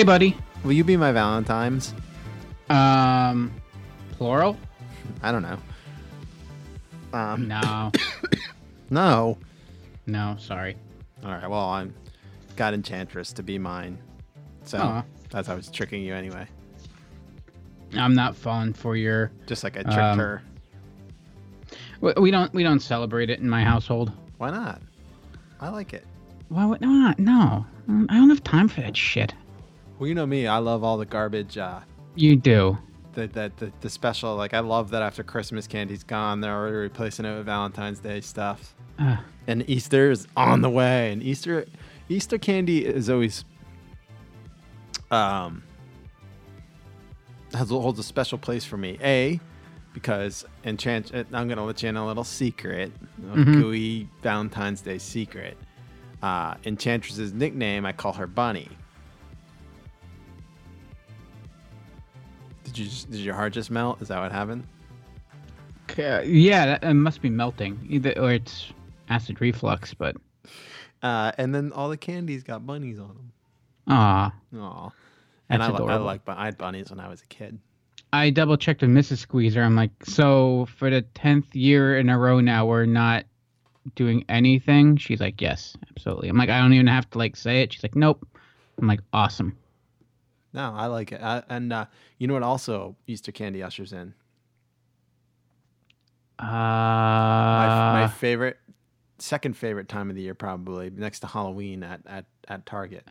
Hey, buddy. will you be my Valentine's? Um, plural? I don't know. Um, No, no. no, sorry. All right. Well, I'm got Enchantress to be mine, so Aw. that's how I was tricking you anyway. I'm not falling for your. Just like I tricked Um, her. we- don't. We don't celebrate it in my household. Why not? I like it. Why? would- not no. I don't have time for that shit. Well, you know me. I love all the garbage. Uh, You do. the, the, the, the special. Like I love that after Christmas candy's gone, they're already replacing it with Valentine's Day stuff. Uh, and Easter is on the way. And Easter, Easter candy is always um has holds a special place for me. A because enchant. I'm gonna let you in a little secret, a gooey Valentine's Day secret. Uh, Enchantress's nickname, I call her Bunny. Did you just, did your heart just melt? Is that what happened? c- yeah, that, it must be melting. Either or it's acid reflux. But Uh, and then all the candies got bunnies on them. ah, Aw. And I, li- I adorable. like I had bunnies when I was a kid. I double checked with Mrs. Squeezer. I'm like, so for the tenth year in a row now, we're not doing anything. She's like, yes, absolutely. I'm like, I don't even have to like say it. She's like, nope. I'm like, awesome. No, I like it. I, and uh, you know what? Also, Easter candy ushers in. Uh, My, my favorite, second favorite time of the year, probably next to Halloween at at at Target.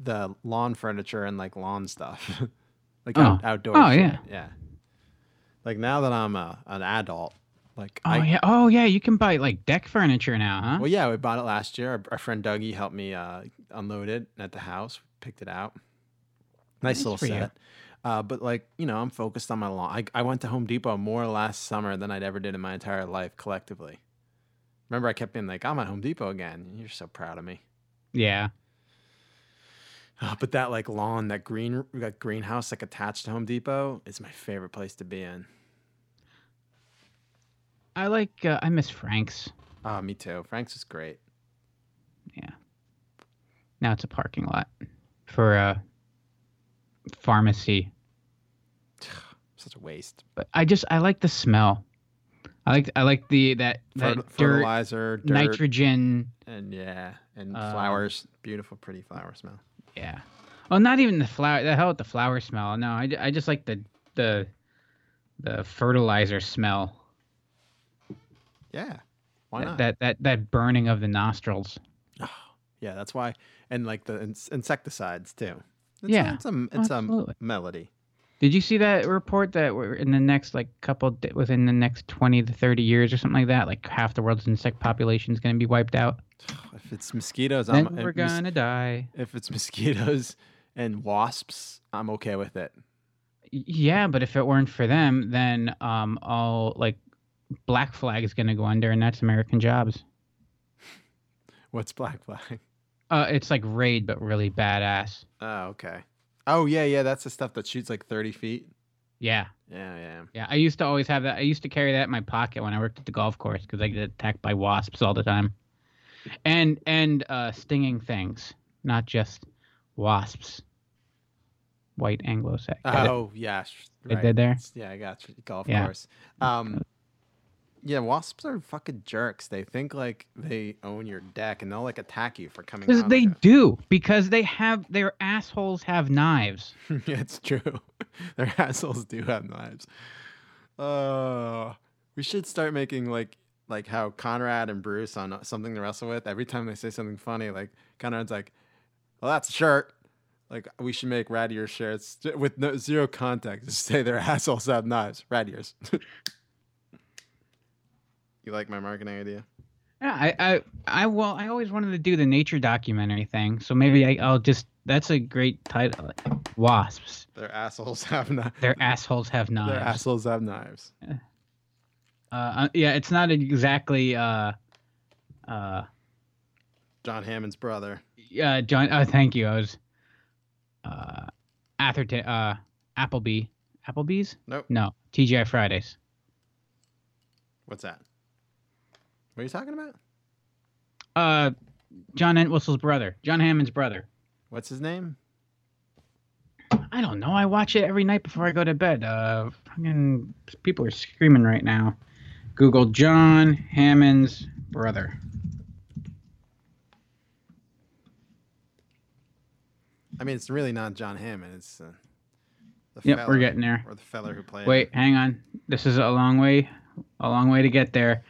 The lawn furniture and like lawn stuff, like Oh. out, outdoor. Oh, shit. yeah. yeah. Like now that I'm a, an adult, like oh I, yeah, oh yeah, you can buy like deck furniture now, huh? Well, yeah, we bought it last year. Our, our friend Dougie helped me uh, unload it at the house, picked it out. Nice Nice little set. Uh, but like you know, I'm focused on my lawn. I, I went to Home Depot more last summer than I'd ever did in my entire life collectively. Remember, I kept being like, "I'm at Home Depot again." You're so proud of me. yeah. Uh, but that like lawn, that green, that greenhouse like attached to Home Depot, is my favorite place to be in. I like. Uh, I miss Frank's. Oh, me too. Frank's is great. Yeah. Now it's a parking lot for a pharmacy. Such a waste. But I just I like the smell. I like I like the that that Fer- fertilizer, dirt, nitrogen. and yeah, and Um, flowers. Beautiful, pretty flower smell. Yeah. Oh, not even the flower. The hell with the flower smell. No, I, I just like the the the fertilizer smell. Yeah. Why not? That that that burning of the nostrils. Oh, yeah, that's why. And like the ins- insecticides too. It's Yeah, A, it's a it's absolutely. a melody. Did you see that report that we're in the next like couple within the next twenty to thirty years or something like that? Like half the world's insect population is going to be wiped out. If it's mosquitoes, Then I'm we're gonna die. if it's mosquitoes and wasps, I'm okay with it. Yeah, but if it weren't for them, then um all like Black Flag is going to go under, and that's American jobs. What's black flag? Uh, it's like raid, but really badass. Oh, okay. Oh yeah, yeah. That's the stuff that shoots like 30 feet. Yeah. Yeah, yeah. Yeah, I used to always have that. I used to carry that in my pocket when I worked at the golf course because I get attacked by wasps all the time, and and uh, stinging things, not just wasps. White Anglo-Saxon. Oh yeah, sh- They did there? Yeah, I got you. Golf Yeah. course. Um, yeah, wasps are fucking jerks. They think like they own your deck, and they'll like attack you for coming. Because they do. Because they have their assholes have knives. yeah, it's true. Their assholes do have knives. Uh, we should start making like like how Conrad and Bruce on uh, something to wrestle with. Every time they say something funny, like Conrad's like, "Well, that's a shirt." Like we should make Rad Years shirts with no zero context. Just say their assholes have knives. Rat ears. You like my marketing idea? Yeah, I, I, I, well, I always wanted to do the nature documentary thing, so maybe I, I'll just. That's a great title. Wasps. Their assholes have knives. Their assholes have knives. Their assholes have knives. Uh, uh, yeah, it's not exactly. Uh, uh, John Hammond's brother. uh, John. Oh, thank you. I was. Uh, Atherton. Uh, Appleby. Applebee's? Nope. No. TGI Fridays. What's that? What are you talking about? Uh, John Entwistle's brother. John Hammond's brother. What's his name? I don't know. I watch it every night before I go to bed. Uh, fucking people are screaming right now. Google John Hammond's brother. I mean, it's really not John Hammond. It's uh, the Yep, fella- we're getting there. Or the feller who played. Wait, hang on. This is a long way, a long way to get there.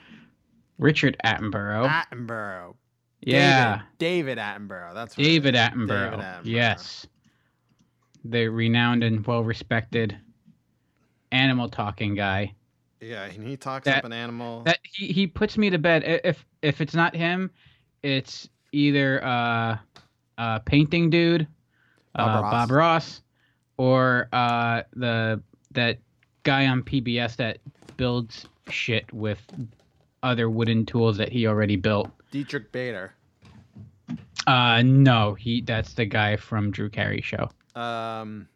Richard Attenborough. Attenborough. yeah, David, David Attenborough. That's what David. Attenborough. David Attenborough. Yes, the renowned and well-respected animal talking guy. Yeah, and he talks That- up an animal. That he, he puts me to bed. If if it's not him, it's either uh, uh painting dude, Bob uh, Ross. Bob Ross, or uh the that guy on PBS that builds shit with other wooden tools that he already built. Diedrich Bader. Uh no, he that's the guy from Drew Carey show. Um,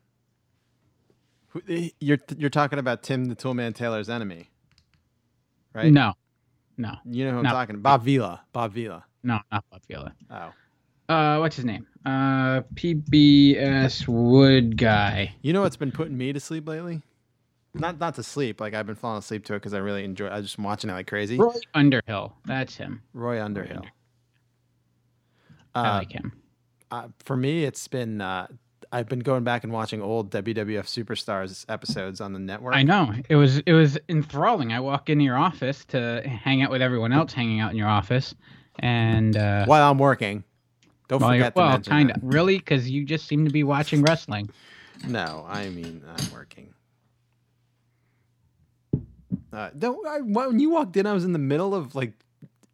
eh, you're you're talking about Tim the Toolman Taylor's enemy, right? No. No. You know who I'm talking. Bob Vila. Bob Vila. No, not Bob Vila. Oh, Uh what's his name? Uh PBS Wood guy. you know what's been putting me to sleep lately? Not not to sleep. Like I've been falling asleep to it because I really enjoy. I just watching it like crazy. Roy Underhill. That's him. Roy Underhill. I Uh, like him. uh, for me, it's been. Uh, I've been going back and watching old WWF Superstars episodes on the network. I know it was it was enthralling. I walk into your office to hang out with everyone else hanging out in your office, and uh, While I'm working, don't forget to well, kind of really because you just seem to be watching wrestling. No, I mean I'm working. Uh, don't. I, when you walked in, I was in the middle of like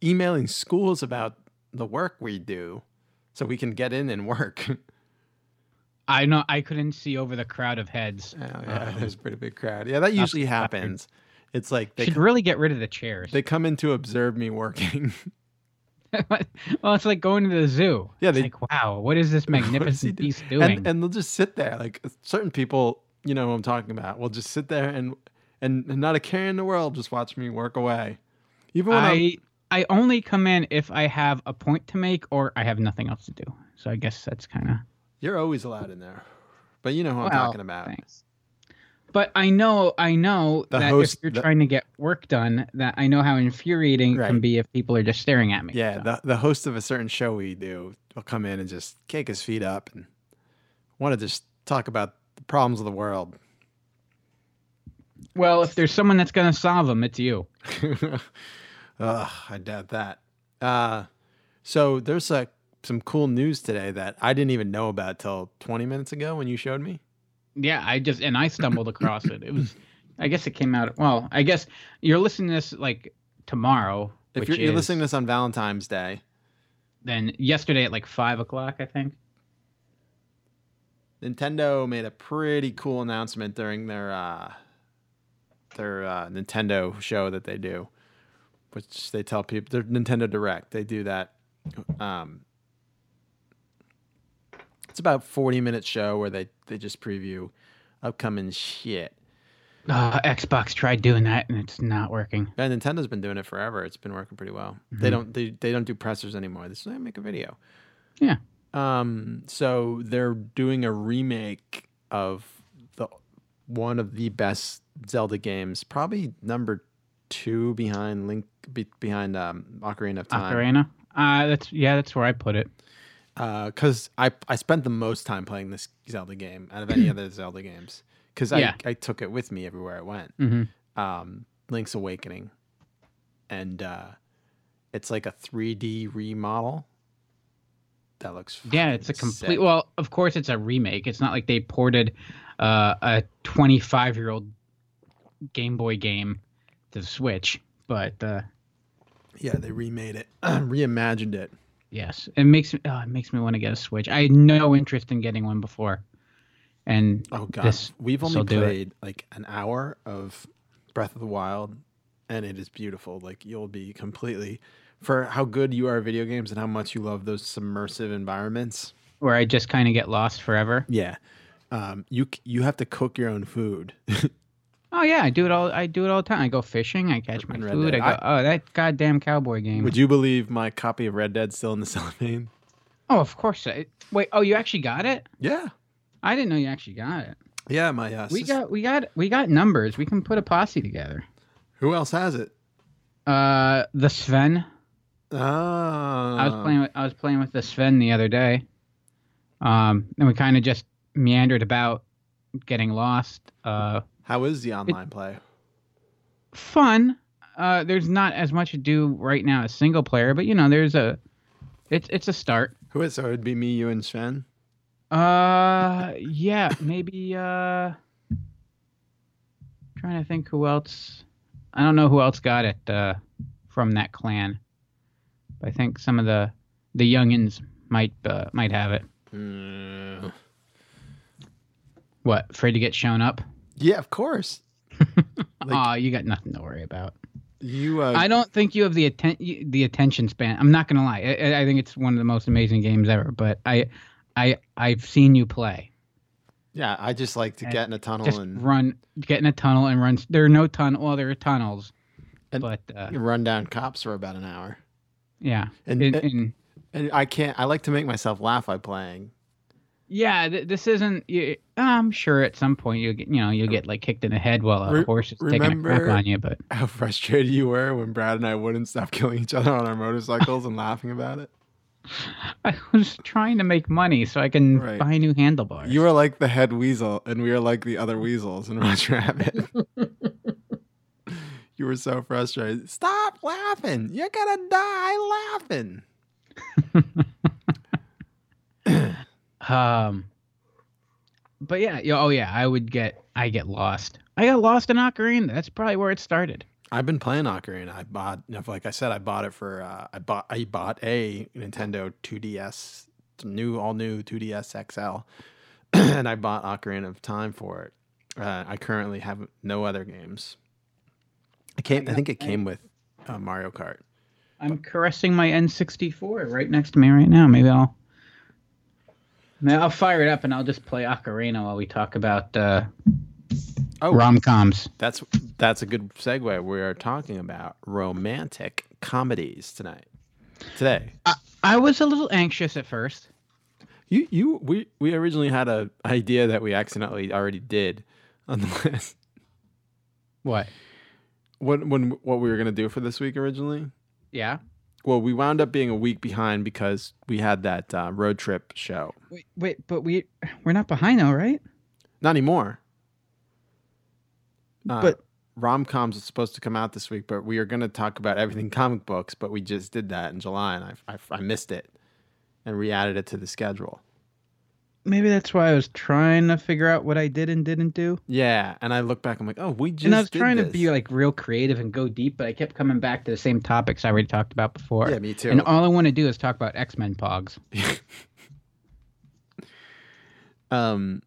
emailing schools about the work we do, so we can get in and work. oh I know I couldn't see over the crowd of heads. yeah, Um, there's a pretty big crowd. Yeah, that usually happens. It's like they should co- really get rid of the chairs. they come in to observe me working. well, it's like going to the zoo. Yeah, It's they- like wow, what is this What is magnificent do- beast doing? and and they'll just sit there. Like certain people, you know, who I'm talking about, will just sit there and and not a care in the world, just watch me work away. Even when I'm, I I only come in if I have a point to make or I have nothing else to do. So I guess that's kind of you're always allowed in there, but you know who I'm Well, talking about. Thanks. But I know, I know The that host- if you're the- trying to get work done, that I know how infuriating it can be if people are just staring at me. Yeah, So, the the host of a certain show we do will come in and just kick his feet up and want to just talk about the problems of the world. Well, if there's someone that's gonna solve them, it's you. Ugh, I doubt that. Uh, so there's a, some cool news today that I didn't even know about till 20 minutes ago when you showed me. Yeah, I just and I stumbled across it. It was, I guess it came out. Well, I guess you're listening to this like tomorrow. If which you're, you're is listening to this on Valentine's Day, then yesterday at like five o'clock, I think. Nintendo made a pretty cool announcement during their uh, their uh, Nintendo show that they do, which they tell people their Nintendo Direct. They do that. Um, it's about forty minute show where they they just preview upcoming shit. Uh, Xbox tried doing that and it's not working. And Nintendo's been doing it forever. It's been working pretty well. They Mhm. don't they, they don't do pressers anymore. They just "Hey, make a video. Yeah. Um. So they're doing a remake of the one of the best Zelda games, probably number two behind Link be, behind um Ocarina of Time. Ocarina. Uh, that's yeah, that's where I put it. Because I I spent the most time playing this Zelda game out of any other Zelda games. Because Yeah. I I took it with me everywhere I went. hmm um, Link's Awakening, and uh, it's like a 3D remodel. That looks Yeah, it's a complete. sick. Well, of course, it's a remake. It's not like they ported uh, a 25 year old Game Boy game to the Switch. But uh, Yeah, they remade it, reimagined it. Yes, it makes me. Oh, it makes me want to get a Switch. I had no interest in getting one before, and Oh god, this we've only this'll do it. played like an hour of Breath of the Wild, and it is beautiful. Like you'll be completely for how good you are at video games and how much you love those submersive environments. where I just kind of get lost forever. Yeah, um, you you have to cook your own food. Oh yeah, I do it all. I do it all the time. I go fishing. I catch my Red food. Dead. I go. oh, that goddamn cowboy game. Would you believe my copy of Red Dead still in the cellophane? oh, of course. I, wait. Oh, you actually got it? Yeah, I didn't know you actually got it. yeah. My uh, We got. We got. We got numbers. We can put a posse together. who else has it? Uh, the Sven. Ah, I was playing. With, I was playing with the Sven the other day. Um, and we kind of just meandered about, getting lost. Uh, How is the online play? fun. Uh, there's not as much to do right now as single player, but you know, there's a. It's it's a start. Who is? So it'd be me, you, and Sven. Uh, yeah, maybe. Uh, trying to think who else. I don't know who else got it uh, from that clan. But I think some of the the youngins might uh, might have it. Mm. What? Afraid to get shown up? Yeah, of course. Like- you got nothing to worry about. You. Uh, I don't think you have the atten- the attention span. I'm not gonna lie. I, I- think it's one of the most amazing games ever. But I, I, I've seen you play. yeah, I just like to And get in a tunnel Just and run, get in a tunnel and run. There are no tunnel. Well, there are tunnels, And- but uh, run down cops for about an hour. yeah, And, In- and, and I can't. I like to make myself laugh by playing. Yeah. Th- this isn't. You, I'm sure at some point you'll get, you know, you'll get like kicked in the head while a Re- horse is taking a crap on you. But How frustrated you were when Brad and I wouldn't stop killing each other on our motorcycles and laughing about it. I was trying to make money so I can Right. buy new handlebars. You were like the head weasel, and we were like the other weasels in Roger Rabbit. you were so frustrated. Stop laughing! You're gonna die laughing. Um, but yeah, oh yeah, I would get, I get lost. I got lost in Ocarina. That's probably where it started. I've been playing Ocarina. I bought, like I said, I bought it for. Uh, I bought. I bought a Nintendo 2DS, new, all new 2DS XL, and I bought Ocarina of Time for it. Uh, I currently have no other games. I came. I think it came with uh, Mario Kart. I'm caressing my N64 right next to me right now. Maybe I'll, maybe I'll fire it up and I'll just play Ocarina while we talk about uh, Oh, rom coms. That's that's a good segue. We are talking about romantic comedies tonight. Today, I was a little anxious at first. you you we we originally had a idea that we accidentally already did on the list. What? What when what we were gonna do for this week originally? Yeah. Well, we wound up being a week behind because we had that uh, road trip show. Wait, wait, but we we're not behind though, right? Not anymore. Uh, But- rom coms is supposed to come out this week, but we are going to talk about everything comic books. But we just did that in July, and I, I, I missed it, and re-added it to the schedule. Maybe that's why I was trying to figure out what I did and didn't do. Yeah, and I look back, I'm like, oh, we just and I was trying to be like real creative and go deep, but I kept coming back to the same topics I already talked about before. yeah, me too. and all I want to do is talk about X Men Pogs. um,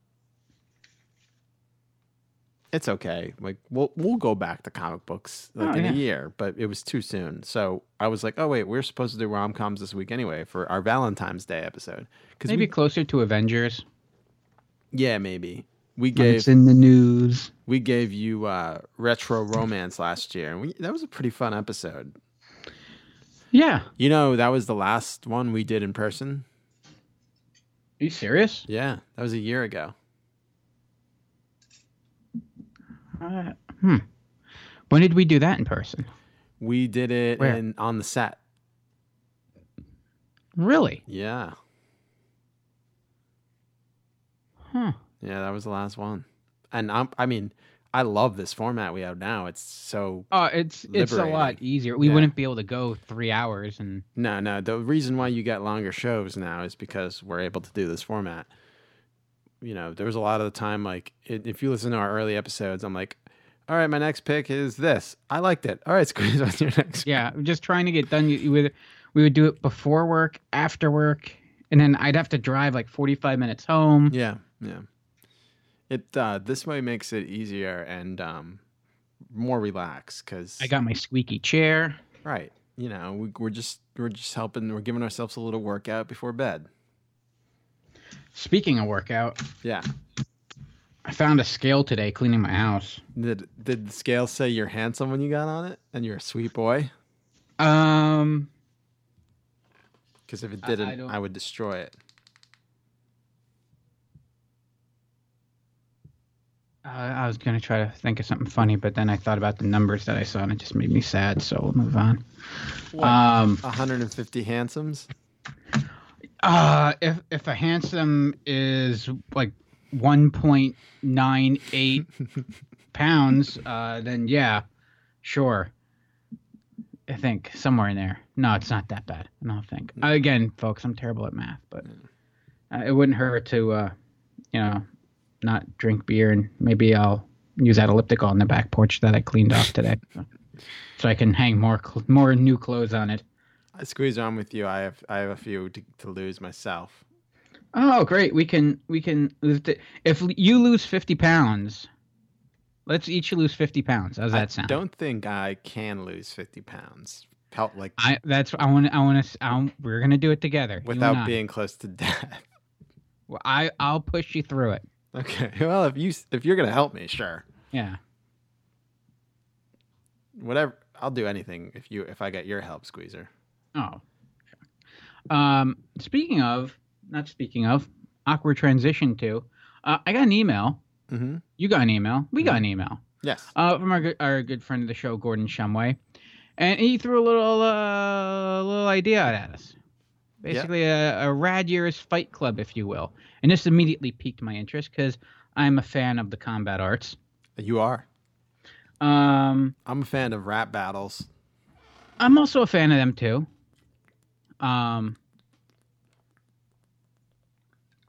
it's okay. Like we'll we'll go back to comic books like Oh, in yeah. a year, but it was too soon. So I was like, oh wait, we're supposed to do rom coms this week anyway for our Valentine's Day episode. Because Maybe closer to Avengers. yeah, maybe we gave It's in the news. we gave you uh, retro romance last year, and we that was a pretty fun episode. Yeah. You know, that was the last one we did in person. Are you serious? Yeah, that was a year ago. Uh, hmm. When did we do that in person? We did it Where? in on the set. Really? Yeah, Huh. yeah, that was the last one. And I'm, I mean, I love this format we have now. It's so Oh, it's it's a lot easier. We Yeah. wouldn't be able to go three hours and no, no. The reason why you get longer shows now is because we're able to do this format. You know, there was a lot of the time, like i- if you listen to our early episodes, I'm like, All right, my next pick is this. I liked it. All right, Squeeze, what's your next? Yeah, I'm just trying to get done. You, you would, we would do it before work, after work, and then I'd have to drive like 45 minutes home. Yeah, yeah. It uh, this way makes it easier and um, more relaxed because I got my squeaky chair. right. You know, we, we're just we're just helping. We're giving ourselves a little workout before bed. Speaking of workout, Yeah. I found a scale today cleaning my house. Did did the scale say you're handsome when you got on it and you're a sweet boy? Um, Because if it I- I didn't, I, don't- would destroy it. uh, I was gonna try to think of something funny, but then I thought about the numbers that I saw, and it just made me sad. So we'll move on. What? Um, 150 handsomes. Uh, if if a handsome is like 1.98 pounds, uh, then yeah, sure. I think somewhere in there. No, it's not that bad. I don't think. Uh, again, folks, I'm terrible at math, but uh, it wouldn't hurt to, uh, you know, not drink beer and maybe I'll use that elliptical on the back porch that I cleaned off today, so, so I can hang more cl- more new clothes on it. I squeeze on with you. I have I have a few to, to lose myself. Oh, great! We can we can it. If you lose fifty pounds, let's each lose fifty pounds. How's that I sound? I don't think I can lose 50 pounds. Pelt like I that's I want I want to. We're gonna do it together without being close to death. Well, I I'll push you through it. Okay. Well, if you if you're gonna help me, sure. Yeah. Whatever. I'll do anything if you if I get your help, Squeezer. Oh. Um. Speaking of, not speaking of, awkward transition to. Uh, I got an email. Mm-hmm. You got an email. We got an email. Yes. uh, from our good, our good friend of the show, Gordon Shumway, and he threw a little uh, little idea out at us. Basically, a, a rad years fight club, if you will, and this immediately piqued my interest because I'm a fan of the combat arts. You are. Um, I'm a fan of rap battles. I'm also a fan of them too. Um,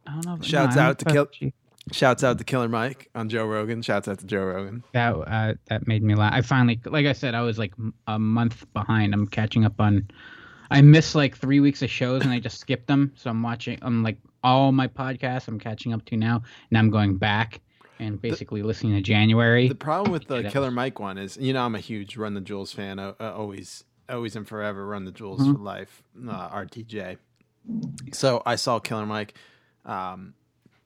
I don't know. if- Shouts no, out to Kill- she- Shouts out to Killer Mike on Joe Rogan. Shouts out to Joe Rogan. That uh, that made me laugh. I finally, like I said, I was like a month behind. I'm catching up on. I missed like three weeks of shows and I just skipped them. So I'm watching. I'm like all my podcasts. I'm catching up to now, and I'm going back and basically listening to January. The problem with the Yeah, Killer was- Mike one is, you know, I'm a huge Run the Jewels fan. Uh, uh, always, always and forever, Run the Jewels Mhm. for life. Uh, RTJ. So I saw Killer Mike. Um,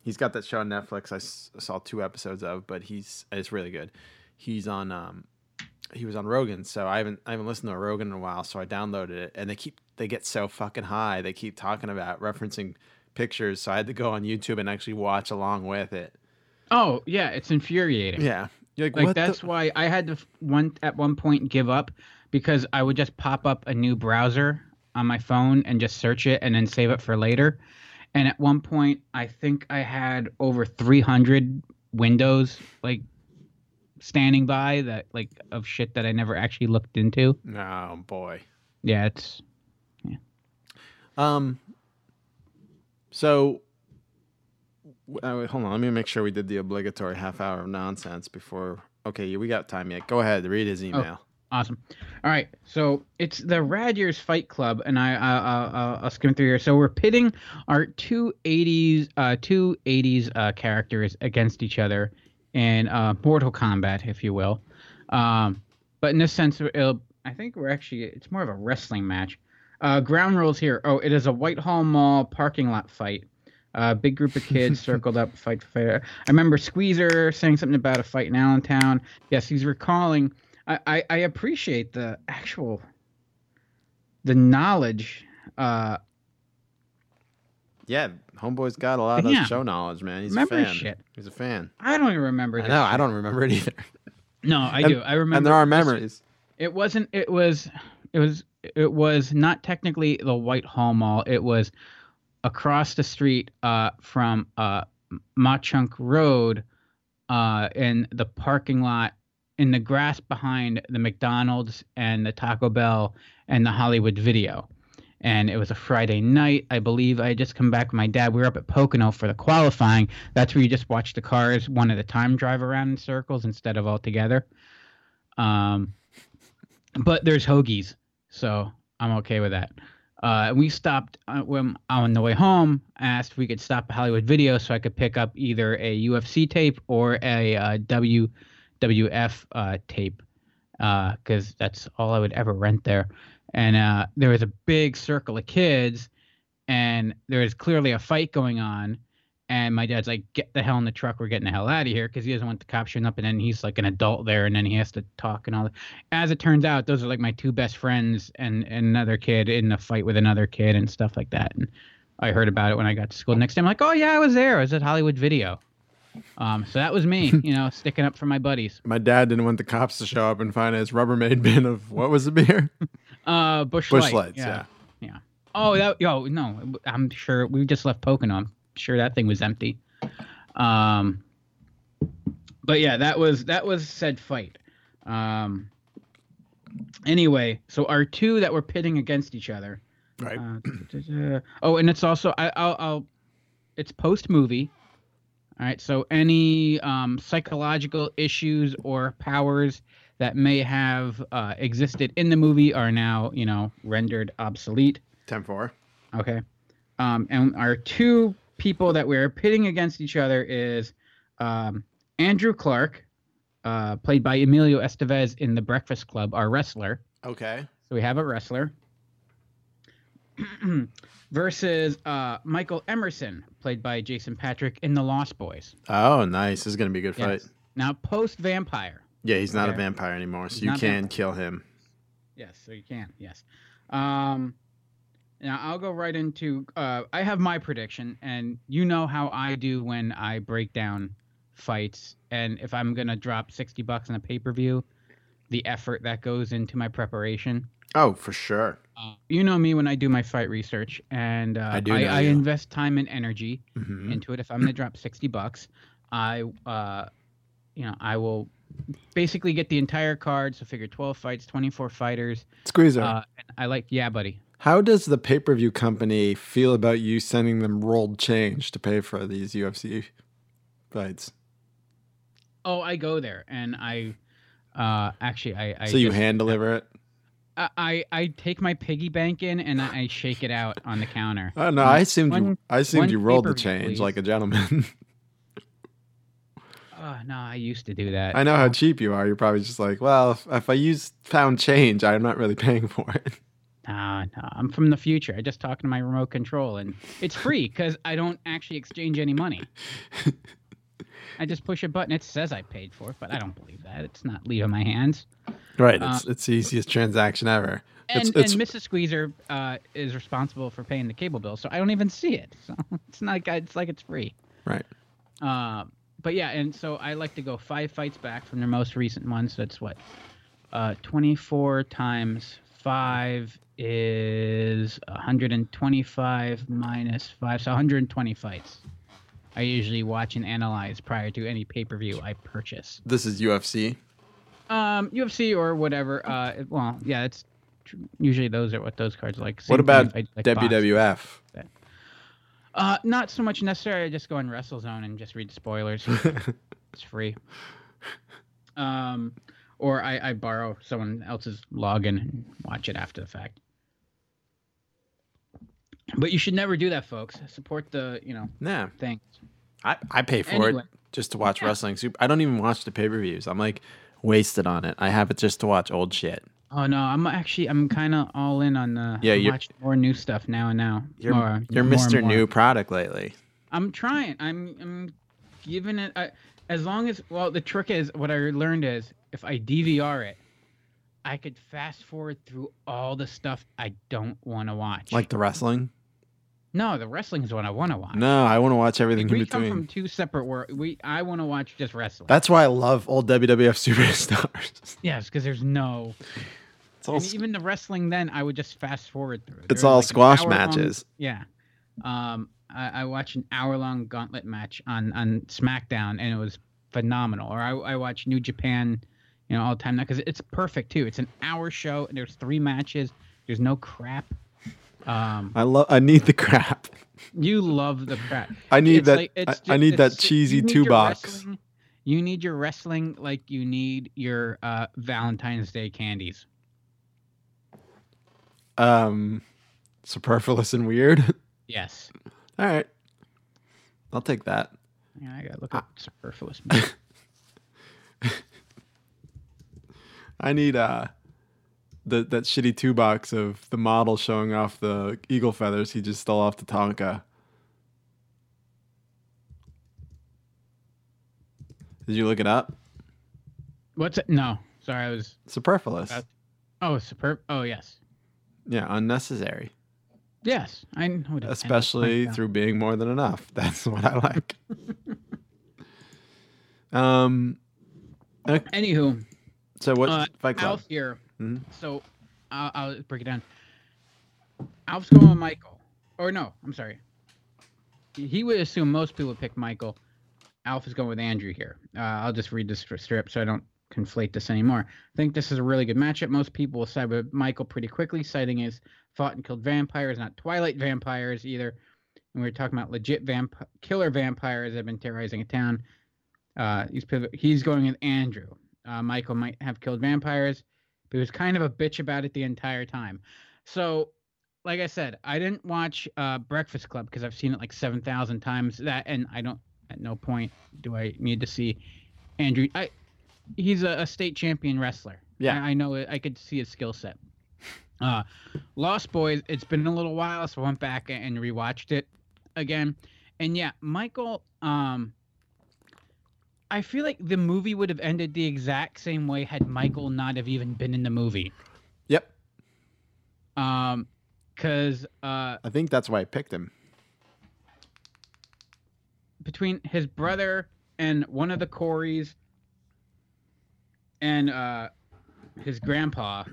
he's got that show on Netflix. I s- saw two episodes of, but he's it's really good. He's on. Um, he was on Rogan, so I haven't I haven't listened to a Rogan in a while. So I downloaded it, and they keep they get so fucking high. They keep talking about referencing pictures, so I had to go on YouTube and actually watch along with it. oh yeah, it's infuriating. Yeah, You're like, Like what the- that's why I had to f- one at one point give up because I would just pop up a new browser on my phone and just search it and then save it for later. And at one point, I think I had over 300 windows like standing by that like of shit that I never actually looked into. Oh boy. Yeah, it's yeah. Um. So, uh, hold on. Let me make sure we did the obligatory half hour of nonsense before. Okay, we got time yet. Go ahead. Read his email. Awesome. All right, so it's the Rad Years Fight Club, and I, I, I'll skim through here. So we're pitting our two '80s, uh, two '80s uh, characters against each other in uh, Mortal Kombat, if you will. Um, but in this sense, it'll, I think we're actually it's more of a wrestling match. Uh, ground rules here. Oh, it is a Whitehall Mall parking lot fight. A big group of kids circled up, fight, fight. I remember Squeezer saying something about a fight in Allentown. Yes, he's recalling. I, I, I appreciate the actual, the knowledge. Uh, Yeah, homeboy's got a lot of Yeah. show knowledge, man. He's Remember a fan. shit. He's a fan. I don't even remember. No. I don't remember it either. No, I And- do. I remember. and there are memories. It wasn't. It was. It was. It was not technically the Whitehall Mall. It was across the street uh, from uh, Machunk Road, uh, in the parking lot, in the grass behind the McDonald's and the Taco Bell and the Hollywood Video, and it was a Friday night, I believe. I had just come back with my dad. We were up at Pocono for the qualifying. That's where you just watch the cars one at a time drive around in circles instead of all together. Um, but there's hoagies, so I'm okay with that. Uh, we stopped uh, when on the way home. Asked if we could stop at Hollywood Video so I could pick up either a UFC tape or a uh, WWF uh, tape, because that's all I would ever rent there. And uh, there was a big circle of kids, and there was clearly a fight going on. And my dad's like, "Get the hell in the truck! We're getting the hell out of here!" Because he doesn't want the cops showing up. And then he's like an adult there, and then he has to talk and all that. As it turns out, those are like my two best friends and, and another kid in a fight with another kid and stuff like that. And I heard about it when I got to school. The Next day, I'm like, "Oh yeah, I was there. I was at Hollywood Video." Um, so that was me, you know, sticking up for my buddies. My dad didn't want the cops to show up and find his Rubbermaid bin of what was the beer? Uh, Busch, Busch Light, lights. Yeah. Yeah. Oh, that yo no, I'm sure we just left Pocono. I'm sure that thing was empty. Um, but yeah, that was that was said fight. Um, anyway, so our two that were pitting against each other. Right. Uh, oh, and it's also I, I'll, I'll it's post movie. All right, so any um, psychological issues or powers that may have uh, existed in the movie are now, you know, rendered obsolete. 10 4. Okay. Um, and our two people that we're pitting against each other is um, Andrew Clark, uh, played by Emilio Estevez in The Breakfast Club, our wrestler. Okay. So we have a wrestler. versus uh, Michael Emerson, played by Jason Patric in The Lost Boys. Oh, nice. This is going to be a good fight. Yes. Now, post vampire. Yeah, he's not a vampire anymore, so you can kill him. Yes, so you can. Yes. Um, now I'll go right into. Uh, I have my prediction, and you know how I do when I break down fights, and if I'm gonna drop sixty bucks on a pay per view, the effort that goes into my preparation. Oh, for sure. Uh, you know me when I do my fight research, and uh, I do I, I invest time and energy Mhm. into it. If I'm gonna drop sixty bucks, I, uh, you know, I will basically get the entire card. So figure twelve fights, twenty four fighters. Squeezer, Uh, and I like, yeah, buddy. how does the pay per view company feel about you sending them rolled change to pay for these UFC fights? Oh, I go there and I, uh, actually, I, I so you hand deliver it? I, I, take my piggy bank in and I, I shake it out on the counter. Oh no, I assumed you. I assumed you rolled the change please. like a gentleman. Oh no, I used to do that. I know how cheap you are. You're probably just like, well, if, if I use found change, I'm not really paying for it. No, no, I'm from the future. I just talk to my remote control, and it's free because I don't actually exchange any money. I just push a button. It says I paid for it, but I don't believe that. It's not leaving my hands. Right. Uh, It's it's the easiest transaction ever. And, it's, it's, and Mrs. Squeezer uh, is responsible for paying the cable bill, so I don't even see it. So it's not like it's like it's free. right. Uh, but yeah, and so I like to go five fights back from their most recent ones. So that's what, uh, twenty-four times five is one hundred and twenty-five minus five, so one hundred and twenty fights. I usually watch and analyze prior to any pay-per-view I purchase. This is UFC. Um, UFC or whatever. Uh, well, yeah, it's tr- usually those are what those cards are like. Same What about I- like. WWF? Uh, not so much necessary. I just go on WrestleZone and just read spoilers. it's free. Um, or I, I borrow someone else's login and watch it after the fact. But you should never do that, folks. Support the, you know, nah, thing. I, I pay for Anyway. it just to watch Yeah. wrestling. Super. I don't even watch the pay per views. I'm like wasted on it. I have it just to watch old shit. Oh no, I'm actually I'm kind of all in on the. Yeah, I'm you're- watching more new stuff now and now. You're More- you're more Mr. New Product lately. I'm trying. I'm I'm giving it I, as long as well. The trick is what I learned is if I DVR it, I could fast forward through all the stuff I don't want to watch. Like the wrestling. No, the wrestling is what I want to watch. No, I want to watch everything in we come from two separate worlds. We I want to watch just wrestling. That's why I love old WWF superstars. yes, because there's no. It's all and even the wrestling, then I would just fast forward through. It's all like squash matches. Yeah. Um, I, I watched an hour long gauntlet match on on SmackDown, and it was phenomenal. Or I, I watch New Japan, you know, all the time now because it's perfect too. It's an hour show, and there's three matches. There's no crap. Um, I love. I need the crap. you love the crap. I need It's that. like- it's I, need that cheesy need two box. You need your wrestling like you need your uh, Valentine's Day candies. Um, superfluous and weird. Yes. All right, I'll take that. Yeah, I gotta look up superfluous. I need uh, the that shitty two box of the model showing off the eagle feathers he just stole off Tatanka. Did you look it up? What's it? No, sorry, I was. Superfluous. Uh, Oh, superb. Oh, yes, yeah, unnecessary. yes. I know. it- I especially through being more than enough. That's what I like. um. Anywho, So what? Uh, Fight Club. Alf here. Mhm. So I'll, I'll break it down. Alf's going with Michael. Or no, I'm sorry. He would assume most people would pick Michael. Alf is going with Andrew here. Uh, I'll just read this strip so I don't conflate this anymore. I think this is a really good matchup. Most people will side with Michael pretty quickly, citing his fought and killed vampires, not Twilight vampires either. And we are talking about legit vamp- killer vampires that have been terrorizing a town. Uh, he's he's going with Andrew. Uh, Michael might have killed vampires, but he was kind of a bitch about it the entire time. So, like I said, I didn't watch uh, Breakfast Club because I've seen it like seven thousand times. That and I don't. At no point do I need to see Andrew. I he's a, a state champion wrestler. Yeah. I, I know it. I could see his skill set. Uh, Lost Boys. It's been a little while, so I went back and rewatched it again. And yeah, Michael. Um, I feel like the movie would have ended the exact same way had Michael not have even been in the movie. Yep. Um, cause uh, I think that's why I picked him. between his brother and one of the Coreys and uh, his grandpa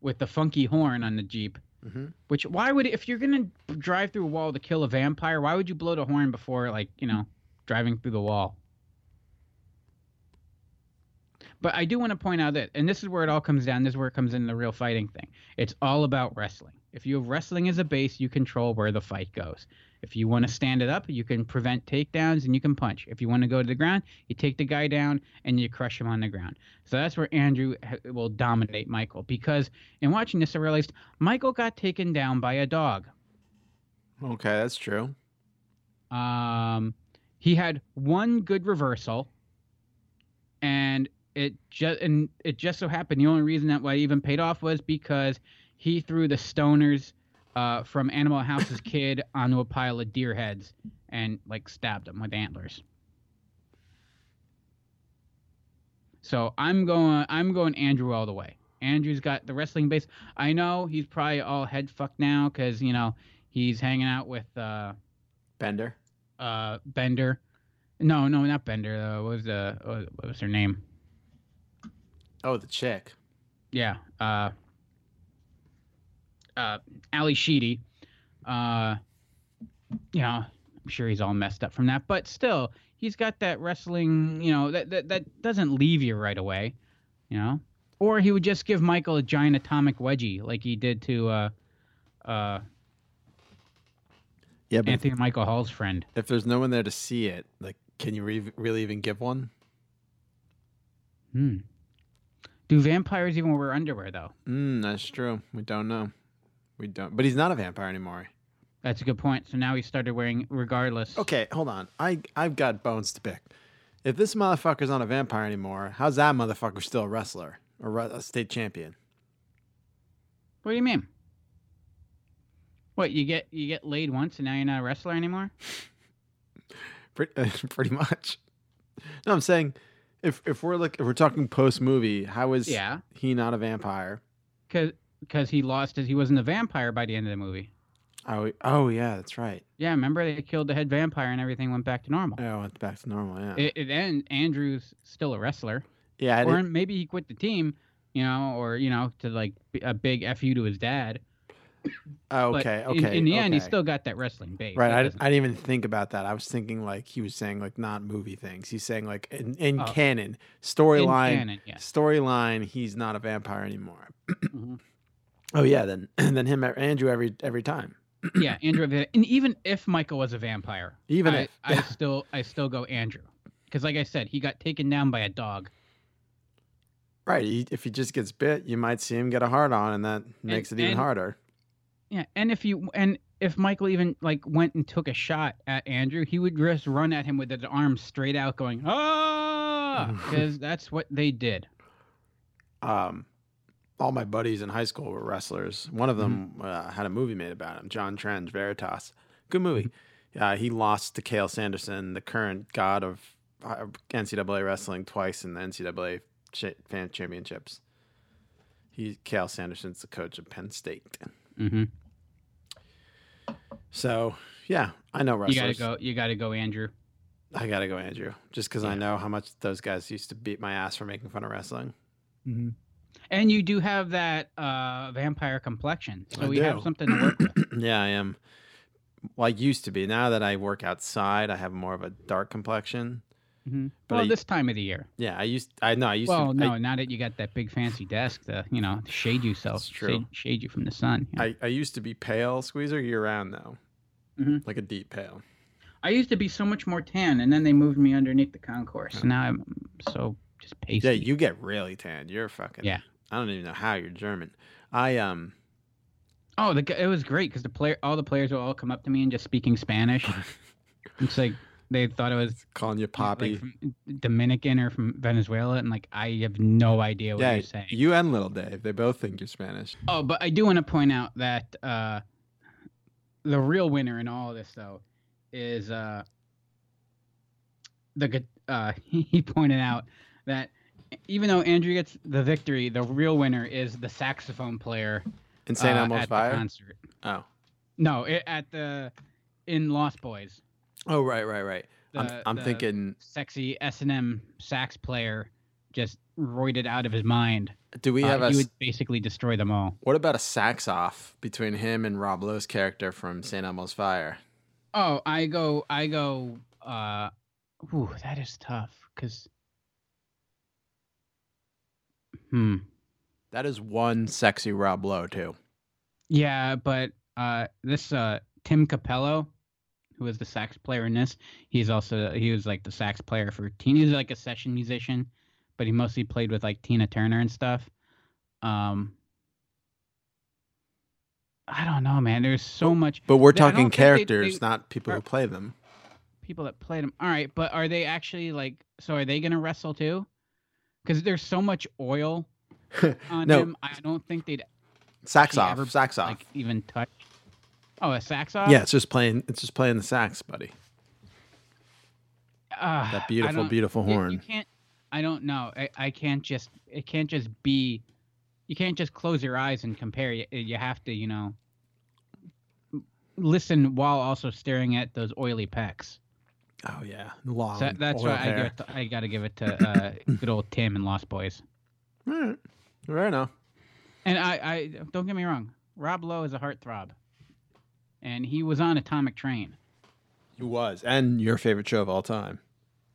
with the funky horn on the Jeep. Mm-hmm. Which why would if you're gonna drive through a wall to kill a vampire, why would you blow the horn before like you know driving through the wall? But I do want to point out that, and this is where it all comes down. This is where it comes in the real fighting thing. It's all about wrestling. If you have wrestling as a base, you control where the fight goes. If you want to stand it up, you can prevent takedowns and you can punch. If you want to go to the ground, you take the guy down and you crush him on the ground. So that's where Andrew will dominate Michael. Because in watching this, I realized Michael got taken down by a dog. Okay, that's true. Um, he had one good reversal, and it just and it just so happened the only reason that why it even paid off was because he threw the stoners uh, from Animal House's kid onto a pile of deer heads and like stabbed them with antlers. So I'm going I'm going Andrew all the way. Andrew's got the wrestling base. I know he's probably all head fucked now because you know he's hanging out with. Uh, Bender. uh Bender. No, no, not Bender. Uh, what was the what what was her name? Oh, the chick. Yeah. Uh uh Ally Sheedy. Uh you know, I'm sure he's all messed up from that, but still, he's got that wrestling, you know, that that, that doesn't leave you right away, you know? Or he would just give Michael a giant atomic wedgie like he did to uh uh Yeah, but if, Anthony Michael Hall's friend. if there's no one there to see it, like, can you re- really even give one? Hmm. Do vampires even wear underwear though? Mm, that's true. We don't know. We don't. But he's not a vampire anymore. That's a good point. So now he started wearing regardless. Okay, hold on. I I've got bones to pick. If this motherfucker's not a vampire anymore, how's that motherfucker still a wrestler or a state champion? What do you mean? What you get you get laid once and now you're not a wrestler anymore? Pretty, pretty much. No, I'm saying if if we're like if we're talking post movie, how is Yeah, he not a vampire? because because he lost his he wasn't a vampire by the end of the movie. Oh, oh yeah, that's right. Yeah, remember they killed the head vampire and everything went back to normal. Oh, went back to normal. Yeah, It, it and Andrew's still a wrestler, yeah. Or maybe he quit the team, you know, or you know to like a big fu to his dad. oh, But okay, in- okay. In, the end, he still got that wrestling base. Right, I, I didn't even think about that. I was thinking like he was saying like not movie things. He's saying like in, in Oh. canon storyline yes. storyline he's not a vampire anymore. Mhm. Oh yeah, then and then him Andrew every every time. yeah, Andrew. And even if Michael was a vampire, Even I, if I still I still go Andrew because, like I said, he got taken down by a dog. right, he, if he just gets bit, you might see him get a hard on, and that makes it even and- harder. Yeah, and if you and if Michael even like went and took a shot at Andrew, he would just run at him with his arms straight out, going ah, because that's what they did. um, all my buddies in high school were wrestlers. One of them uh, had a movie made about him, Jon Trenge, Veritas. Good movie. Uh, he lost to Cael Sanderson, the current god of uh, NCAA wrestling, twice in the NCAA cha- fan championships. He Cael Sanderson's the coach of Penn State. hmm So yeah, I know You gotta go. You gotta go, Andrew. I gotta go, Andrew, just because I know how much those guys used to beat my ass for making fun of wrestling. Mm-hmm. And you do have that uh, vampire complexion, so I we have something to work with. yeah, I am. Well, I used to be. Now that I work outside, I have more of a dark complexion. Hmm But Well, I- this time of the year. Yeah, I used. I know. I used Well, to. no, I, now that you got that big fancy desk to you know to shade yourself, true. Shade, shade you from the sun. I, I used to be pale squeezer year round though, Mhm. like a deep pale. I used to be so much more tan, and then they moved me underneath the concourse. So now I'm so just pasty. Yeah, you get really tan. You're fucking. Yeah. I don't even know how you're German. I um. Oh, the, it was great because the player, all the players will all come up to me and just speaking Spanish. it's like they thought it was Calling you like, Poppy. from Dominican or from Venezuela, and like I have no idea what yeah, you're saying. you and Little Dave, they both think you're Spanish. Oh, but I do want to point out that uh, the real winner in all of this, though, is uh, the uh, he pointed out that even though Andrew gets the victory, the real winner is the saxophone player In St. uh, Elmo's at Fire. the concert. Oh. No, it, at the in Lost Boys, Oh right, right, right. I'm, I'm the- thinking. sexy S and M sax player just roided out of his mind. Do we Uh, have a? he would basically destroy them all. What about a sax off between him and Rob Lowe's character from St. Elmo's Fire? Oh, I go, I go. uh Ooh, that is tough. Cause, hmm, That is one sexy Rob Lowe too. yeah, but uh this uh Tim Capello, who is the sax player in this, he's also he was like the sax player for Teen. He was like a session musician, but he mostly played with like Tina Turner and stuff. Um. I don't know, man. There's so much. But we're They- I don't talking think they- characters, they- not people who play them. people that played them. All right, but are they actually like? So are they gonna wrestle too? Because there's so much oil on No. him. I don't think they'd Sax off, ever, sax off. like even touch. Oh, a sax off. yeah, it's just playing. It's just playing the sax, buddy. Ah, That beautiful, beautiful horn. You can't. I don't know. I, I can't just. It can't just be. You can't just close your eyes and compare. You, you have to, you know, listen while also staring at those oily pecs. Oh yeah, long. So that's why I it. To, I got to give it to uh, good old Tim and Lost Boys. All right, right now. And I, I don't get me wrong. Rob Lowe is a heartthrob, and he was on Atomic Train. He was, and your favorite show of all time.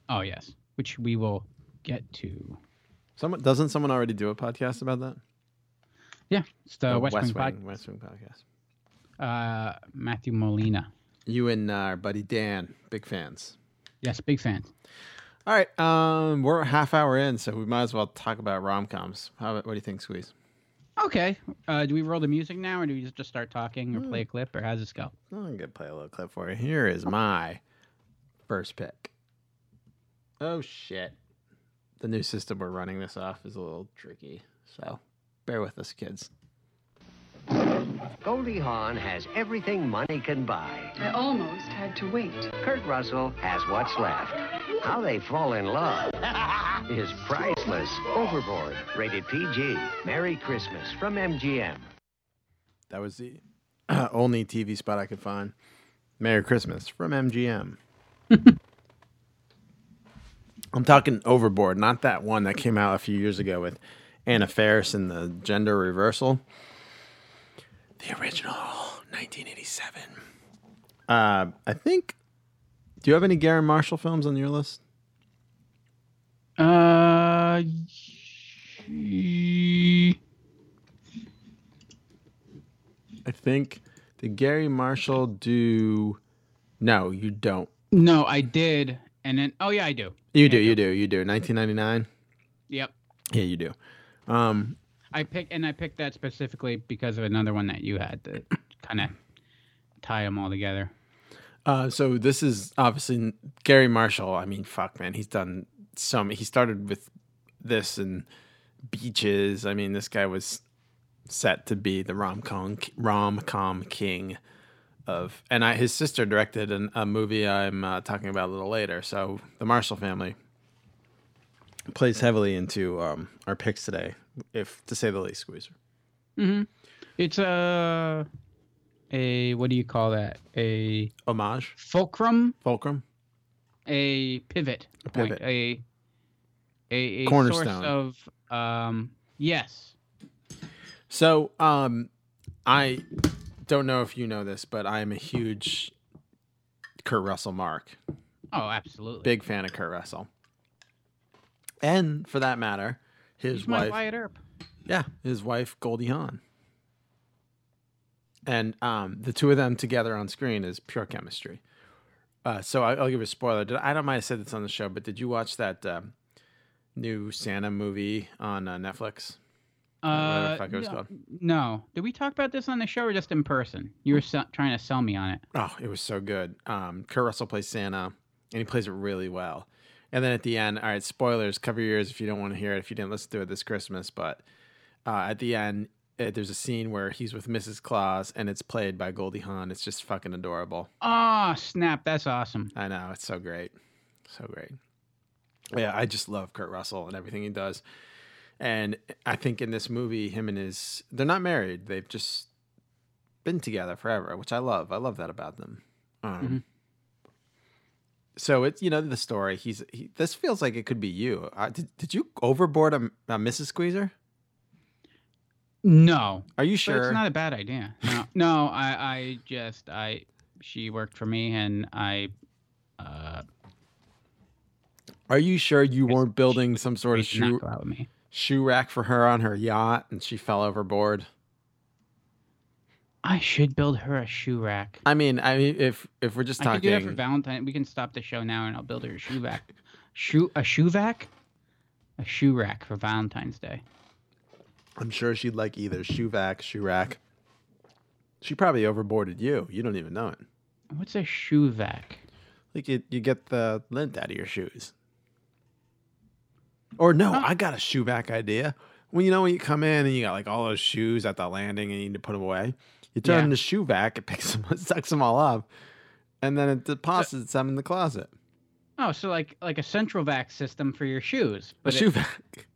Oh yes, which we will get to. Someone doesn't someone already do a podcast about that? Yeah, it's the Oh, West, Wing, Wing, West Wing podcast. Uh, Matthew Molina. You and uh, our buddy Dan, big fans. Yes, big fans. All right, um, we're a half hour in, so we might as well talk about rom coms. How? What do you think, Squeeze? Okay. Uh, do we roll the music now, or do we just start talking, or Hmm. play a clip, or how's this go? I'm gonna play a little clip for you. Here is my first pick. Oh shit! The new system we're running this off is a little tricky, so bear with us, kids. Goldie Hawn has everything money can buy. I almost had to wait. Kurt Russell has what's left. How they fall in love is priceless. Overboard, rated PG. Merry Christmas from MGM. That was the only TV spot I could find. Merry Christmas from MGM. I'm talking Overboard, not that one that came out a few years ago with Anna Faris and the gender reversal. The original, 1987. Uh, I think. Do you have any Garry Marshall films on your list? Uh, y- I think did Garry Marshall do? No, you don't. No, I did, and then oh yeah, I do. You do. You do. You do. 1999. Yep. Yeah, you do. Um, I picked and I picked that specifically because of another one that you had to kind of tie them all together. Uh, so this is obviously Garry Marshall. I mean, fuck, man, he's done so many. He started with this and Beaches. I mean, this guy was set to be the rom com rom com king of. And I, his sister directed an, a movie I'm uh, talking about a little later. So the Marshall family plays heavily into um, our picks today, if to say the least, Squeezer. Mm-hmm. It's a a what do you call that? A Homage, fulcrum, fulcrum. a pivot, A point, pivot. a a, a Cornerstone. source of um yes. So, um, I don't know if you know this, but I am a huge Kurt Russell mark. Oh, absolutely. Big fan of Kurt Russell. And for that matter, his He's my wife. Wyatt Earp. Yeah, his wife Goldie Hawn. And um, the two of them together on screen is pure chemistry. Uh, so I, I'll give a spoiler. Did, I don't mind have said this on the show, but did you watch that um, new Santa movie on uh, Netflix? Uh, fuck it was no, called. no. Did we talk about this on the show or just in person? You were se- trying to sell me on it. Oh, it was so good. Um, Kurt Russell plays Santa, and he plays it really well. And then at the end, all right, spoilers. Cover your ears if you don't want to hear it. If you didn't listen to it this Christmas, but uh, at the end, uh, there's a scene where he's with Mrs. Claus, and it's played by Goldie Hawn. It's just fucking adorable. Oh, snap. That's awesome. I know it's so great, so great. Yeah, I just love Kurt Russell and everything he does. And I think in this movie, him and his they're not married. They've just been together forever, which I love. I love that about them. Um, So it's you know the story. He's he, this feels like it could be you. Uh, did did you overboard a, a Mrs. Squeezer? No. Are you But sure? it's not a bad idea. No, no I, I just, I, she worked for me and I, uh, Are you sure you weren't building some sort of she did not shoe go out with me. shoe rack for her on her yacht and she fell overboard? I should build her a shoe rack. I mean, I mean, if if we're just talking, I could do that for Valentine. We can stop the show now and I'll build her a shoe rack. Shoe, a shoe vac? A shoe rack for Valentine's Day. I'm sure she'd like either shoe vac, shoe rack. She probably overboarded you. You don't even know it. What's a shoe vac? Like you, you get the lint out of your shoes. Or no, Huh. I got a shoe vac idea. When you know when you come in and you got like all those shoes at the landing and you need to put them away, you turn Yeah. the shoe vac, it picks them, sucks them all up, and then it deposits them in the closet. Oh, so like like a central vac system for your shoes. A it- shoe vac.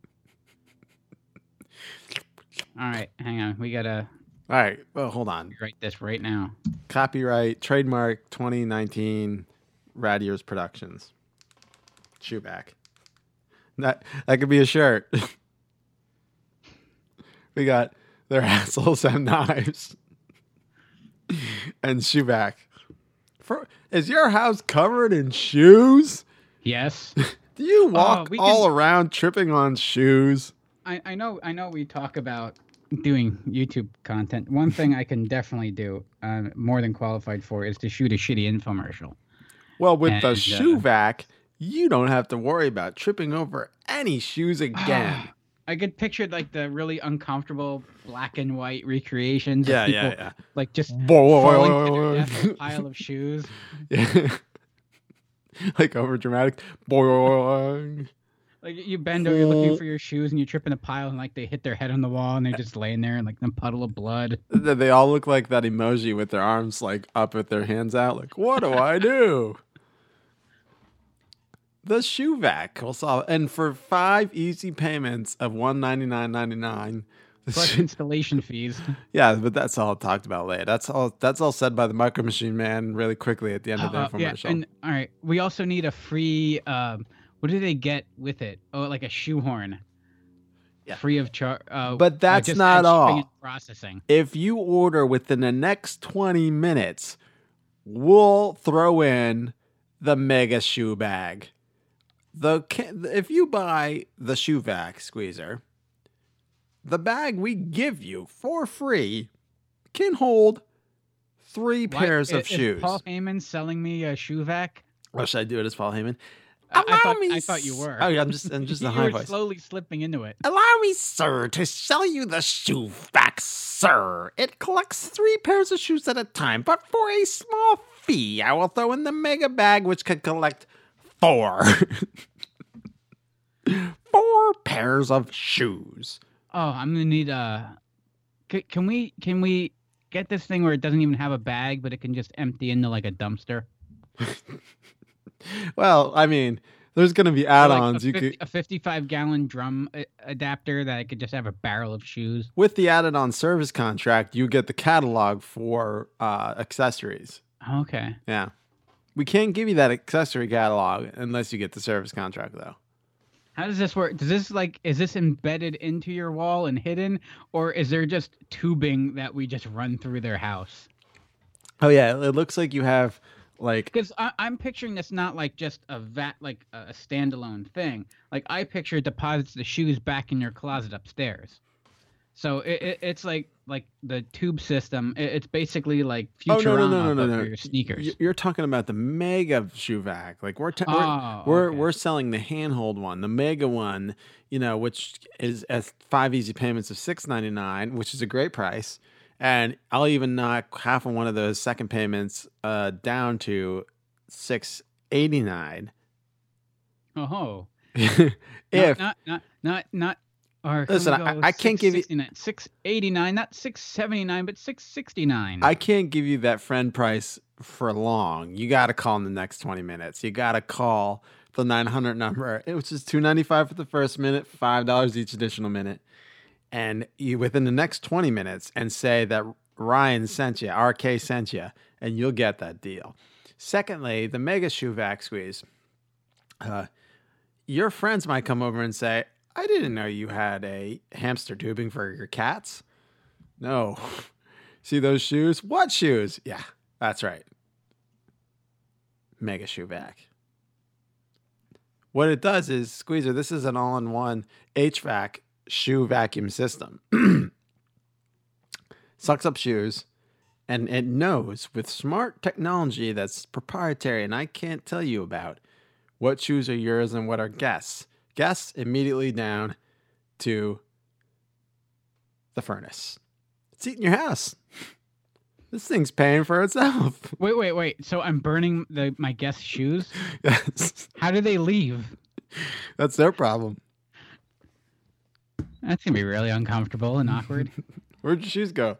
all right, hang on. We gotta All right. Well, hold on. write this right now. Copyright, trademark 2019 Rad Years Productions. Shoe vac. That that could be a shirt. we got their assholes have knives. and shoe vac. For, is your house covered in shoes? Yes. Do you walk we all can- around tripping on shoes? I, I know I know we talk about doing YouTube content. One thing I can definitely do, um, more than qualified for, is to shoot a shitty infomercial. Well, with the And, uh, shoe vac, you don't have to worry about tripping over any shoes again. I could picture like the really uncomfortable black and white recreations. yeah, of people, yeah, yeah. Like just Boy, falling to their death in a pile of shoes. Yeah. like over dramatic. Like you bend over, you're looking for uh. your shoes, and you trip in a pile, and like they hit their head on the wall, and they're just laying there in like a puddle of blood. Th- They all look like that emoji with their arms like up with their hands out. Like, what do I do? The shoe vac will solve. And for five easy payments of one ninety nine ninety nine. Plus installation fees. Yeah, but that's all talked about later. That's all. That's all said by the Micro Machine Man really quickly at the end of the Uh, yeah, and all right, we also need a free. Um, what do they get with it? Oh, like a shoehorn. Yeah. Free of charge. Uh, But uh, that's just not all. Processing. if you order within the next 20 minutes, we'll throw in the mega shoe bag. The if you buy the shoe vac squeezer, the bag we give you for free can hold three Why- pairs of is shoes. Paul Heyman selling me a shoe vac? Or should I do it as Paul Heyman? I, I thought, me I thought you were. Oh, yeah, I'm just, I'm just a high were voice. slowly slipping into it. Allow me, sir, to sell you the shoe vac, sir. It collects three pairs of shoes at a time, but for a small fee, I will throw in the mega bag, which can collect four. four pairs of shoes. Oh, I'm gonna need uh c- can we can we get this thing where it doesn't even have a bag, but it can just empty into like a dumpster? Well, I mean, there's going to be add-ons. a, you 50 could a 55 gallon drum a- adapter that I could just have a barrel of shoes. with the added-on service contract, you get the catalog for uh, accessories. Okay. Yeah. We can't give you that accessory catalog unless you get the service contract, though. How does this work? Does this like is this embedded into your wall and hidden, or is there just tubing that we just run through their house? Oh yeah, it looks like you have like Because I'm picturing this not like just a vat, like a standalone thing. Like I picture it deposits the shoes back in your closet upstairs. So it, it, it's like like the tube system. It's basically like Oh, no, no, no, no, no, no. sneakers. you're talking about the mega shoe vac. Like we're ta- Oh, we're, we're okay. we're selling the handhold one, the mega one, you know, which is at five easy payments of six ninety nine, which is a great price. And I'll even knock half of one of those second payments uh, down to six eighty nine. Oh, if not not not not, not or can Listen, I- I can't give you- 669 six eighty nine, not six seventy nine, but six sixty nine. I can't give you that friend price for long. You got to call in the next 20 minutes. You got to call the 900 number, eh, which is 295 for the first minute, $5 each additional minute. And you within the next 20 minutes and say that Ryan sent you, RK sent you, and you'll get that deal. Secondly, the mega shoe vac squeeze. Uh, your friends might come over and say, I didn't know you had a hamster tubing for your cats. No. See those shoes? What shoes? Yeah, that's right. Mega shoe vac. What it does is, Squeezer, this is an all in one HVAC shoe vacuum system. Sucks up shoes and it knows with smart technology that's proprietary and I can't tell you about what shoes are yours and what are guests. Guests immediately down to the furnace. It's eating your house. This thing's paying for itself. wait, wait, wait. So I'm burning the my guest shoes. yes. How do they leave? That's their problem. That's gonna be really uncomfortable and awkward. Where'd your shoes go?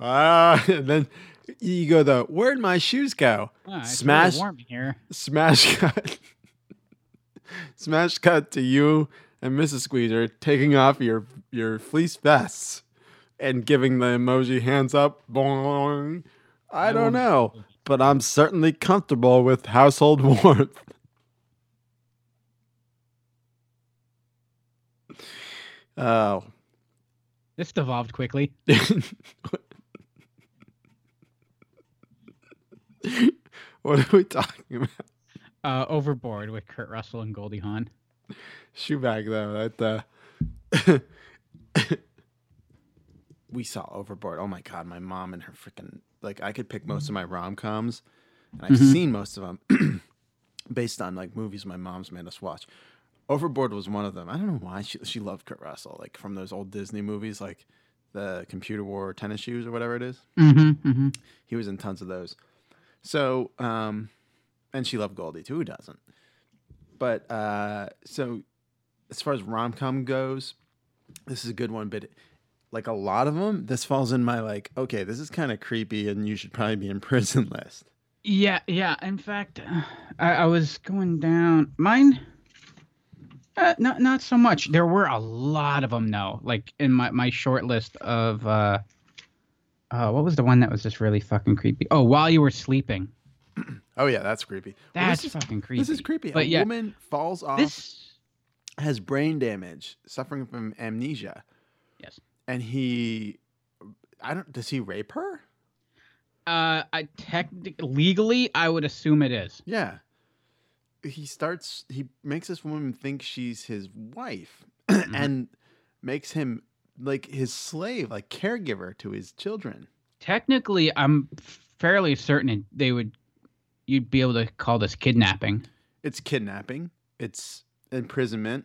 Ah, and then you go the where'd my shoes go? Ah, it's really Smash warm here. smash cut. Smash cut to you and Mrs. Squeezer taking off your your fleece vests and giving the emoji hands up. Boing. I don't know, but I'm certainly comfortable with household warmth. Oh. This devolved quickly. what are we talking about? Uh, overboard with Kurt Russell and Goldie Hawn. Shoe bag though. That uh, we saw Overboard. Oh my god, my mom and her freaking like I could pick most of my rom coms, and I've Mhm. seen most of them based on like movies my mom's made us watch. Overboard was one of them. I don't know why she she loved Kurt Russell, like from those old Disney movies, like the Computer Wore Tennis Shoes or whatever it is. Mm-hmm, mm-hmm. He was in tons of those. So, um, and she loved Goldie too. Who doesn't? But uh, so, as far as rom com goes, this is a good one. But like a lot of them, this falls in my like, okay, this is kind of creepy, and you should probably be in prison list. Yeah, yeah. In fact, I, I was going down mine. Uh, not not so much. There were a lot of them though. Like in my my short list of uh, uh, what was the one that was just really fucking creepy? Oh, while you were sleeping. Oh yeah, that's creepy. Well, That's this is, fucking creepy. This is creepy. But a yeah, woman falls off, this. has brain damage, suffering from amnesia, Yes. and he, I don't. Does he rape her? Uh, I technically legally, I would assume it is. Yeah. He starts he makes this woman think she's his wife Mm-hmm. and makes him like his slave, like caregiver to his children. Technically, I'm fairly certain they would. You'd be able to call this kidnapping. It's kidnapping. It's imprisonment,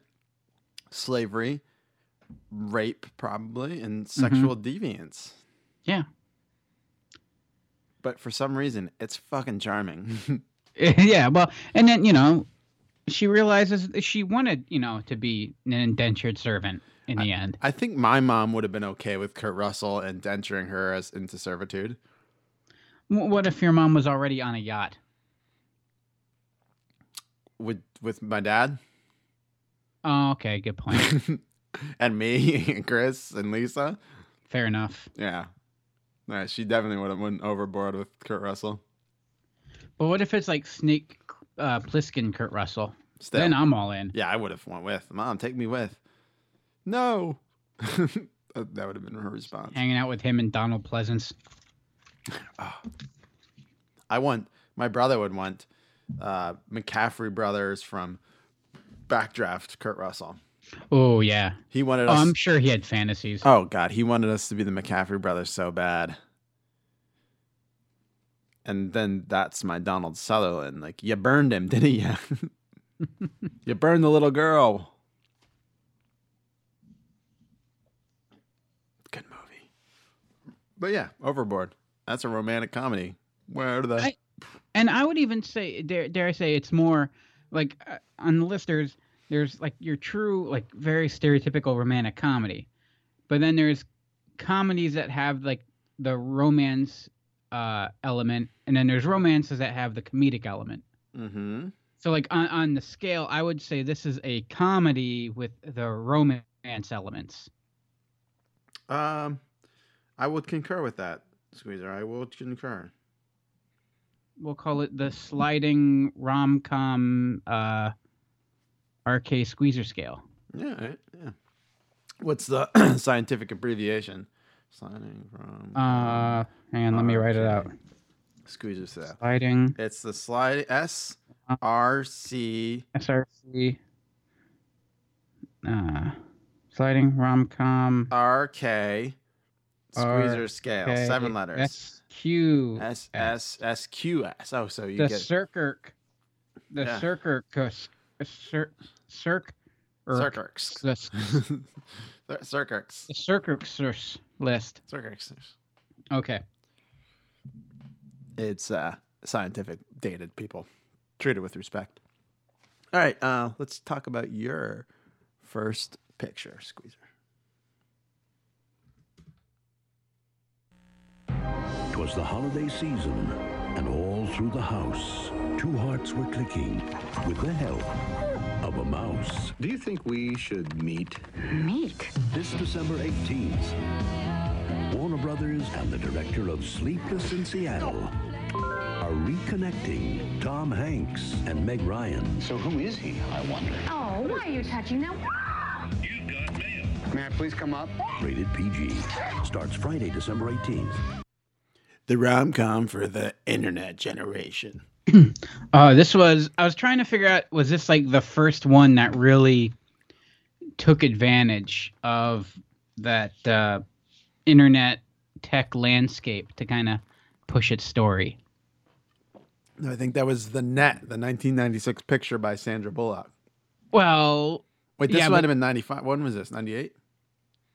slavery, rape, probably, and mm-hmm. sexual deviance. Yeah. But for some reason, it's fucking charming. yeah. Well, and then you know, she realizes she wanted you know to be an indentured servant in the end. I think my mom would have been okay with Kurt Russell indenturing her as into servitude. What if your mom was already on a yacht? With with my dad Oh, okay, good point. and me and Chris and Lisa. Fair enough. Yeah. Yeah, she definitely would have went overboard with Kurt Russell. But what if it's like Snake uh, Plissken, Kurt Russell? Still. Then I'm all in. Yeah, I would have went with. Mom, take me with. No. that that would have been her response. Hanging out with him and Donald Pleasence. I want my brother would want uh, McCaffrey brothers from Backdraft Kurt Russell. Oh yeah. He wanted Oh, us. I'm sure he had fantasies. oh God, he wanted us to be the McCaffrey brothers so bad. And then that's my Donald Sutherland. Like you burned him, didn't you? you burned the little girl. Good movie. But yeah, Overboard. That's a romantic comedy. Where the I- And I would even say, dare, dare I say, it's more like uh, on the list. There's there's like your true like very stereotypical romantic comedy, but then there's comedies that have like the romance uh, element, and then there's romances that have the comedic element. Mm-hmm. So like on on the scale, I would say this is a comedy with the romance elements. Um, I would concur with that, Squeezer. I will concur. We'll call it the sliding rom com uh, RK squeezer scale. Yeah, yeah. What's the scientific abbreviation? Sliding from Uh, hang on, let me write it out. Squeezer staff. Sliding It's the slide S R C S R C. Uh, sliding rom com. R K Squeezer scale, seven letters. SQ. S S S Q S. Oh, so you The get Circurk. The Yeah. Circurk. Cir- Circ. Circurks. The, Circurks. list. Circurks. Okay. It's uh, scientific, dated people. Treated with respect. All right, uh, let's talk about your first picture, Squeezer. Twas the holiday season, and all through the house, two hearts were clicking with the help of a mouse. Do you think we should meet? Meet? This December 18th, Warner Brothers and the director of Sleepless in Seattle are reconnecting Tom Hanks and Meg Ryan. So who is he, I wonder? Oh, why are you touching that? You've got mail. May I please come up? Rated PG. Starts Friday, December 18th. The rom com for the internet generation. Uh, this was I was trying to figure out was this like the first one that really took advantage of that uh, internet tech landscape to kind of push its story. No, I think that was the net, the 1996 picture by Sandra Bullock. Well, Wait, this Yeah, might but- have been 95. When was this? 98?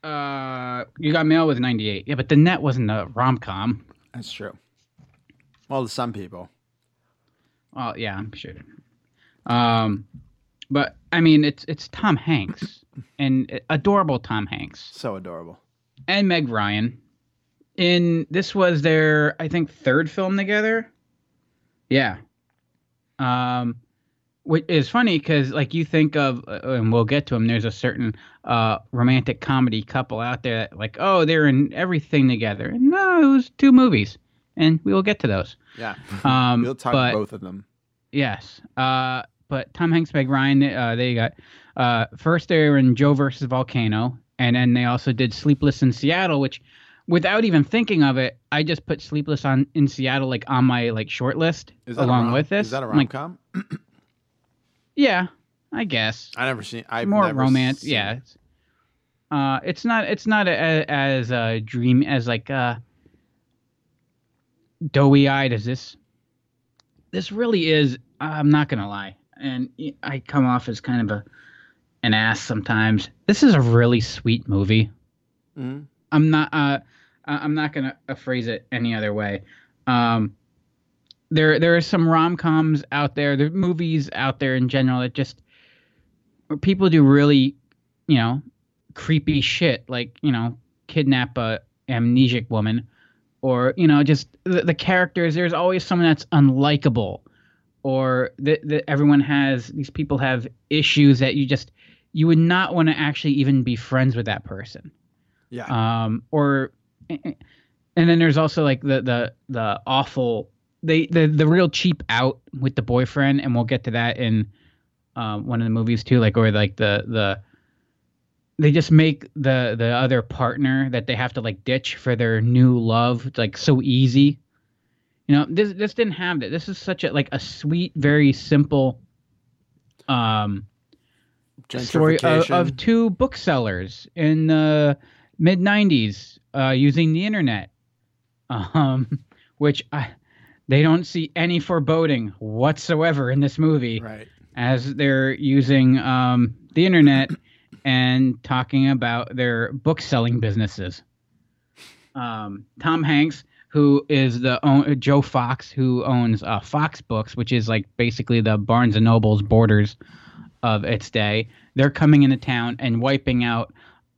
uh, you got mail with ninety eight. Yeah, but the net wasn't a rom com. That's true. Well, to some people. Well, yeah, I'm sure. Um, but I mean, it's it's Tom Hanks and adorable Tom Hanks. So adorable. and Meg Ryan. In this was their, I think, third film together. Yeah. Um, which is funny because, like, you think of, uh, and we'll get to them. There's a certain uh romantic comedy couple out there, that, like, oh, they're in everything together. And no, it was two movies, and we will get to those. Yeah. Um, we'll talk but- both of them. Yes. Uh, but Tom Hanks, Meg Ryan, uh, they got uh, first they were in Joe versus Volcano, and then they also did Sleepless in Seattle, which, without even thinking of it, I just put Sleepless on in Seattle like on my like short list Is that a along with this. Is that a I'm rom like, com? yeah, I guess I never seen. I've more romance. seen- Yeah. It's, uh, it's not. It's not a, as a dream as like uh, doughy eyed as this. This really is. I'm not gonna lie, and I come off as kind of a an ass sometimes. This is a really sweet movie. Mhm. I'm not. Uh, I- I'm not gonna uh, phrase it any other way. Um, there there are some rom coms out there. There are movies out there in general that just people do really, you know, creepy shit like you know kidnap a amnesic woman, or you know just the, the characters. There's always someone that's unlikable, or that that everyone has. These people have issues that you just you would not want to actually even be friends with that person Yeah. um or and then there's also like the the the awful they the the real cheap out with the boyfriend and we'll get to that in um one of the movies too like or like the the they just make the the other partner that they have to like ditch for their new love like so easy. You know this this didn't have that. This is such a like a sweet very simple um story of, of two booksellers in the mid 90s uh, using the internet um, which I, they don't see any foreboding whatsoever in this movie right. as they're using um, the internet and talking about their book selling businesses. Um, Tom Hanks, who is the own, Joe Fox, who owns uh, Fox Books, which is like basically the Barnes and Nobles borders of its day. They're coming into town and wiping out,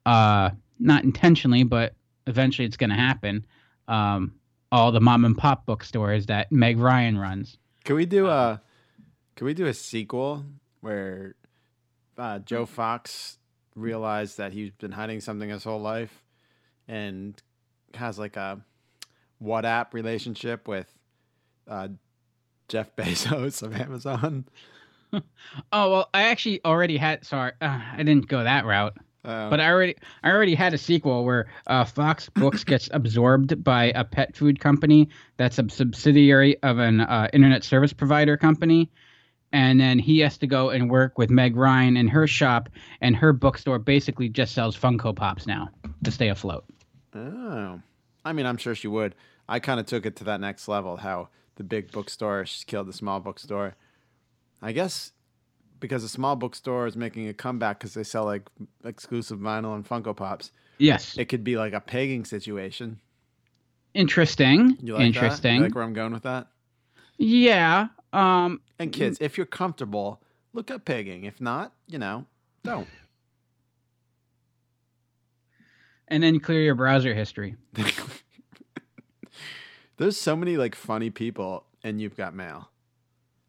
uh, not intentionally, but eventually it's going to happen. Um, all the mom and pop bookstores that Meg Ryan runs. Can we do a can we do a sequel where uh, Joe Fox realized that he's been hiding something his whole life and has like a what app relationship with uh, Jeff Bezos of Amazon? Oh well, I actually already had. Sorry, uh, I didn't go that route. Uh, But I already, I already had a sequel where uh, Fox Books gets absorbed by a pet food company that's a subsidiary of an uh, internet service provider company, and then he has to go and work with Meg Ryan in her shop, and her bookstore basically just sells Funko Pops now to stay afloat. Oh, I mean, I'm sure she would. I kind of took it to that next level. How the big bookstore killed the small bookstore. I guess because a small bookstore is making a comeback because they sell like exclusive vinyl and Funko Pops. Yes, It could be like a pegging situation. interesting. You like interesting. You like where I'm going with that? yeah. Um. And kids, if you're comfortable, look up pegging. If not, you know, don't. And then clear your browser history. There's so many like funny people, and you've got mail.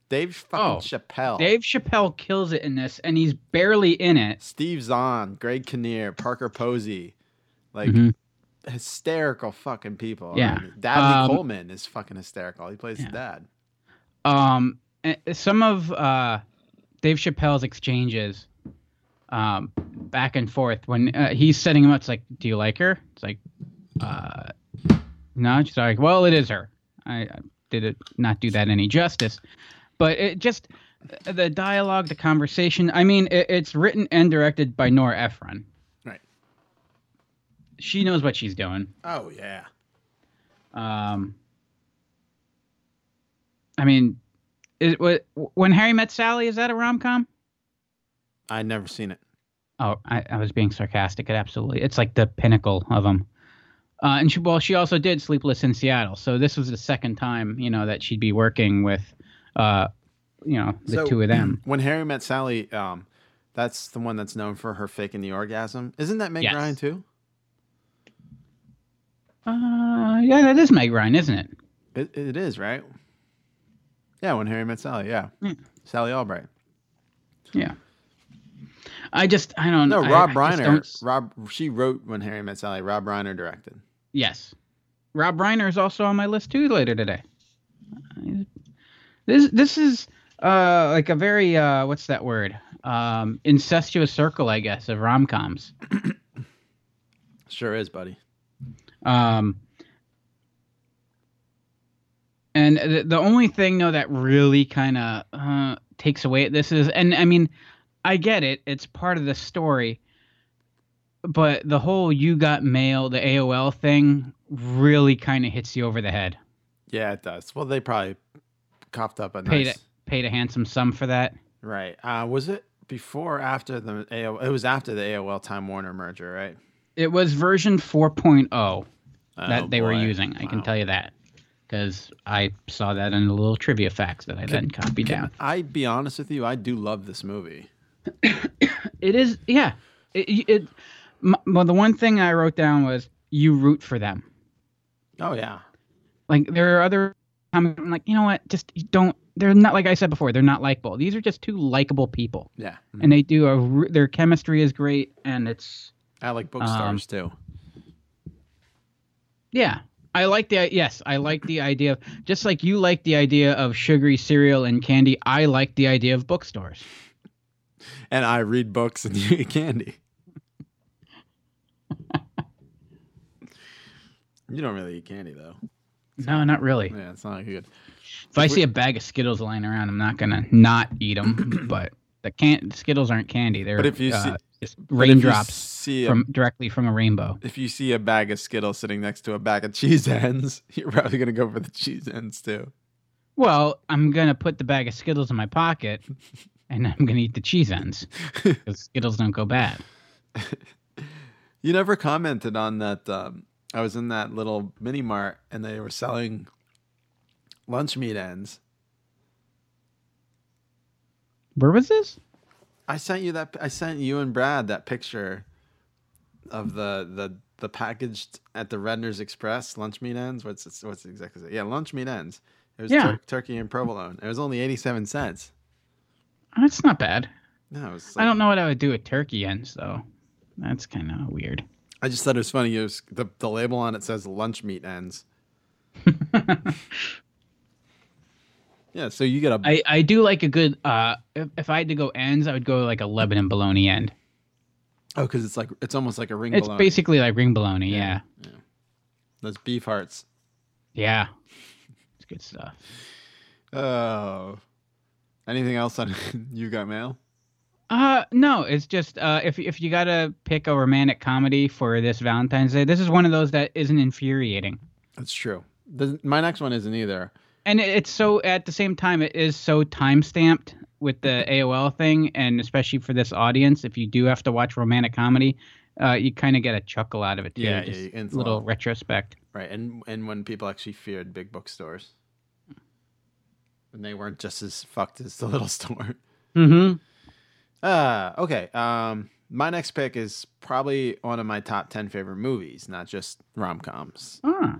Dave fucking Oh, Chappelle. Dave Chappelle kills it in this, and he's barely in it. Steve Zahn, Greg Kinnear, Parker Posey, like Mhm. hysterical fucking people. Yeah. Dabney Um, Coleman is fucking hysterical. He plays yeah. dad. um eh, some of uh dave chappelle's exchanges um back and forth when uh, he's setting him up it's like do you like her it's like uh no she's like well it is her i, I did it not do that any justice but it just the dialogue the conversation i mean it, it's written and directed by nora ephron Right. she knows what she's doing Oh yeah. um, I mean, is what when Harry met Sally? Is that a rom com? I never seen it. Oh, I, I was being sarcastic. It absolutely, it's like the pinnacle of them. Uh, and she, well, she also did Sleepless in Seattle. So this was the second time, you know, that she'd be working with, uh, you know, the So, two of them. When Harry met Sally, um, that's the one that's known for her faking the orgasm. Isn't that Meg Yes. Ryan too? Uh, yeah, that is Meg Ryan, isn't it? It, it is right. Yeah, when Harry met Sally. Yeah, Hmm. Sally Albright. Yeah. I just, I don't know. No. Rob I, I Reiner. don't- Rob, she wrote when Harry met Sally. Rob Reiner directed. Yes. Rob Reiner is also on my list too later today. This this is uh like a very uh what's that word? Um incestuous circle, I guess, of rom coms. Sure is, buddy. Um and the, the only thing though that really kind of uh, takes away this is and I mean I get it, it's part of the story. But the whole you got mail, the AOL thing really kind of hits you over the head. Yeah, it does. Well, they probably coughed up a Paid nice. a, paid a handsome sum for that. Right. Uh, was it before or after the AOL? It was after the AOL Time Warner merger, right? It was version 4.0 Oh, that they were using. I can tell you that because I saw that in the little trivia facts that I then copied down. I be honest with you, I do love this movie. It is, yeah. It, it, well, the one thing I wrote down was you root for them. Oh yeah. Like there are other, I'm like, you know what? Just don't. They're not like I said before. They're not likable. These are just two likable people, Yeah. and they do a. Their chemistry is great, and it's I like Um, too. yeah. I like the yes. I like the idea of just like you like the idea of sugary cereal and candy. I like the idea of bookstores. And I read books and you eat candy. you don't really eat candy though. No, not really. Yeah, it's not like good. If I see a bag of Skittles lying around, I'm not gonna not eat them. but the can Skittles aren't candy. They're But if you uh, see- just But if you raindrops see a, from directly from a rainbow. if you see a bag of Skittles sitting next to a bag of cheese ends, you're probably gonna go for the cheese ends too. Well, I'm gonna put the bag of Skittles in my pocket, and I'm gonna eat the cheese ends because Skittles don't go bad. You never commented on that. Um, I was in that little mini mart and they were selling lunch meat ends. Where was this? I sent you that. I sent you and Brad that picture of the the the packaged at the Redner's Express lunch meat ends. What's it, what's it exactly? say? Yeah, lunch meat ends. It was Yeah. tur- turkey and provolone. It was only eighty seven cents. That's not bad. No, it was I don't know what I would do with turkey ends though. That's kind of weird. I just thought it was funny. It was the the label on it says lunch meat ends. yeah, so you get a I, I do like a good uh if, if I had to go ends, I would go like a Lebanon bologna end. oh, because it's like it's almost like a ring. It's bologna. basically like ring bologna, yeah. those beef hearts. Yeah. It's good stuff. Oh, anything else on you got mail? Uh no, it's just uh if if you gotta pick a romantic comedy for this Valentine's Day, this is one of those that isn't infuriating. That's true. The, my next one isn't either. And it- it's so at the same time it is so time stamped with the AOL thing, and especially for this audience, if you do have to watch romantic comedy, uh, you kind of get a chuckle out of it too. Yeah, just yeah, little retrospect. Right, and and when people actually feared big bookstores, and they weren't just as fucked as the little store. Mm-hmm. Uh, okay. Um, my next pick is probably one of my top ten favorite movies, not just rom coms. Ah.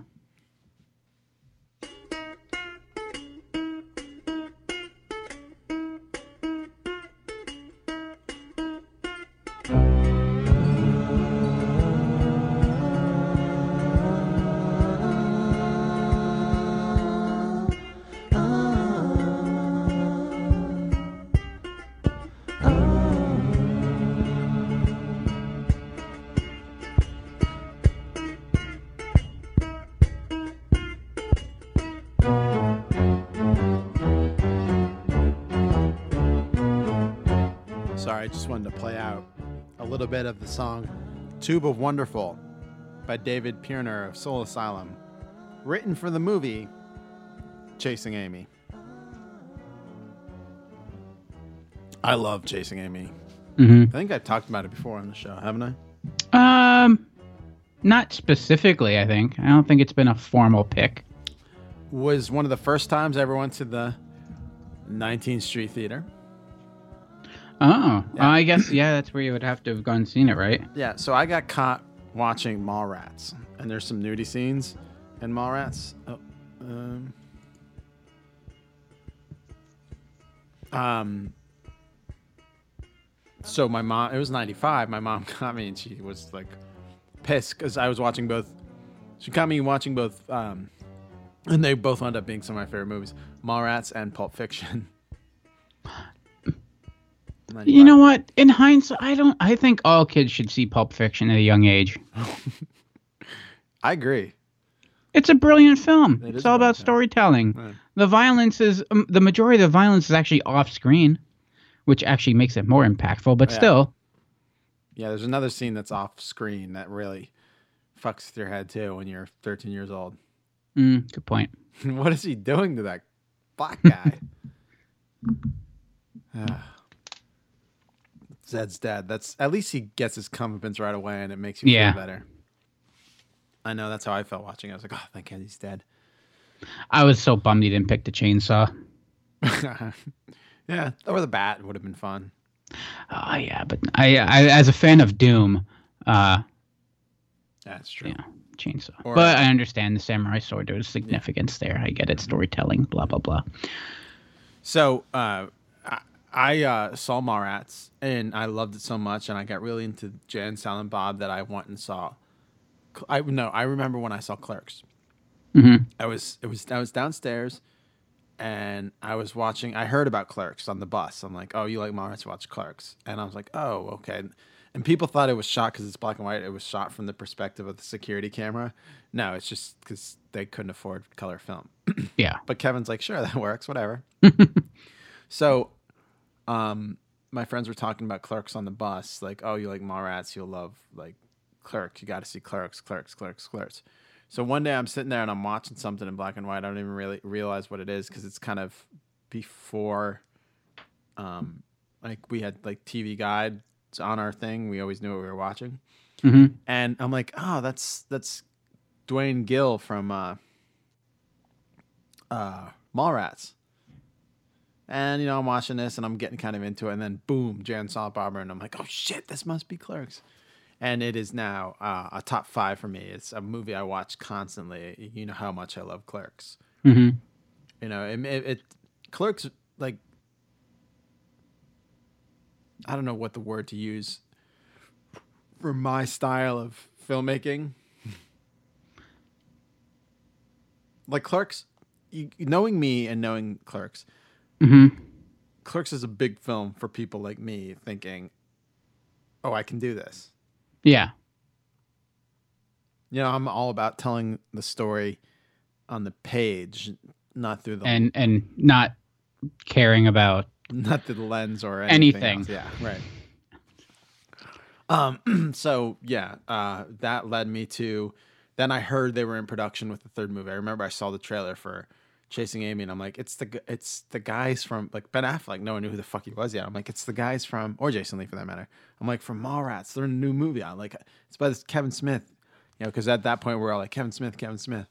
Bit of the song "Tube of Wonderful" by David Pirner of Soul Asylum, written for the movie Chasing Amy. I love Chasing Amy. Mm-hmm. I think I've talked about it before on the show, haven't I? Um, not specifically. I think I don't think it's been a formal pick. Was one of the first times I ever went to the 19th Street Theater. Oh, I guess yeah. That's where you would have to have gone and seen it, right? Yeah, so I got caught watching Mallrats, and there's some nudie scenes in Mallrats. Oh, um, um, so my mom, it was '95. My mom caught me, and she was like pissed because I was watching both. She caught me watching both, um, and they both wound up being some of my favorite movies: Mallrats and Pulp Fiction. You know what? In hindsight, I don't. I think all kids should see Pulp Fiction at a young age. I agree. It's a brilliant film. It is it's all brilliant about storytelling. Right. The violence is um, the majority of the violence is actually off screen, which actually makes it more impactful. But Yeah. still, Yeah, there's another scene that's off screen that really fucks with your head too when you're 13 years old. mm, good point. what is he doing to that black guy? Zed's dead. That's at least he gets his comeuppance right away, and it makes you Yeah. feel better. I know that's how I felt watching. I was like, oh, thank God he's dead. I was so bummed he didn't pick the chainsaw. yeah, or the bat would have been fun. Oh yeah, but I, I as a fan of Doom, uh, That's true. yeah, chainsaw. Or- but I understand the samurai sword. There's significance there. I get it. Storytelling. Blah blah blah. So uh, I, uh, saw Mallrats and I loved it so much, and I got really into Jay and Silent Bob that I went and saw. I no, I remember when I saw Clerks. Mhm. I was it was I was downstairs, and I was watching. I heard about Clerks on the bus. I'm like, oh, you like Mallrats? Watch Clerks, and I was like, oh, okay. And people thought it was shot because it's black and white. It was shot from the perspective of the security camera. No, it's just because they couldn't afford color film. Yeah. But Kevin's like, sure, that works, whatever. so, um, my friends were talking about Clerks on the bus, like, oh, you like Mallrats, you'll love like Clerks. You got to see Clerks, Clerks, Clerks, Clerks. So one day I'm sitting there and I'm watching something in black and white. I don't even really realize what it is because it's kind of before, um, like we had like TV guides on our thing. We always knew what we were watching, hmm and I'm like, oh, that's that's Dwayne Gill from uh, uh, Mallrats. And you know, I'm watching this and I'm getting kind of into it, and then boom, Jay and Silent Bob, and I'm like, oh shit, this must be Clerks. And it is now uh, a top five for me. It's a movie I watch constantly. You know how much I love Clerks. hmm You know, it, it, it Clerks like I don't know what the word to use for my style of filmmaking. like Clerks, you, knowing me and knowing Clerks, hmm Clerks is a big film for people like me thinking, "Oh, I can do this." Yeah. You know, I'm all about telling the story on the page, not through the And and not caring about not through the lens or anything. Anything. Yeah, right. Um. So yeah, uh, that led me to. Then I heard they were in production with the third movie. I remember I saw the trailer for Chasing Amy, and I'm like, it's the it's the guys from like Ben Affleck. No one knew who the fuck he was yet. I'm like, it's the guys from or Jason Lee for that matter. I'm like from Mallrats. They're in a new movie. I'm like, it's by this Kevin Smith. You know, because at that point we're all like Kevin Smith, Kevin Smith,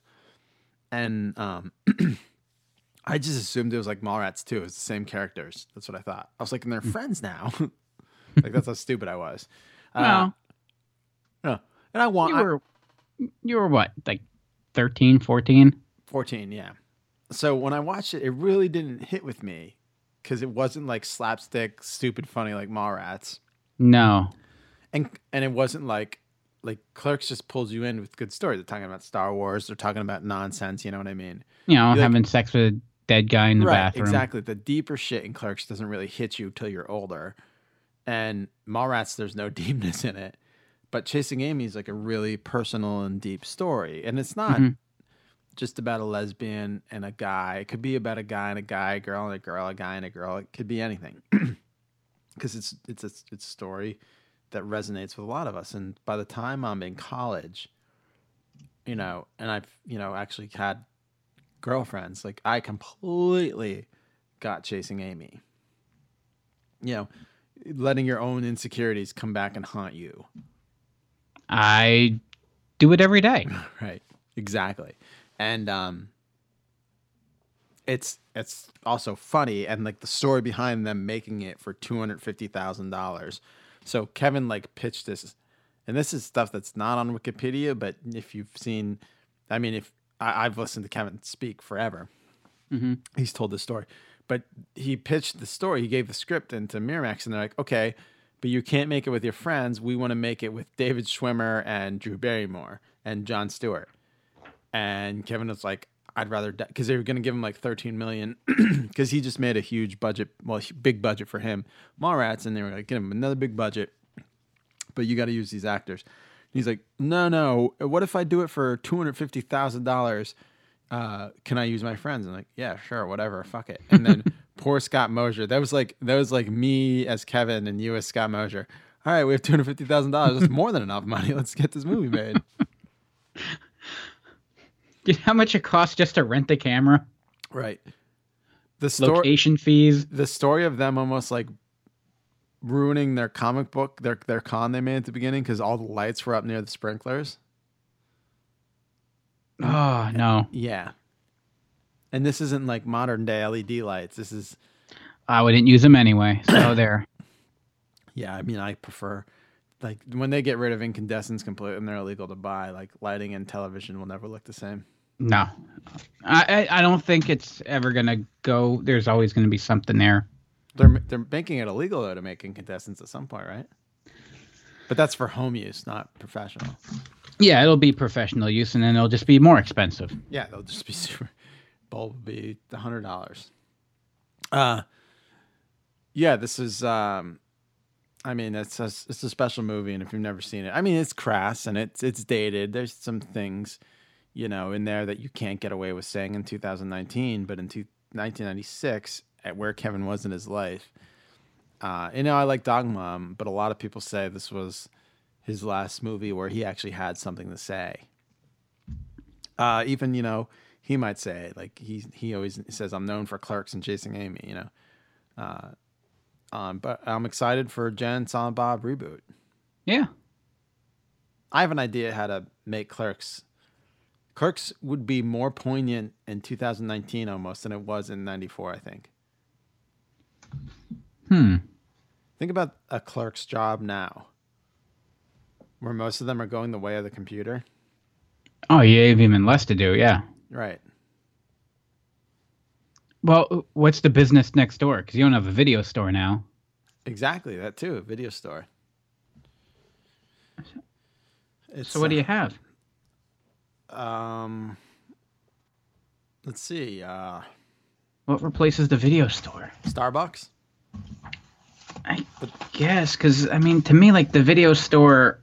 and um. I just assumed it was like Mallrats too. It was the same characters. That's what I thought. I was like, and they're friends now. like that's how stupid I was. Uh, Well, no. And I want you were you were what like 13, 14? 14, yeah. So when I watched it, it really didn't hit with me because it wasn't like slapstick, stupid, funny like Mallrats, No. and and it wasn't like like Clerks just pulls you in with good stories. They're talking about Star Wars. They're talking about nonsense. You know what I mean? You know, Like- having sex with a dead guy in the right, bathroom. exactly. The deeper shit in Clerks doesn't really hit you till you're older, and Mallrats, there's no deepness in it. But Chasing Amy is like a really personal and deep story, and it's not Mhm. Just about a lesbian and a guy. It could be about a guy and a guy, a girl and a girl, a guy and a girl. It could be anything, because it's it's a, it's a story that resonates with a lot of us. And by the time I'm in college, you know, and I've you know actually had girlfriends, like I completely got chasing Amy. You know, letting your own insecurities come back and haunt you. I do it every day. Right. Exactly. And um it's it's also funny and like the story behind them making it for two hundred fifty thousand dollars. So Kevin like pitched this and this is stuff that's not on Wikipedia, but if you've seen I mean if I, I've listened to Kevin speak forever. hmm He's told this story. But he pitched the story, he gave the script into Miramax and they're like, Okay, but you can't make it with your friends. We want to make it with David Schwimmer and Drew Barrymore and Jon Stewart. And Kevin was like, I'd rather because they were going to give him like 13 million because he just made a huge budget, well, big budget for him, Mallrats, and they were like, give him another big budget, but you got to use these actors. And he's like, no, no. What if I do it for two hundred fifty thousand dollars? Uh, can I use my friends? And like, yeah, sure, whatever, fuck it. And then poor Scott Mosier. That was like that was like me as Kevin and you as Scott Mosier. All right, we have two hundred fifty thousand dollars. That's more than enough money. Let's get this movie made. know how much it costs just to rent the camera? Right. The story Location fees. the story of them almost like ruining their comic book, their their con they made at the beginning because all the lights were up near the sprinklers. Oh no, Yeah. And this isn't like modern day LED lights. This is I wouldn't use them anyway. So there. yeah, I mean I prefer like when they get rid of incandescents completely and they're illegal to buy, like lighting and television will never look the same. No, I I, don't think it's ever gonna go. There's always gonna be something there. They're they're making it illegal though to make incandescents at some point, right? But that's for home use, not professional. Yeah, it'll be professional use, and then it'll just be more expensive. Yeah, they'll just be super. Bulb will be a hundred dollars. Uh, yeah, this is. Um, I mean, it's a it's a special movie, and if you've never seen it, I mean, it's crass and it's it's dated. There's some things, you know, in there that you can't get away with saying in 2019, but in two, 1996, at where Kevin was in his life. Uh, you know, I like Dogma, but a lot of people say this was his last movie where he actually had something to say. Uh, even you know, he might say like he he always says I'm known for Clerks and Chasing Amy. You know, uh, um, but I'm excited for Jay and Silent Bob reboot. Yeah. I have an idea how to make Clerks. Clerks would be more poignant in 2019 almost than it was in '94. I think. Hmm. Think about a clerk's job now, where most of them are going the way of the computer. Oh, you have even less to do. Yeah. Right. Well, what's the business next door? Because you don't have a video store now. Exactly that too. A video store. It's, So what do you have? Um. Let's see. Uh, What replaces the video store? Starbucks. I guess because I mean, to me, like the video store,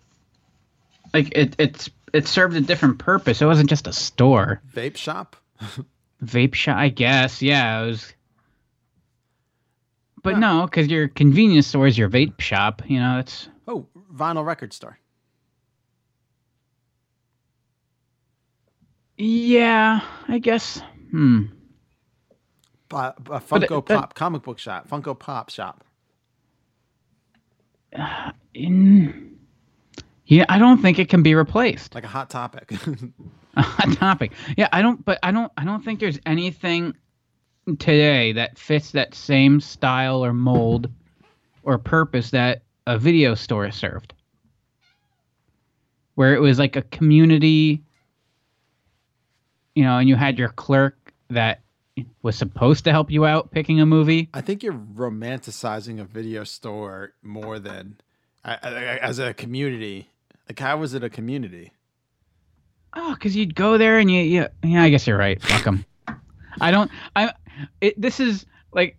like it it's it served a different purpose. It wasn't just a store. Vape shop. Vape shop, I guess. Yeah, it was. But no, because your convenience store is your vape shop. You know, it's Oh, vinyl record store. Yeah. I guess. Hmm. But, a Funko it- that- Pop comic book shop. Funko Pop shop. In. Yeah, I don't think it can be replaced. Like a hot topic. a hot topic. Yeah, I don't. But I don't. I don't think there's anything today that fits that same style or mold or purpose that a video store served. Where it was like a community, you know, and you had your clerk that was supposed to help you out picking a movie. I think you're romanticizing a video store more than I, I, I- as a community. Like, how was it a community? Oh, because you'd go there and you, you, yeah, I guess you're right. Fuck them. I don't. I. It, this is like,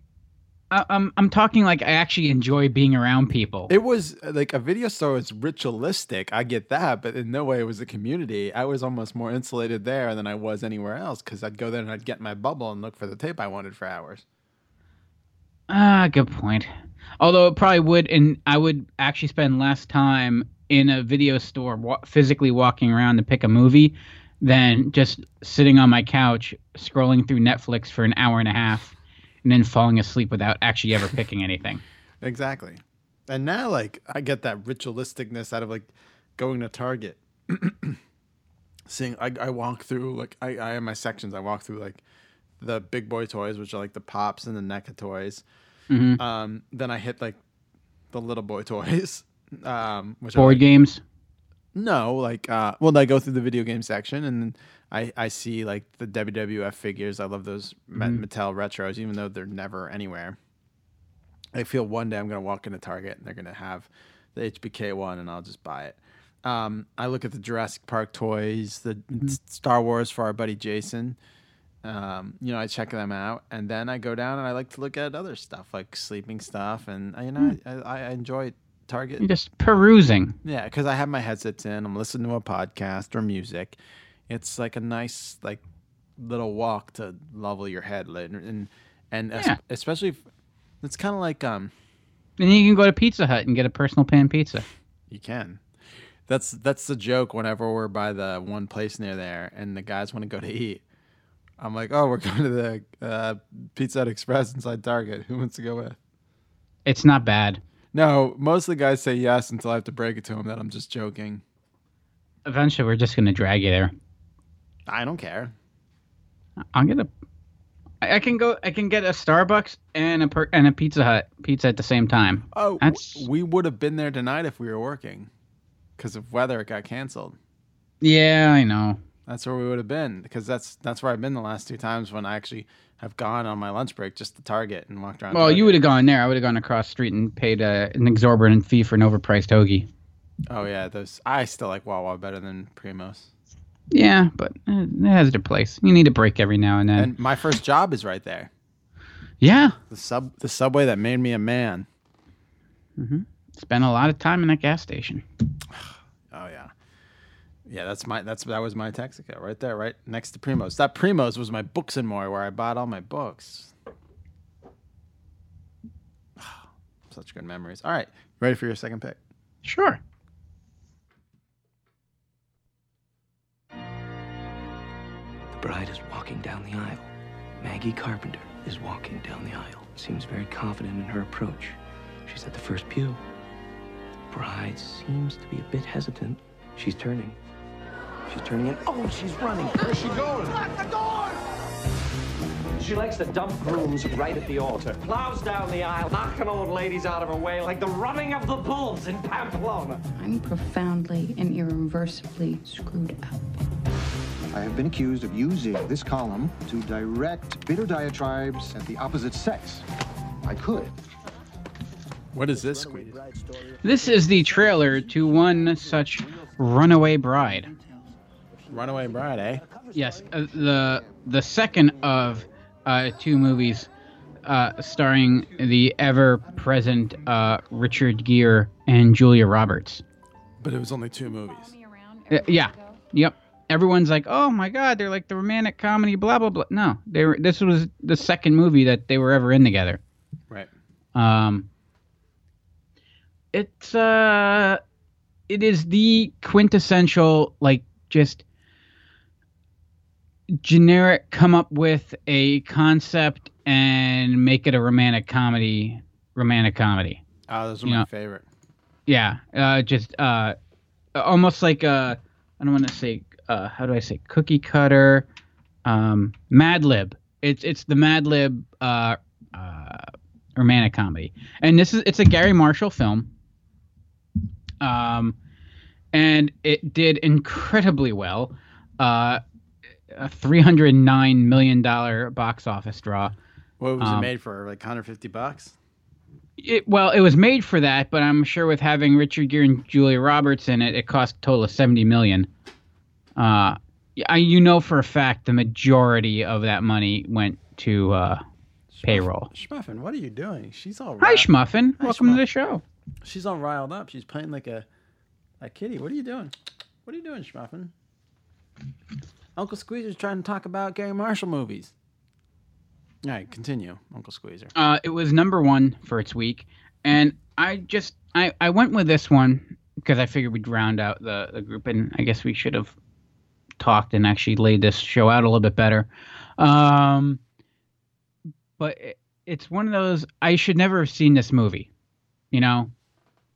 I, I'm I'm talking like I actually enjoy being around people. It was uh, like a video store is ritualistic. I get that, but in no way it was a community. I was almost more insulated there than I was anywhere else because I'd go there and I'd get my bubble and look for the tape I wanted for hours. Ah, good point. Although it probably would, and I would actually spend less time in a video store wa- physically walking around to pick a movie than just sitting on my couch scrolling through Netflix for an hour and a half and then falling asleep without actually ever picking anything. Exactly. And now, like, I get that ritualisticness out of like going to Target. Seeing, I, I walk through, like, I, I have my sections. I walk through, like, the big boy toys, which are like the pops and the NECA toys. Mhm. Um, then I hit, like, the little boy toys. Um, which are Board like, games. No, like, uh, well, I go through the video game section and I, I see like the WWF figures. I love those Mhm. Mattel retros, even though they're never anywhere. I feel one day I'm gonna walk into Target and they're gonna have the HBK one, and I'll just buy it. Um, I look at the Jurassic Park toys, the S- Star Wars for our buddy Jason. Um, you know, I check them out, and then I go down and I like to look at other stuff like sleeping stuff, and I, you know, I, I, I enjoy Target. Just perusing. Yeah, because I have my headsets in. I'm listening to a podcast or music. It's like a nice like little walk to level your head, and and Yeah. especially if, it's kind of like um And you can go to Pizza Hut and get a personal pan pizza. you can. That's that's the joke whenever we're by the one place near there and the guys want to go to eat. I'm like, oh, we're going to the uh, Pizza Hut Express inside Target. Who wants to go with? It's not bad. No, most of the guys say yes until I have to break it to them that I'm just joking. Eventually, we're just gonna drag you there. I don't care. I'll get a. I I can go. I can get a Starbucks and a per, and a Pizza Hut pizza at the same time. Oh, That's- we would have been there tonight if we were working. Because of weather, it got canceled. Yeah, I know. That's where we would have been because that's that's where I've been the last two times when I actually have gone on my lunch break just to Target and walked around. Well, you would have gone there. I would have gone across the street and paid uh, an exorbitant fee for an overpriced hoagie. Oh yeah, those. I still like Wawa better than Primos. Yeah, but uh, it has their place. You need a break every now and then. And my first job is right there. yeah, The sub, the subway that made me a man. spent a lot of time in that gas station. Yeah, yeah. That's my that's that was my Texaco right there, right next to Primos. That Primos was my Books and More, where I bought all my books. Such good memories. All right, ready for your second pick? Sure. The bride is walking down the aisle. Maggie Carpenter is walking down the aisle. Seems very confident in her approach. She's at the first pew. Bride seems to be a bit hesitant. She's turning. She's turning in. Oh, she's running. Where's she going? Lock the door! She likes to dump grooms right at the altar. Plows down the aisle, knocking old ladies out of her way like the running of the bulls in Pamplona. I'm profoundly and irreversibly screwed up. I have been accused of using this column to direct bitter diatribes at the opposite sex. I could. What is this, Squeeze? This is the trailer to one such runaway bride. Runaway Bride, eh? Yes, uh, the the second of uh, two movies uh, starring the ever-present uh, Richard Gere and Julia Roberts. But it was only two movies. Uh, yeah, yep. Everyone's like, "Oh my God, they're like the romantic comedy." Blah blah blah. No, they were. This was the second movie that they were ever in together. Right. Um, it's uh, it is the quintessential like just generic come up with a concept and make it a romantic comedy. Romantic comedy. Oh, those are Yeah. my favorite. Yeah, uh, just uh, almost like a I don't want to say uh, how do I say cookie cutter, um, Mad Lib. It's it's the Mad Lib uh, uh, romantic comedy, and this is it's a Garry Marshall film. Um, and it did incredibly well. Uh, a three hundred nine million dollar box office draw. What was Um, it made for? Like 150 bucks? It, well, it was made for that, but I'm sure with having Richard Gere and Julia Roberts in it, it cost a total of seventy million. Uh, I, you know for a fact the majority of that money went to uh, payroll. Schmuffin, what are you doing? She's all Hi, ri- Schmuffin. Hi, Welcome to the show. She's all riled up. She's playing like a a kitty. What are you doing? What are you doing, Schmuffin? Uncle Squeezer's trying to talk about Garry Marshall movies. All right, continue, Uncle Squeezer. Uh, it was number one for its week, and I just I, I went with this one because I figured we'd round out the, the group, and I guess we should have talked and actually laid this show out a little bit better. Um, but it, it's one of those I should never have seen this movie, you know,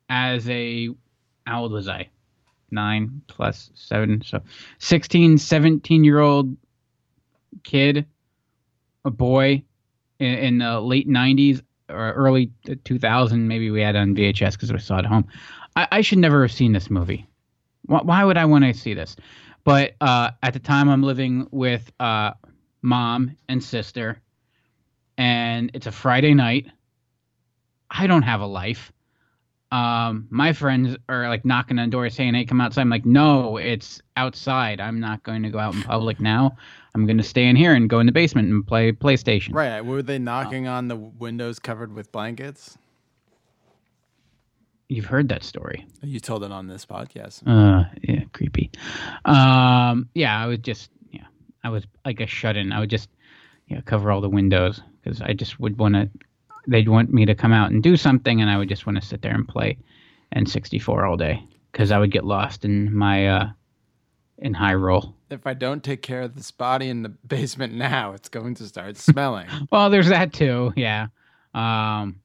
as a how old was I? Nine plus seven, so 16, 17 year old kid a boy in, in the late 90s or early 2000 maybe we had on vhs because we saw it at home. I, I should never have seen this movie. Why, why would i want to see this? But uh, at the time i'm living with uh, mom and sister and it's a friday night. I don't have a life um, my friends are like knocking on the door saying hey come outside i'm like no it's outside i'm not going to go out in public now i'm going to stay in here and go in the basement and play playstation Right, were they knocking on the windows covered with blankets? You've heard that story. You told it on this podcast. Uh, yeah, creepy. Um, yeah, I was just, yeah, I was like a shut in. I would just, yeah, cover all the windows because I just would want to. They'd want me to come out and do something, and I would just want to sit there and play N64 all day because I would get lost in my uh, in high roll. If I don't take care of this body in the basement now, it's going to start smelling. Well, there's that too. Yeah. Um,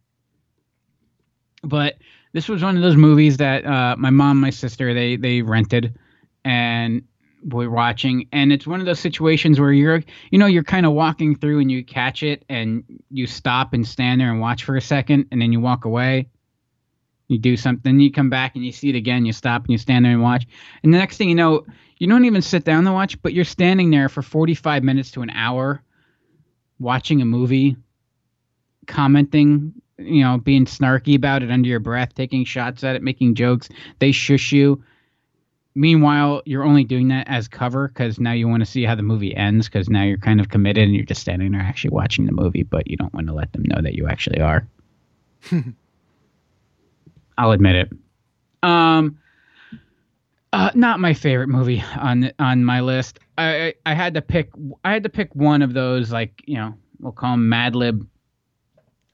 but this was one of those movies that uh, my mom, my sister, they they rented, and we're watching. And it's one of those situations where you're, you know, you're kind of walking through and you catch it, and you stop and stand there and watch for a second, and then you walk away. You do something, you come back and you see it again. You stop and you stand there and watch, and the next thing you know, you don't even sit down to watch, but you're standing there for 45 minutes to an hour, watching a movie, commenting, you know, being snarky about it under your breath, taking shots at it, making jokes. They shush you. Meanwhile, you're only doing that as cover because now you want to see how the movie ends because now you're kind of committed and you're just standing there actually watching the movie, but you don't want to let them know that you actually are. I'll admit it. Um, uh, not my favorite movie on on my list. I, I I had to pick. I had to pick one of those, like you know, we'll call them Mad Lib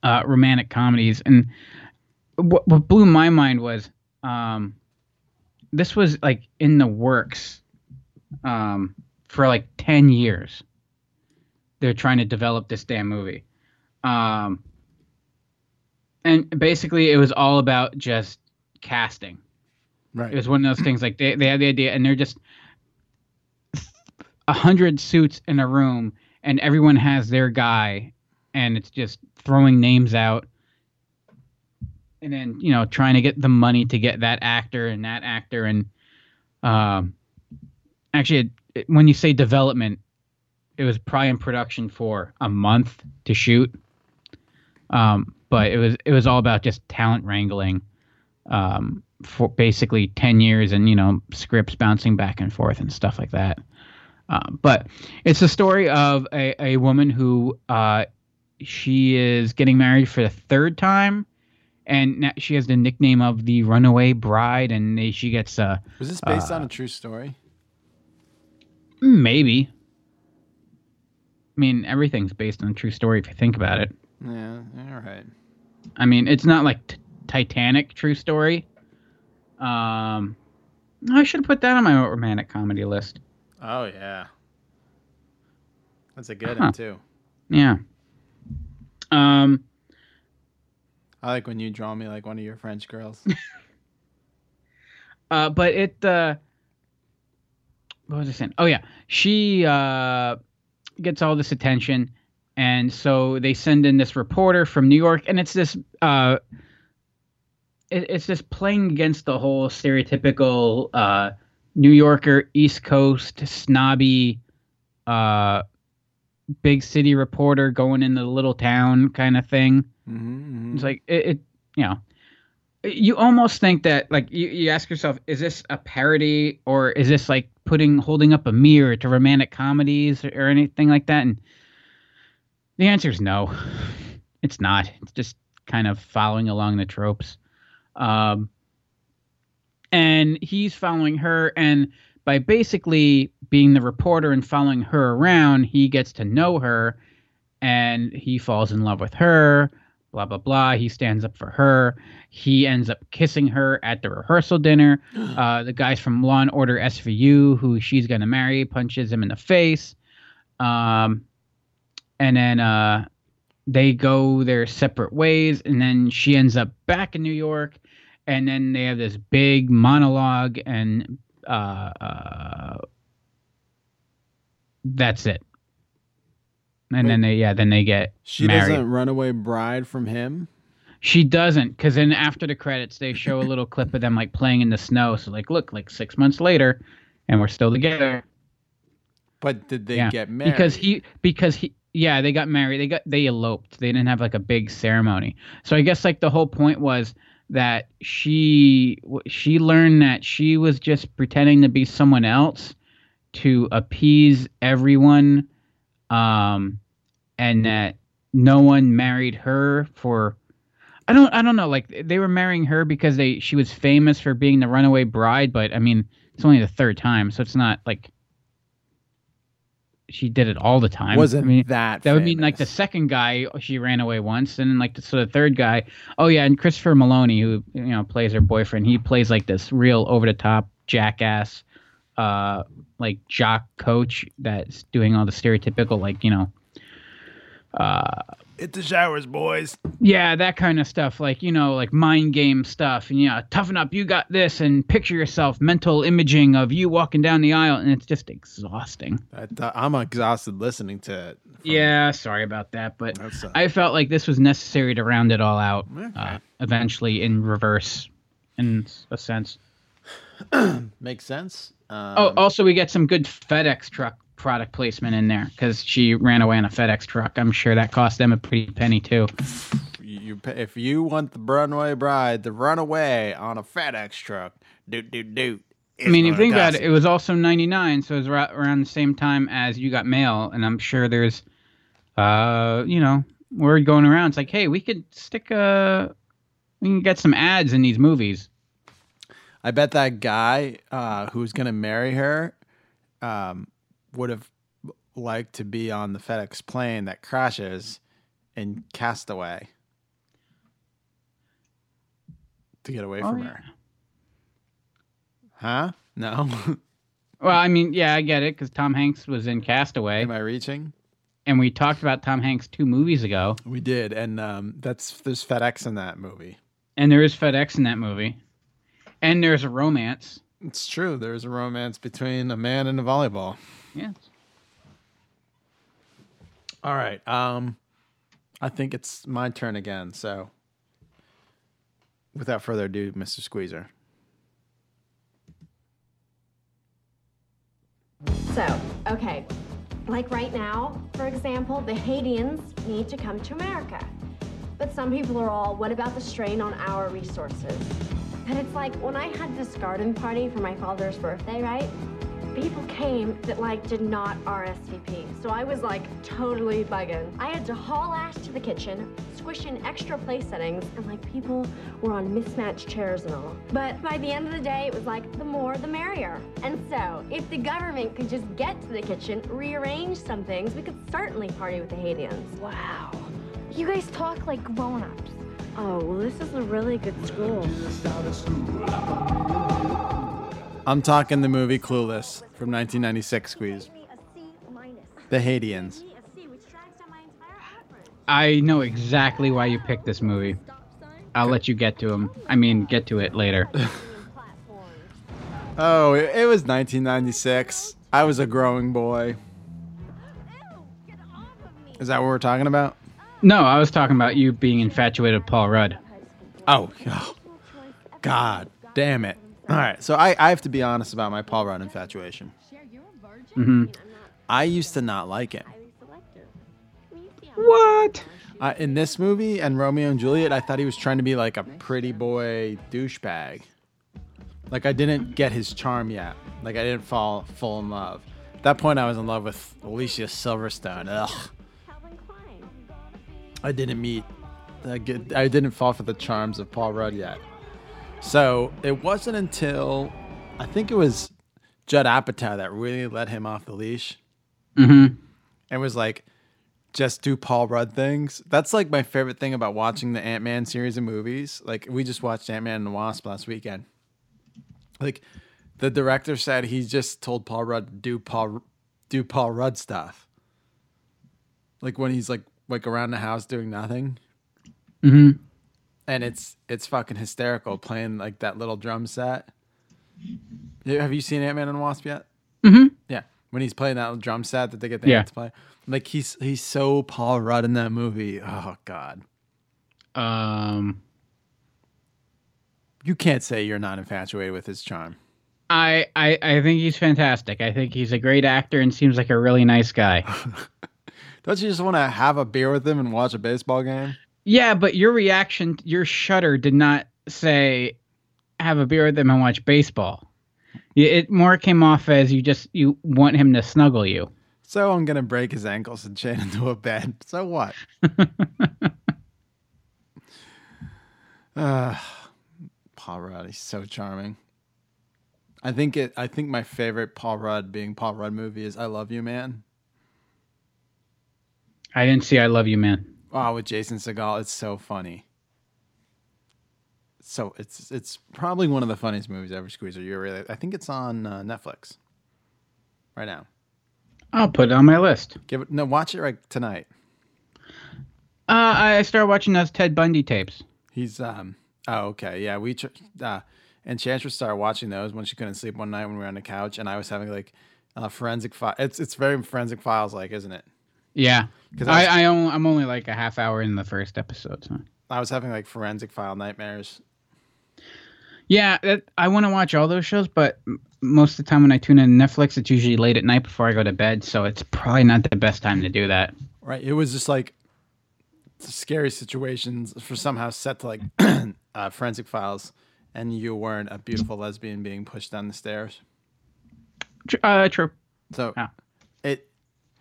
uh, romantic comedies. And what, what blew my mind was um, this was like in the works um, for like 10 years. They're trying to develop this damn movie. Um, and basically, it was all about just casting. Right. It was one of those things like they, they had the idea and they're just a hundred suits in a room and everyone has their guy and it's just throwing names out and then you know trying to get the money to get that actor and that actor. And um actually it, it, when you say development it was probably in production for a month to shoot. Um but it was it was all about just talent wrangling um for basically 10 years and you know scripts bouncing back and forth and stuff like that. Uh, but it's a story of a, a woman who uh, she is getting married for the third time and now she has the nickname of the runaway bride and they, she gets uh Was this based uh, on a true story? maybe i mean everything's based on a true story if you think about it Yeah, all right. i mean it's not like t- titanic true story um i should have put that on my romantic comedy list Oh yeah. That's a good Huh. one too. yeah um I like when you draw me like one of your French girls. Uh, but it uh, what was I saying? Oh yeah, she uh, gets all this attention, and so they send in this reporter from New York, and it's this uh, it, it's just playing against the whole stereotypical uh, New Yorker, East Coast snobby, uh, big city reporter going into the little town kind of thing. mm-hmm, It's like it, it, you know, you almost think that like you, you ask yourself, is this a parody or is this like putting holding up a mirror to romantic comedies or, or anything like that? And the answer is no, it's not. It's just kind of following along the tropes. Um, and he's following her, and by basically being the reporter and following her around, he gets to know her, and he falls in love with her blah blah blah. He stands up for her. He ends up kissing her at the rehearsal dinner. Uh, the guys from law and order svu who she's going to marry punches him in the face. Um, and then uh, they go their separate ways and then she ends up back in new york and then they have this big monologue and uh, uh, that's it and then they yeah then they get She married doesn't run away bride from him. she doesn't, because then after the credits, they show a little clip of them like playing in the snow. So like, look, like six months later, and we're still together. But did they yeah. get married? Because he, because he, yeah, they got married. They got they eloped. They didn't have like a big ceremony. So I guess like the whole point was that she she learned that she was just pretending to be someone else to appease everyone, um, and that no one married her for I don't I don't know like they were marrying her because they she was famous for being the runaway bride but I mean it's only the third time so it's not like she did it all the time. Wasn't I mean, that that would mean like the second guy she ran away once, and then like the, so the third guy. Oh yeah, and Christopher Meloni, who you know plays her boyfriend, he plays like this real over the top jackass, uh, like jock coach that's doing all the stereotypical like you know, uh, Hit the showers, boys. yeah, that kind of stuff, like you know, like mind game stuff, and yeah, toughen up, you got this, and picture yourself, mental imaging of you walking down the aisle, and it's just exhausting. I th- I'm exhausted listening to it. Yeah, sorry about that, but uh, I felt like this was necessary to round it all out. Okay. Uh, eventually, in reverse, in a sense. Makes sense. Um, oh, also we get some good FedEx truck product placement in there because she ran away in a FedEx truck. I'm sure that cost them a pretty penny too. you, if you want the runaway bride to run away on a FedEx truck, doot doot doot. I mean, if you think about it, it was also 99, so it was around the same time as you got mail, and I'm sure there's, uh, you know, word going around. It's like, hey, we could stick a, we can get some ads in these movies. I bet that guy uh, who's gonna marry her um, would have liked to be on the FedEx plane that crashes in Castaway to get away Oh, from yeah. her. Huh? No. Well, I mean, yeah, I get it because Tom Hanks was in Castaway, Am I reaching? and we talked about Tom Hanks two movies ago, We did, and um, that's there's FedEx in that movie. and there is FedEx in that movie, and there's a romance. It's true. There's a romance between a man and a volleyball. Yes. All right. Um, I think it's my turn again. So, without further ado, Mr. Squeezer. So, okay, like right now, for example, the Haitians need to come to America. But some people are all, what about the strain on our resources? And it's like when I had this garden party for my father's birthday, right? People came that like did not RSVP. So I was like totally bugging. I had to haul ass to the kitchen, squish in extra place settings, and like people were on mismatched chairs and all. But by the end of the day, it was like the more the merrier. And so if the government could just get to the kitchen, rearrange some things, we could certainly party with the Haitians. Wow. You guys talk like grown-ups. Oh, well, this is a really good school. I'm talking the movie Clueless from 1996. Squeeze. The Haitians. I know exactly why you picked this movie. I'll let you get to him. I mean, get to it later. Oh, oh, it, it was 1996. I was a growing boy. Is that what we're talking about? No, I was talking about you being infatuated with Paul Rudd. Oh, oh, God damn it. All right, so I, I have to be honest about my Paul Rudd infatuation. Mm-hmm. I used to not like him. What? Uh, in this movie and Romeo and Juliet, I thought he was trying to be like a pretty boy douchebag. Like I didn't get his charm yet. Like I didn't fall full in love. At that point, I was in love with Alicia Silverstone. Ugh. I didn't meet. I get- I didn't fall for the charms of Paul Rudd yet. So it wasn't until I think it was Judd Apatow that really let him off the leash hmm and was like, just do Paul Rudd things. That's like my favorite thing about watching the Ant Man series of movies. Like we just watched Ant Man and the Wasp last weekend. Like the director said he just told Paul Rudd to do Paul do Paul Rudd stuff. Like when he's like like around the house doing nothing. hmm And it's it's fucking hysterical playing like that little drum set. Have you seen Ant Man and Wasp yet? hmm Yeah, when he's playing that drum set that they get the Yeah. ants to play, like he's he's so Paul Rudd in that movie. Oh God, Um, you can't say you're not infatuated with his charm. I, I I think he's fantastic. I think he's a great actor and seems like a really nice guy. Don't you just want to have a beer with him and watch a baseball game? yeah, but your reaction, your shudder, did not say have a beer with him and watch baseball. It more came off as you just you want him to snuggle you. So I'm gonna break his ankles and chain into a bed. So what? uh, Paul Rudd, he's so charming. I think it. I think my favorite Paul Rudd being Paul Rudd movie is "I Love You, Man." I didn't see I Love You Man. Oh, with Jason Segel, it's so funny. So it's it's probably one of the funniest movies ever. Squeezer, you really? I think it's on uh, Netflix right now. I'll put it on my list. Give it no, watch it right tonight. Uh, I started watching those Ted Bundy tapes. He's um. Oh, okay, yeah. We tr- uh, Enchantress started watching those when she couldn't sleep one night when we were on the couch, and I was having like uh, forensic file. It's it's very forensic files like, isn't it? Yeah, 'Cause I, I I, only, I'm only like a half hour in the first episode. So. I was having like forensic file nightmares. Yeah, that, I want to watch all those shows, but most of the time when I tune in Netflix, it's usually late at night before I go to bed, so it's probably not the best time to do that. Right. It was just like scary situations for somehow set to like uh, forensic files, and you weren't a beautiful lesbian being pushed down the stairs. Uh, true. So Ah. it.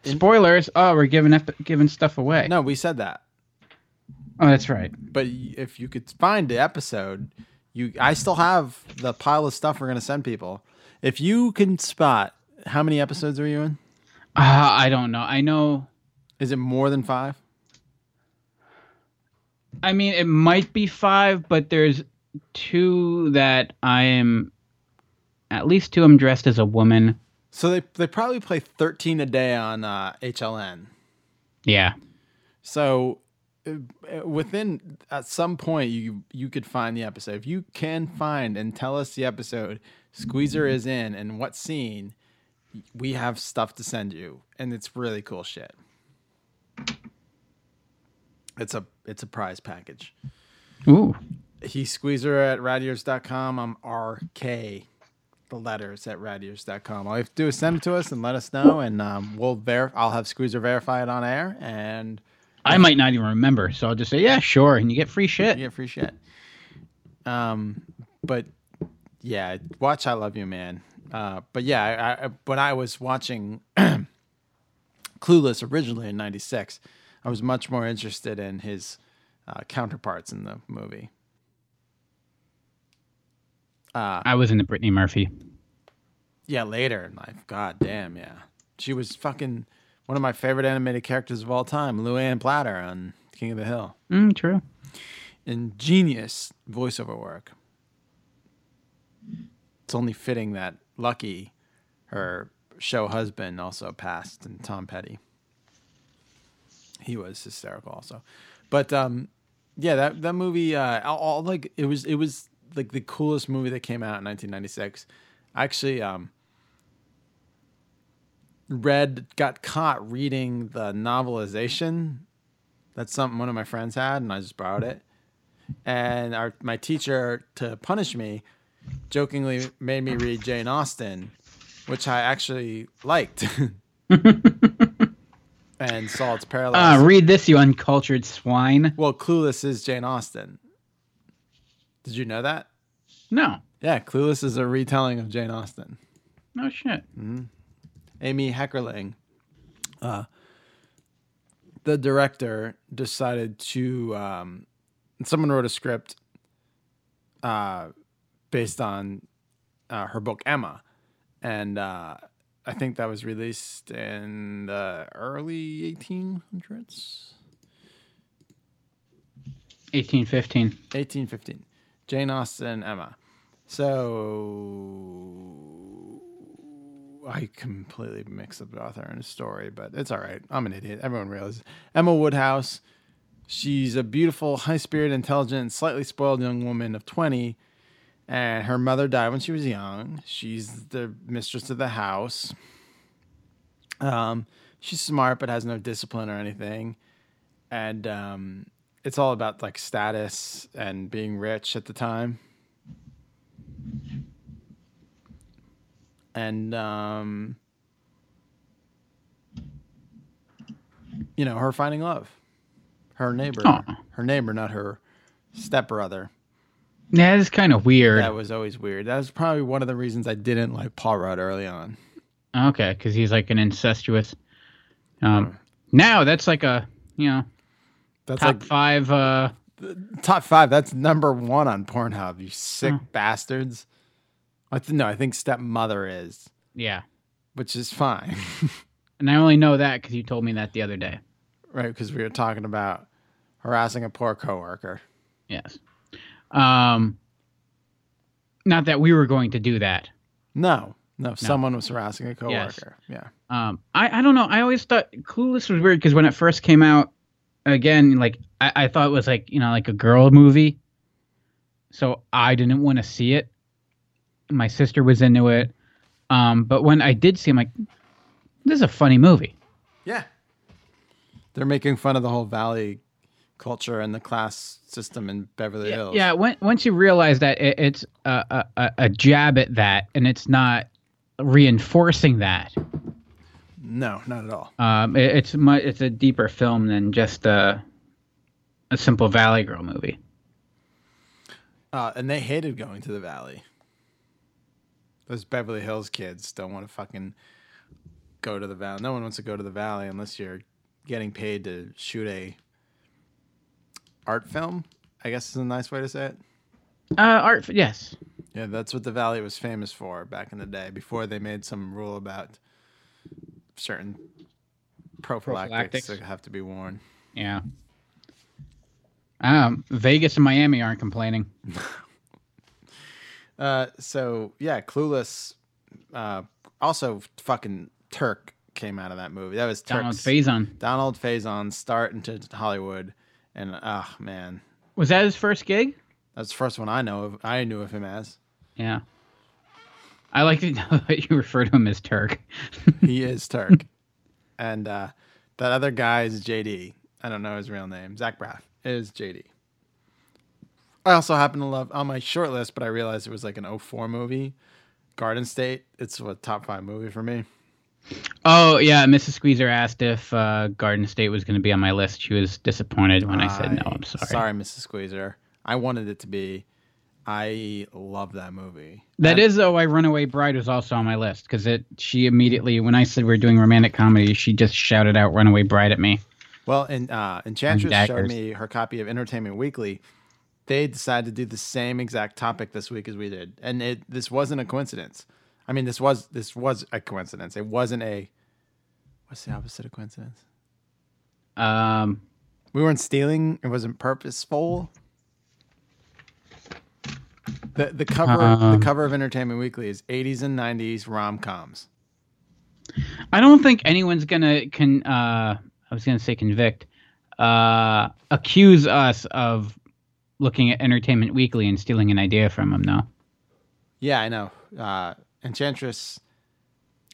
Spoilers. Oh, we're giving ep- giving stuff away. No, we said that. Oh, that's right. But if you could find the episode, you I still have the pile of stuff we're gonna send people. If you can spot how many episodes are you in? Uh, I don't know. I know. Is it more than five? I mean, it might be five, but there's two that I am. At least two. I'm dressed as a woman. So they they probably play thirteen a day on uh, HLN. Yeah. So uh, within at some point you you could find the episode. If you can find and tell us the episode Squeezer is in and what scene, we have stuff to send you, and it's really cool shit. It's a it's a prize package. Ooh. He's Squeezer at radyears.com. I'm RK, the letters at radyears.com. All you have to do is send it to us and let us know, and um, we'll ver- I'll have Squeezer verify it on air, and I might not even remember, so I'll just say, yeah, sure, and you get free shit. You get free shit. Um, but yeah, watch I Love You, man. Uh, but yeah, I, I, when I was watching Clueless originally in '96, I was much more interested in his uh, counterparts in the movie. Uh, I was into Brittany Murphy. yeah, later in life. God damn, yeah. She was fucking one of my favorite animated characters of all time, Luanne Platter on King of the Hill. Mm, true. ingenious voiceover work. It's only fitting that Lucky, her show husband, also passed, and Tom Petty. He was hysterical also, but um, yeah, that that movie, uh, all, all like it was it was like the coolest movie that came out in 1996. Actually, um, read got caught reading the novelization That's something one of my friends had, and I just borrowed it and our my teacher to punish me jokingly made me read Jane Austen, which I actually liked. and saw its parallels. Ah, read this, you uncultured swine. well, Clueless is Jane Austen. Did you know that? No. Yeah, Clueless is a retelling of Jane Austen. No shit. Amy Heckerling, uh, the director, decided to. Um, someone wrote a script uh, based on uh, her book Emma, and uh, I think that was released in the early 1800s. 1815. 1815. Jane Austen, Emma. So I completely mixed up the author and story, but it's all right. I'm an idiot. Everyone realizes. Emma Woodhouse. She's a beautiful, high spirited, intelligent, slightly spoiled young woman of 20. And her mother died when she was young. She's the mistress of the house. Um, she's smart but has no discipline or anything. And um, it's all about like status and being rich at the time. And um, you know, her finding love. Her neighbor. Aw. Her neighbor, not her stepbrother. Yeah, it's kind of weird. That was always weird. That was probably one of the reasons I didn't like Paul Rudd early on. Okay, because he's like an incestuous. Um, now that's like a you know That's top like five. Uh, top five. That's number one on Pornhub. You sick Huh. bastards. I th- no, I think stepmother is, yeah, which is fine. and I only know that because you told me that the other day. right? Because we were talking about harassing a poor coworker. Yes. Um. Not that we were going to do that. No, no, someone was harassing a coworker. Yeah. Um, I, I don't know. I always thought Clueless was weird because when it first came out, again, like I, I thought it was like you know like a girl movie, so I didn't want to see it. My sister was into it, um, but when I did see, I'm like, this is a funny movie. Yeah. They're making fun of the whole valley culture and the class system in Beverly Hills. Yeah, when, once you realize that it, it's a, a- a jab at that, and it's not reinforcing that. No, not at all. Um, it, it's mu it's a deeper film than just a a simple Valley Girl movie. Uh, and they hated going to the valley. Those Beverly Hills kids don't want to fucking go to the valley. No one wants to go to the valley unless you're getting paid to shoot a art film. I guess is a nice way to say it. Uh, art, yes. Yeah, that's what the valley was famous for back in the day. Before they made some rule about certain prophylactics, Prophylactics. that have to be worn. Yeah. Um, Vegas and Miami aren't complaining. Uh, so yeah, Clueless. Uh, also, fucking Turk came out of that movie. That was Donald Faison. Donald Faison start into Hollywood, and ah man, Was that his first gig? that's the first one I know of. I knew of him as. Yeah. I like to know that you refer to him as Turk. He is Turk, and uh, that other guy is JD. I don't know his real name. Zach Braff is JD. I also happen to love on my short list, but I realized it was like an 04 movie. Garden State. It's a top five movie for me. Oh yeah, Mrs. Squeezer asked if uh, Garden State was going to be on my list. She was disappointed when I said no. I'm sorry. Sorry, Mrs. Squeezer. I wanted it to be. I love that movie. That is though why Runaway Bride was also on my list because it. She immediately when I said we are doing romantic comedy, she just shouted out Runaway Bride at me. Well, and uh, Enchantress showed me her copy of Entertainment Weekly. They decided to do the same exact topic this week as we did, and it this wasn't a coincidence. I mean, this was this was a coincidence. It wasn't a. What's the opposite of coincidence? Um, We weren't stealing. It wasn't purposeful. The the cover Um. the cover of Entertainment Weekly is 80s and 90s rom coms. I don't think anyone's gonna can. Uh, I was gonna say convict. Uh, accuse us of looking at Entertainment Weekly and stealing an idea from them. No. Yeah, I know. Uh, Enchantress.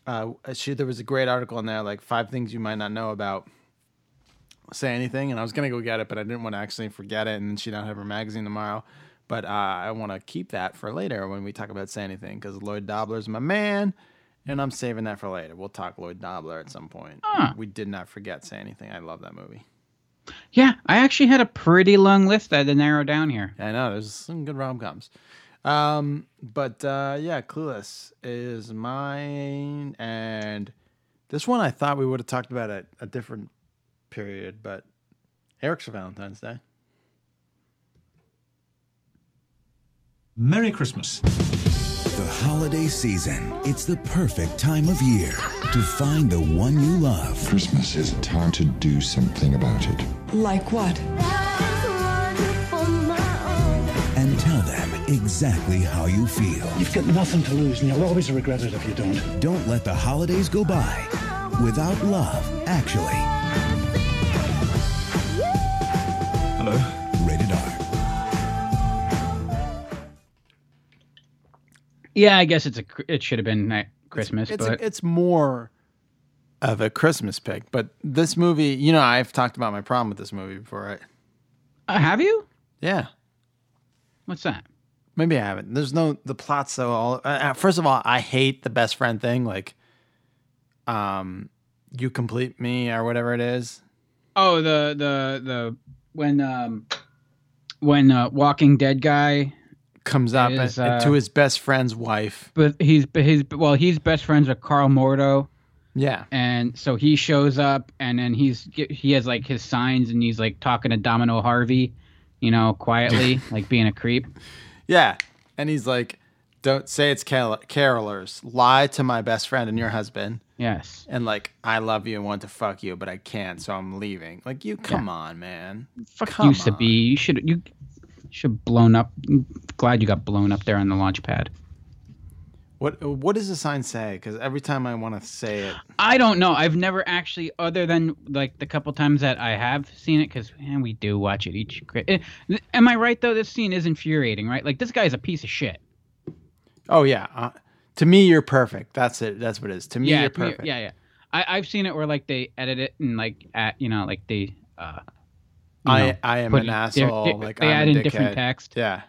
Uh, she there was a great article in there, like five things you might not know about. Say anything, and I was gonna go get it, but I didn't want to actually forget it, and then she don't have her magazine tomorrow. But uh, I want to keep that for later when we talk about say anything, because Lloyd Dobler's my man, and I'm saving that for later. We'll talk Lloyd Dobler at some point. We did not forget say anything. I love that movie. Yeah, I actually had a pretty long list I had to narrow down here. I know there's some good rom coms. Um, but uh, yeah, Clueless is mine, and this one I thought we would have talked about at a different period, but Eric's for Valentine's Day. Merry Christmas. The holiday season. It's the perfect time of year to find the one you love. Christmas is time to do something about it. Like what? And tell them exactly how you feel. You've got nothing to lose, and you'll always regret it if you don't. Don't let the holidays go by without love, actually. Yeah, I guess it's a. It should have been Christmas, It's but it's more of a Christmas pick, but this movie, you know, I've talked about my problem with this movie before, right? uh, have you? Yeah. What's that? Maybe I haven't. There's no the plot's so all. Uh, uh, first of all, I hate the best friend thing. Like, um, you complete me or whatever it is. Oh, the the the when um when uh, Walking Dead guy Comes up is, uh, to his best friend's wife. but he's but his well he's best friends with Karl Mordo. Yeah. And so he shows up, and then he's he has like his signs, and he's like talking to Domino Harvey, you know, quietly, like being a creep. Yeah. And he's like, don't say it's carol- carolers. Lie to my best friend and your husband. Yes. And like, I love you and want to fuck you, but I can't, so I'm leaving. Like, you come Yeah. on, man. Fuck Come used to be. You should you should blown up. Glad you got blown up there on the launch pad. What What does the sign say? Because every time I want to say it, I don't know. I've never actually, other than like the couple times that I have seen it, because we do watch it each. eh, Am I right though? This scene is infuriating, right? Like this guy's a piece of shit. oh yeah, uh, to me you're perfect. That's it. That's what it is. To me yeah, you're perfect. yeah, yeah. I, I've seen it where like they edit it and like at you know like they. uh I know, I am an it- asshole. they- like they I'm add in different text. Yeah.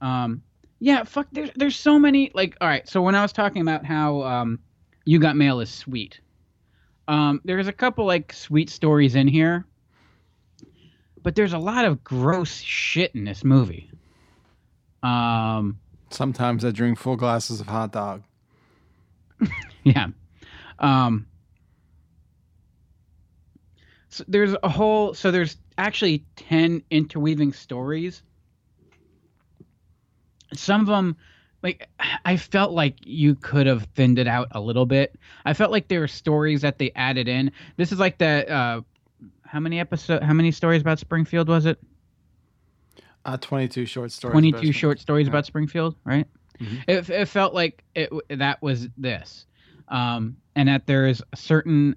Um, yeah, fuck. There's there's so many. Like, all right. So when I was talking about how um, you got mail is sweet, um, there's a couple like sweet stories in here, but there's a lot of gross shit in this movie. Um, Sometimes I drink full glasses of hot dog. yeah. Um, so there's a whole. So there's actually ten interweaving stories. Some of them, like I felt like you could have thinned it out a little bit. I felt like there were stories that they added in. This is like the. Uh, how many episode? How many stories about Springfield was it? Uh, 22 short stories. 22 about- short stories Yeah. about Springfield, right? Mhm. It, it felt like it that was this, um, and that there's a certain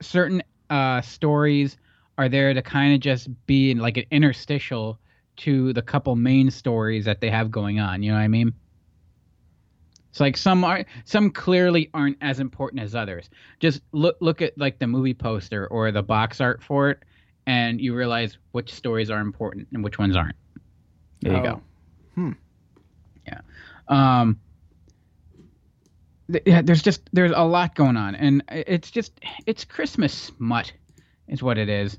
certain uh, stories are there to kind of just be like an interstitial to the couple main stories that they have going on. You know what I mean? It's like some are some clearly aren't as important as others. Just look look at like the movie poster or the box art for it, and you realize which stories are important and which ones aren't. There you Oh. go. Hmm. Yeah. Um. Yeah, there's just there's a lot going on, and it's just it's Christmas smut, is what it is.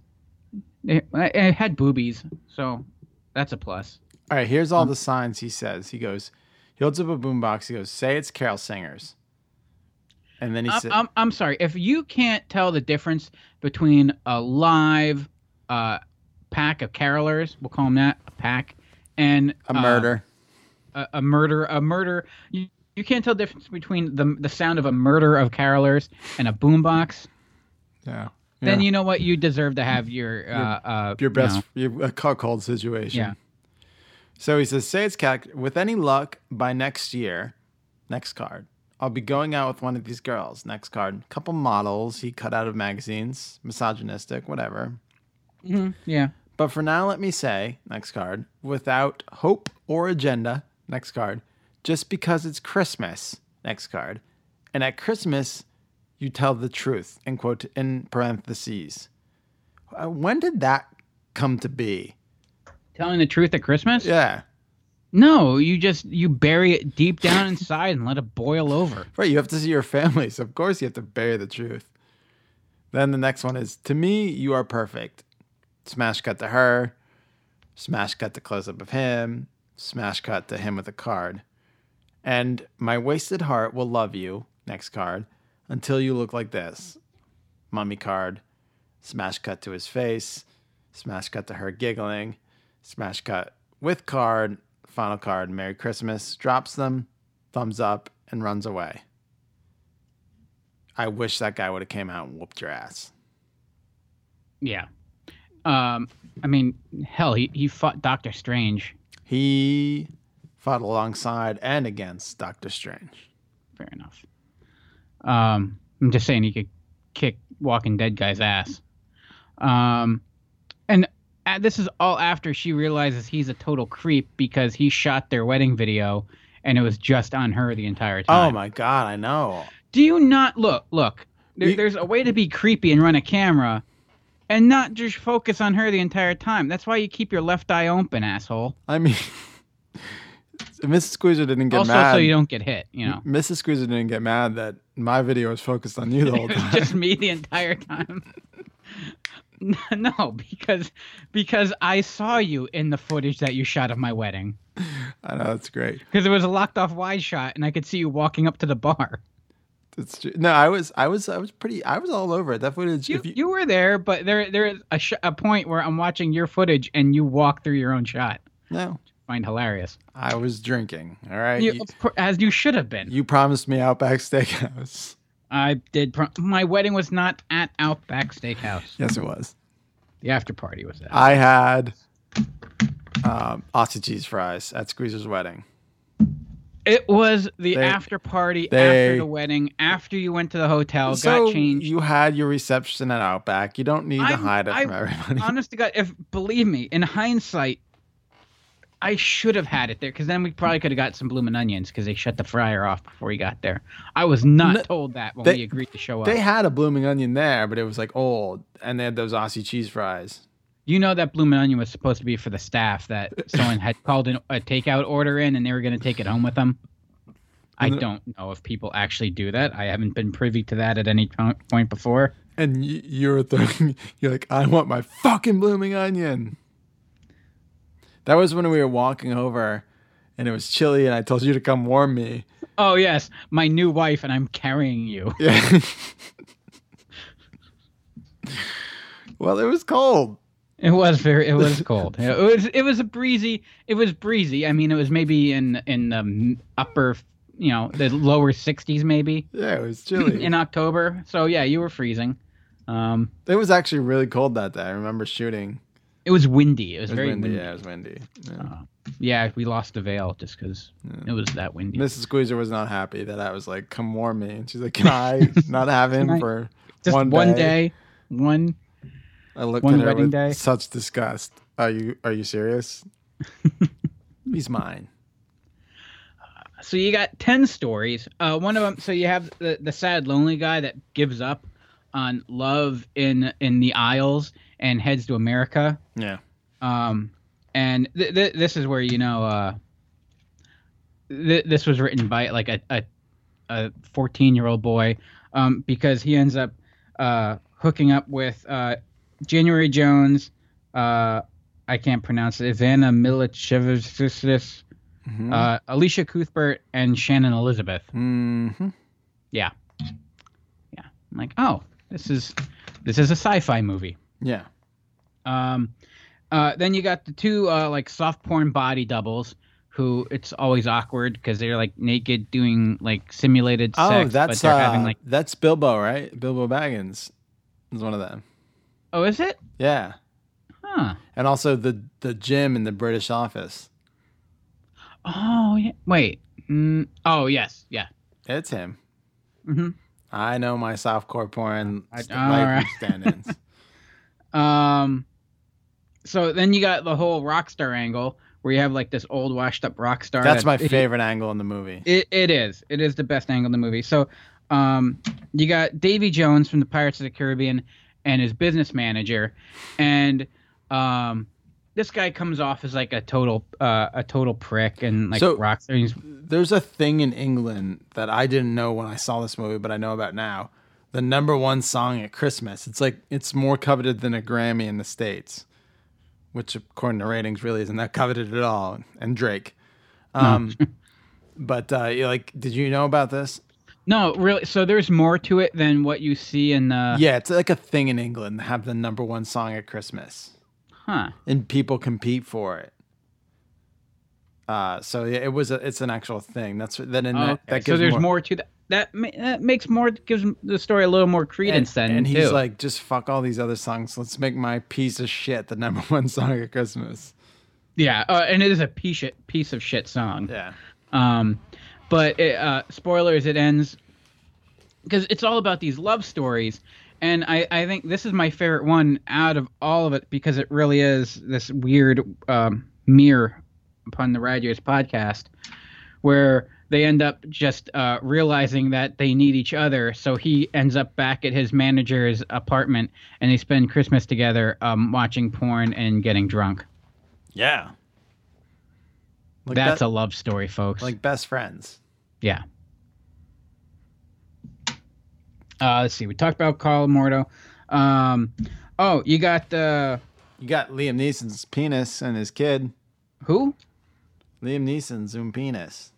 It, it had boobies, so that's a plus. All right, here's Um, all the signs he says. He goes, he holds up a boombox. He goes, say it's Carol Singers. And then he I'm, I'm, I'm sorry if you can't tell the difference between a live uh, pack of carolers, we'll call them that, a pack, and a uh, murder. a, a murder, a murder. You, you can't tell the difference between the the sound of a murder of carolers and a boombox. yeah. Then Yeah. you know what you deserve to have your uh, uh your you best, know, your, a cuckold situation. Yeah. So he says, say it's Cat. With any luck, by next year, next card, I'll be going out with one of these girls. Next card, couple models he cut out of magazines, misogynistic, whatever. mhm, yeah. But for now, let me say, next card, without hope or agenda, next card, just because it's Christmas, next card. And at Christmas, you tell the truth, in quote, in parentheses. Uh, when did that come to be? Telling the truth at Christmas? Yeah. No, you just you bury it deep down inside and let it boil over. Right, you have to see your family, so of course you have to bury the truth. Then the next one is, to me, you are perfect. Smash cut to her, smash cut to close up of him, smash cut to him with a card. And my wasted heart will love you, next card, until you look like this. Mummy card, smash cut to his face, smash cut to her giggling, smash cut with card, final card, Merry Christmas, drops them, thumbs up, and runs away. I wish that guy would have came out and whooped your ass. Yeah. Um I mean, hell, he, he fought Doctor Strange. He fought alongside and against Doctor Strange. Fair enough. Um I'm just saying he could kick Walking Dead guy's ass. Um and uh, this is all after she realizes he's a total creep because he shot their wedding video and it was just on her the entire time. Oh my god, I know. Do you not look? Look, there, You- there's a way to be creepy and run a camera, and not just focus on her the entire time. That's why you keep your left eye open, asshole. I mean, Mrs. Squeezer didn't get also, mad. so you don't get hit. You know, Mrs. Squeezer didn't get mad that my video was focused on you the whole time. just me the entire time. no, because because I saw you in the footage that you shot of my wedding. I know that's great. Because it was a locked off wide shot, and I could see you walking up to the bar. That's true. No, I was, I was, I was pretty, I was all over it. That footage. You, you, you were there, but there there is a, sh- a point where I'm watching your footage and you walk through your own shot. no, find hilarious. I was drinking. All right. You- You, of cour- as you should have been. you promised me Outback Steakhouse. I did. My wedding was not at Outback Steakhouse. Yes, it was. The after party was at. I had um, Aussie cheese fries at Squeezer's wedding. It was the They- after party they- after the wedding, after you went to the hotel, so got changed. you had your reception at Outback. You don't need to I'm- hide it I- from everybody. Honest to God, if believe me, in hindsight, I should have had it there because then we probably could have got some blooming onions because they shut the fryer off before we got there. I was not No, told that when they- we agreed to show up. They had a blooming onion there, but it was like old, and they had those Aussie cheese fries. You know that blooming onion was supposed to be for the staff that someone had called in a takeout order in and they were going to take it home with them. I the- don't know if people actually do that. I haven't been privy to that at any point before. And you're throwing, you're like, I want my fucking blooming onion. That was when we were walking over, and it was chilly, and I told you to come warm me. Oh yes, my new wife and I'm carrying you. Yeah. well, it was cold. It was very. It was cold. it was. It was a breezy. It was breezy. I mean, it was maybe in in the upper, you know, the lower 60s maybe Yeah, it was chilly. in October. So yeah, you were freezing. Um, it was actually really cold that day. I remember shooting. It was windy. It was, It was very windy. windy. Yeah, it was windy. Yeah. Uh, yeah, we lost the veil just because it was that windy. Mrs. Squeezer was not happy that I was like, "Come warm me," and she's like, "Can I not have him for just one, one, day? day, one. I looked one at her wedding with day. such disgust. Are you Are you serious? He's mine. So you got ten stories. Uh, one of them. So you have the the sad, lonely guy that gives up on love in in the Isles and heads to America. Yeah. Um, and th- th- this is where you know uh, th- this was written by like a a, a 14 year old boy um, because he ends up uh, hooking up with uh, January Jones. Uh, I can't pronounce it. Ivana Milichevich, Mhm. uh, Elisha Cuthbert, and Shannon Elizabeth. Mm-hmm. Yeah, yeah. I'm like, oh, this is this is a sci-fi movie. Yeah. Um, uh, then you got the two uh, like soft porn body doubles who it's always awkward because they're like naked doing like simulated Oh, sex, but that's uh, having like that's Bilbo, right? Bilbo Baggins is one of them. oh, is it? Yeah. Huh. And also the the Jim in the British Office. Oh yeah. Wait. Mm, oh yes. Yeah. It's him. Mm-hmm. I know my softcore porn I- right. stand-ins. Um. So then you got the whole rock star angle where you have like this old washed up rock star. That's that- my it- favorite angle in the movie. It, it is. It is the best angle in the movie. So, um, you got Davy Jones from the Pirates of the Caribbean and his business manager, and um, this guy comes off as like a total uh, a total prick and like So- rock star. There's a thing in England that I didn't know when I saw this movie, but I know about now. The number one song at Christmas. It's like it's more coveted than a Grammy in the States, which according to ratings really isn't that coveted at all. And Drake. Um, but uh, like, did you know about this? no, really. So there's more to it than what you see in the. yeah, it's like a thing in England to have the number one song at Christmas. Huh. and people compete for it. Uh, so yeah, it was a, it's an actual thing. That's then in that, Okay, that so there's more, more, to that. That, that makes more gives the story a little more credence and, then and he's too. like, just fuck all these other songs. Let's make my piece of shit the number one song at Christmas. Yeah, uh, and it is a piece of, piece of shit song. Yeah. Um, but it, uh, spoilers, it ends because it's all about these love stories, and I I think this is my favorite one out of all of it because it really is this weird um, mirror upon the Rad Years podcast where they end up just uh, realizing that they need each other. So he ends up back at his manager's apartment, and they spend Christmas together, um, watching porn and getting drunk. Yeah. Like That's that- a love story, folks. like best friends. Yeah. Uh, let's see. We talked about Karl Mordo. Um, oh, you got uh, You got Liam Neeson's penis and his kid. who? Liam Neeson's own penis.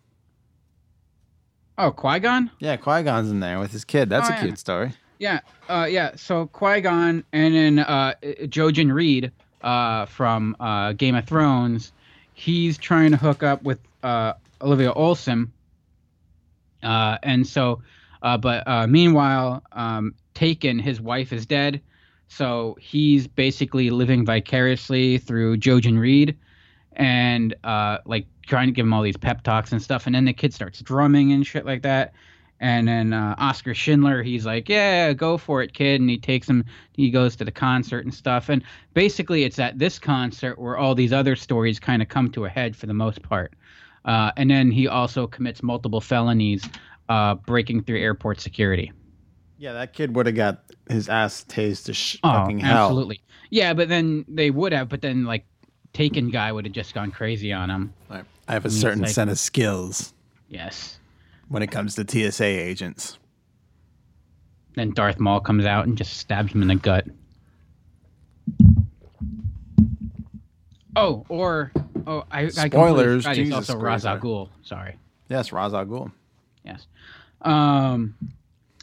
Oh, Qui Gon. Yeah, Qui Gon's in there with his kid. That's Oh, a yeah. cute story. Yeah, uh, yeah. So Qui Gon and then uh, Jojen Reed uh, from uh, Game of Thrones he's trying to hook up with uh, Olivia Olson. Uh, and so, uh, but uh, meanwhile, um, Taken, his wife is dead. So he's basically living vicariously through Jojen Reed and uh, like trying to give him all these pep talks and stuff. And then the kid starts drumming and shit like that. And then uh, Oscar Schindler, he's like, "Yeah, go for it, kid." And he takes him. He goes to the concert and stuff. And basically, it's at this concert where all these other stories kind of come to a head for the most part. Uh, and then he also commits multiple felonies, uh, breaking through airport security. Yeah, that kid would have got his ass tased to sh- Oh, fucking hell. absolutely. Yeah, but then they would have. But then like, Taken guy would have just gone crazy on him. I have a certain like- set of skills Yes. when it comes to TSA agents. Then Darth Maul comes out and just stabs him in the gut. Oh, or oh, I, I Spoilers, he's Jesus also Christ. Ra's al Ghul. Sorry. Yes, Ra's al Ghul. Yes. Um.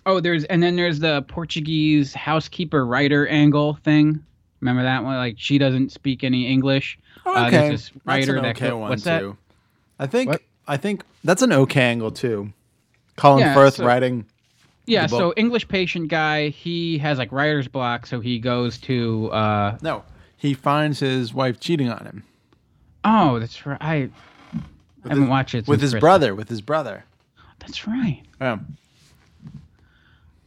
Oh, there's and then there's the Portuguese housekeeper writer angle thing. Remember that one? Like she doesn't speak any English. Uh, Okay, there's this that's writer an okay co- one what's that? too. I think I think that's an okay angle too. Colin Yeah, Firth so- writing. Yeah, so. English patient guy, he has like writer's block, so he goes to uh No, he finds his wife cheating on him Oh, that's right. I haven't his- watched it with his Christmas. brother. With his brother. That's right. Yeah.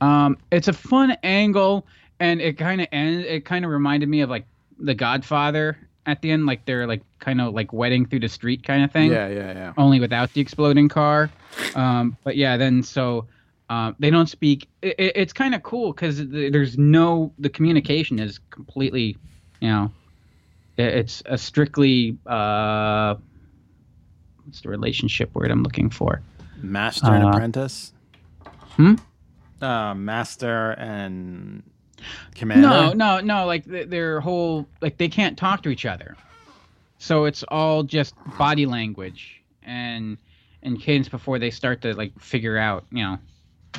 Um, it's a fun angle, and it kind of ends. It kind of reminded me of like The Godfather at the end, like they're like kind of like wedding through the street kind of thing. Yeah, yeah, yeah. Only without the exploding car. Um, but yeah, then so um, they don't speak. It, it, it's kind of cool because there's no the communication is completely, you know, it, it's a strictly uh, what's the relationship word I'm looking for? Master and Uh, apprentice. Hmm. Uh, master and commander. No, no, no. Like th- their whole like they can't talk to each other, so it's all just body language and and kids before they start to like figure out. You know,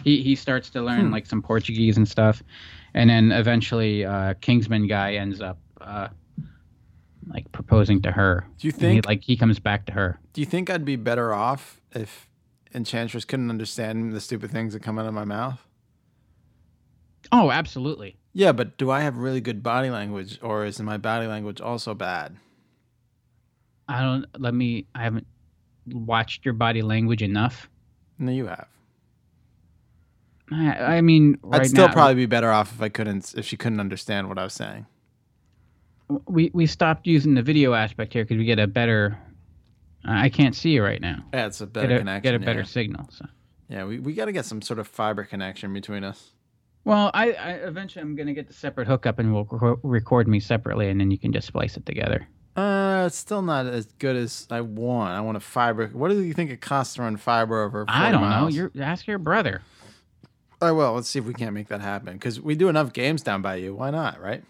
he he starts to learn Hmm. like some Portuguese and stuff, and then eventually uh, Kingsman guy ends up uh, like proposing to her. Do you And he, think- like he comes back to her? Do you think I'd be better off if Enchantress couldn't understand the stupid things that come out of my mouth? Oh, absolutely. Yeah, but do I have really good body language, or is my body language also bad? I don't. Let me. I haven't watched your body language enough. No, you have. I, I mean, I'd still now- probably be better off if I couldn't, if she couldn't understand what I was saying. we we stopped using the video aspect here because we get a better. I can't see you right now. Yeah, it's a better get a, connection. Get a better yeah. signal. So. Yeah, we, we got to get some sort of fiber connection between us. Well, I, I eventually I'm gonna get the separate hookup and we'll reco- record me separately, and then you can just splice it together. Uh, it's still not as good as I want. I want a fiber. What do you think it costs to run fiber over? 40 I don't miles? know. You're ask your brother. Oh well, let's see if we can't make that happen. Because we do enough games down by you. Why not? Right?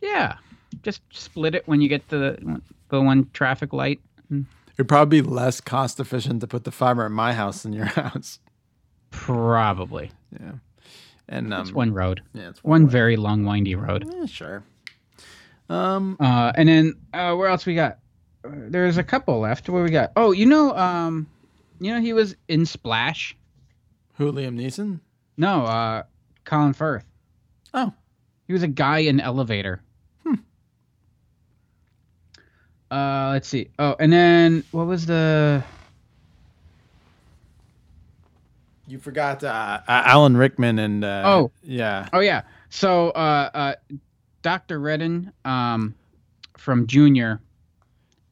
Yeah, just split it when you get the the one traffic light. It'd probably be less cost efficient to put the fiber in my house than your house. Probably. Yeah. And um, it's one road. Yeah, it's one very long, windy road. Yeah, sure. Um, Uh, and then uh, where else we got? Uh, there's a couple left. Where we got? Oh, you know, um, you know, he was in Splash. Who, Liam Neeson? No, uh, Colin Firth. Oh, he was a guy in Elevator. Hmm. Uh, let's see. Oh, and then what was the? You forgot uh, Alan Rickman and uh, Oh. yeah, Oh yeah. So uh, uh, Dr. Reddin um, from Junior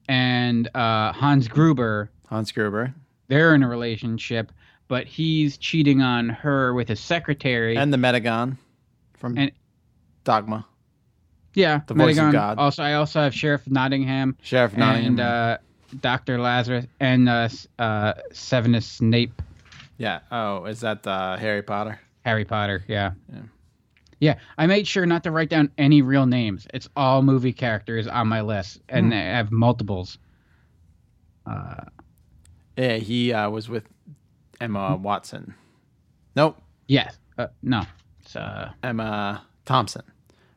and uh, Hans Gruber. Hans Gruber. They're in a relationship, but he's cheating on her with his secretary. and the Metatron from And- Dogma. yeah, the voice of God. Also, I also have Sheriff Nottingham. Sheriff Nottingham. And uh, Dr. Lazarus and uh, uh, Severus Snape. Yeah. Oh, is that uh, Harry Potter? Harry Potter. Yeah. Yeah. Yeah, I made sure not to write down any real names. It's all movie characters on my list, and Hmm. I have multiples. Uh, Yeah, he uh, was with Emma Watson. Nope. yes. Uh, no. It's uh, Emma Thompson.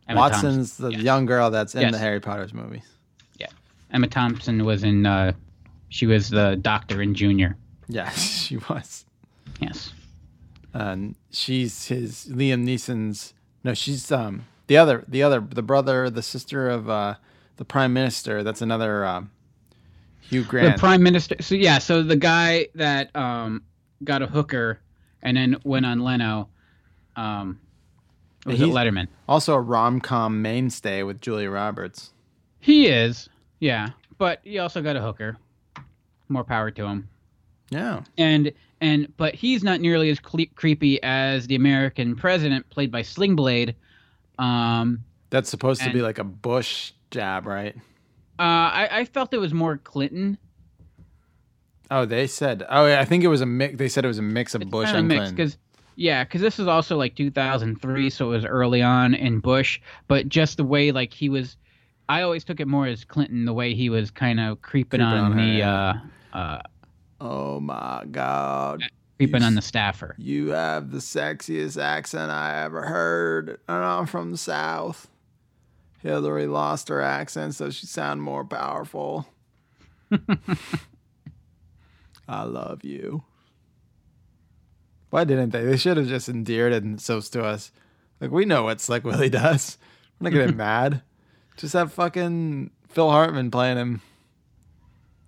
Emma Watson's Thompson, the young girl that's in Yes. the Harry Potter's movies. yeah. Emma Thompson was in. Uh, she was the doctor in Junior. Yes, she was. Yes. And she's his Liam Neeson's. No, she's um the other the other the brother the sister of uh the prime minister. That's another um, Hugh Grant. The prime minister. So yeah, so the guy that um got a hooker and then went on Leno. Um, was it Letterman? Also a rom com mainstay with Julia Roberts. He is, yeah, but he also got a hooker. More power to him. Yeah. And and but he's not nearly as cle- creepy as the American president, played by Slingblade. Um, That's supposed to be like a Bush jab, right? uh, I, I felt it was more Clinton. Oh, they said. Oh, yeah, I think it was a mix. They said it was a mix of Bush kinda and mixed Clinton. because yeah, because this is also like 2003, so it was early on in Bush. But just the way like he was, I always took it more as Clinton, the way he was kind of creeping, Creeping on, on her, the yeah. uh, uh, Oh my God. creeping You on the staffer. You have the sexiest accent I ever heard, and I'm from the South. Hillary lost her accent, so she sounded more powerful. I love you. Why didn't they? They should have just endeared themselves to us. Like we know what Slick Willie does. We're not getting mad. Just have fucking Phil Hartman playing him.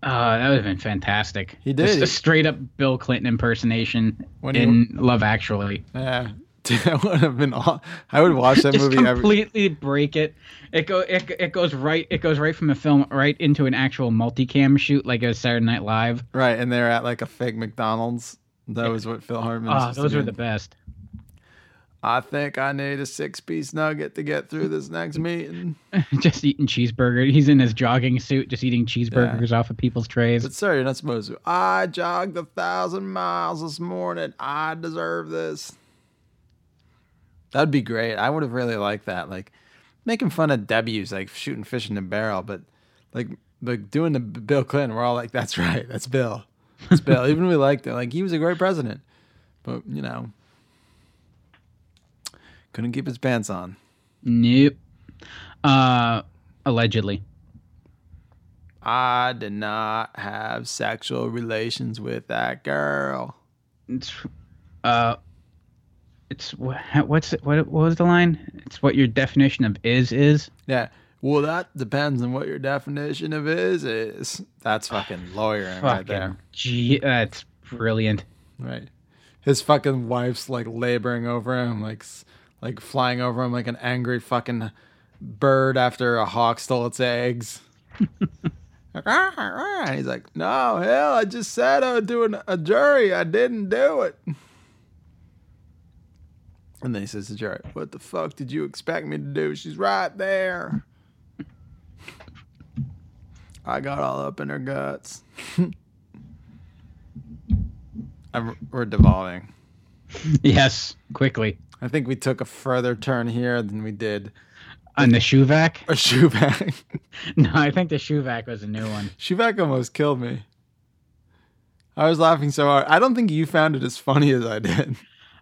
Oh, that would have been fantastic. He did. Just a straight up Bill Clinton impersonation When he- in Love Actually. Yeah, that would have been. All, I would watch that movie every. completely break it. It go it, it goes right it goes right from a film right into an actual multicam shoot like a Saturday Night Live. Right, and they're at like a fake McDonald's. That was what Phil Hartman. Oh, ah, those were the best. I think I need a six-piece nugget to get through this next meeting. just eating cheeseburger. He's in his jogging suit, just eating cheeseburgers off of people's trays. But sir, you're not supposed to. I jogged a thousand miles this morning. I deserve this. That'd be great. I would have really liked that. Like making fun of W's, like shooting fish in the barrel, but like like doing the Bill Clinton. We're all like, that's right, that's Bill. That's Bill. Even we liked it. Like he was a great president, but you know, couldn't keep his pants on. Nope. Uh, allegedly. I did not have sexual relations with that girl. It's uh, it's what's it, what what was the line? It's what your definition of is is. Yeah. Well, that depends on what your definition of is is. That's fucking lawyering right there. Gee, that's brilliant. Right. His fucking wife's like laboring over him, like like flying over him like an angry fucking bird after a hawk stole its eggs. Like, "Ah, ah," and he's like, "No, hell, I just said I would do an, a jury. I didn't do it." And then he says to the jury, "What the fuck did you expect me to do? She's right there." I got all up in her guts. I'm, we're devolving. Yes, quickly. I think we took a further turn here than we did uh, On the Shuvak? a Shuvak. No, I think the Shuvak was a new one. Shuvak almost killed me. I was laughing so hard. I don't think you found it as funny as I did.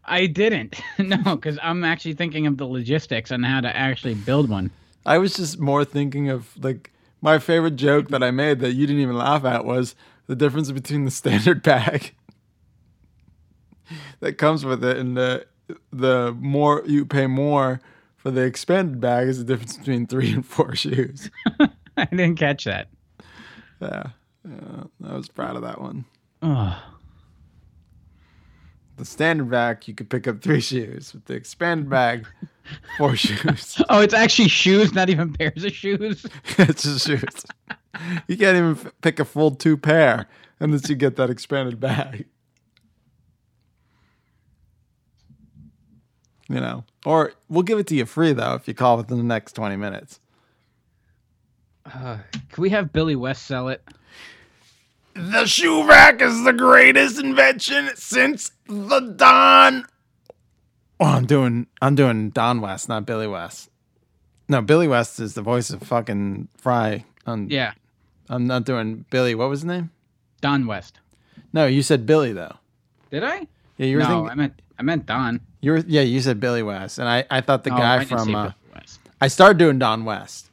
I didn't. no, because I'm actually thinking of the logistics on how to actually build one. I was just more thinking of like my favorite joke that I made that you didn't even laugh at was the difference between the standard bag that comes with it and the the more you pay more for the expanded bag is the difference between three and four shoes. I didn't catch that. Yeah, yeah I was proud of that one. Oh, The standard bag you could pick up three shoes. With the expanded bag, four shoes. oh it's actually shoes, not even pairs of shoes. it's just shoes. You can't even f- pick a full two pair unless you get that expanded bag. You know, or we'll give it to you free though if you call within the next twenty minutes. Uh, can we have Billy West sell it? The shoe rack is the greatest invention since the Don. Oh, I'm doing I'm doing Don West, not Billy West. No, Billy West is the voice of fucking Fry. On, Yeah, I'm not doing Billy. What was his name? Don West. No, you said Billy though. Did I? Yeah, you were no, thinking. I meant I meant Don. You were yeah, you said Billy West, and I I thought the Oh, guy didn't from uh, West. I started doing Don West,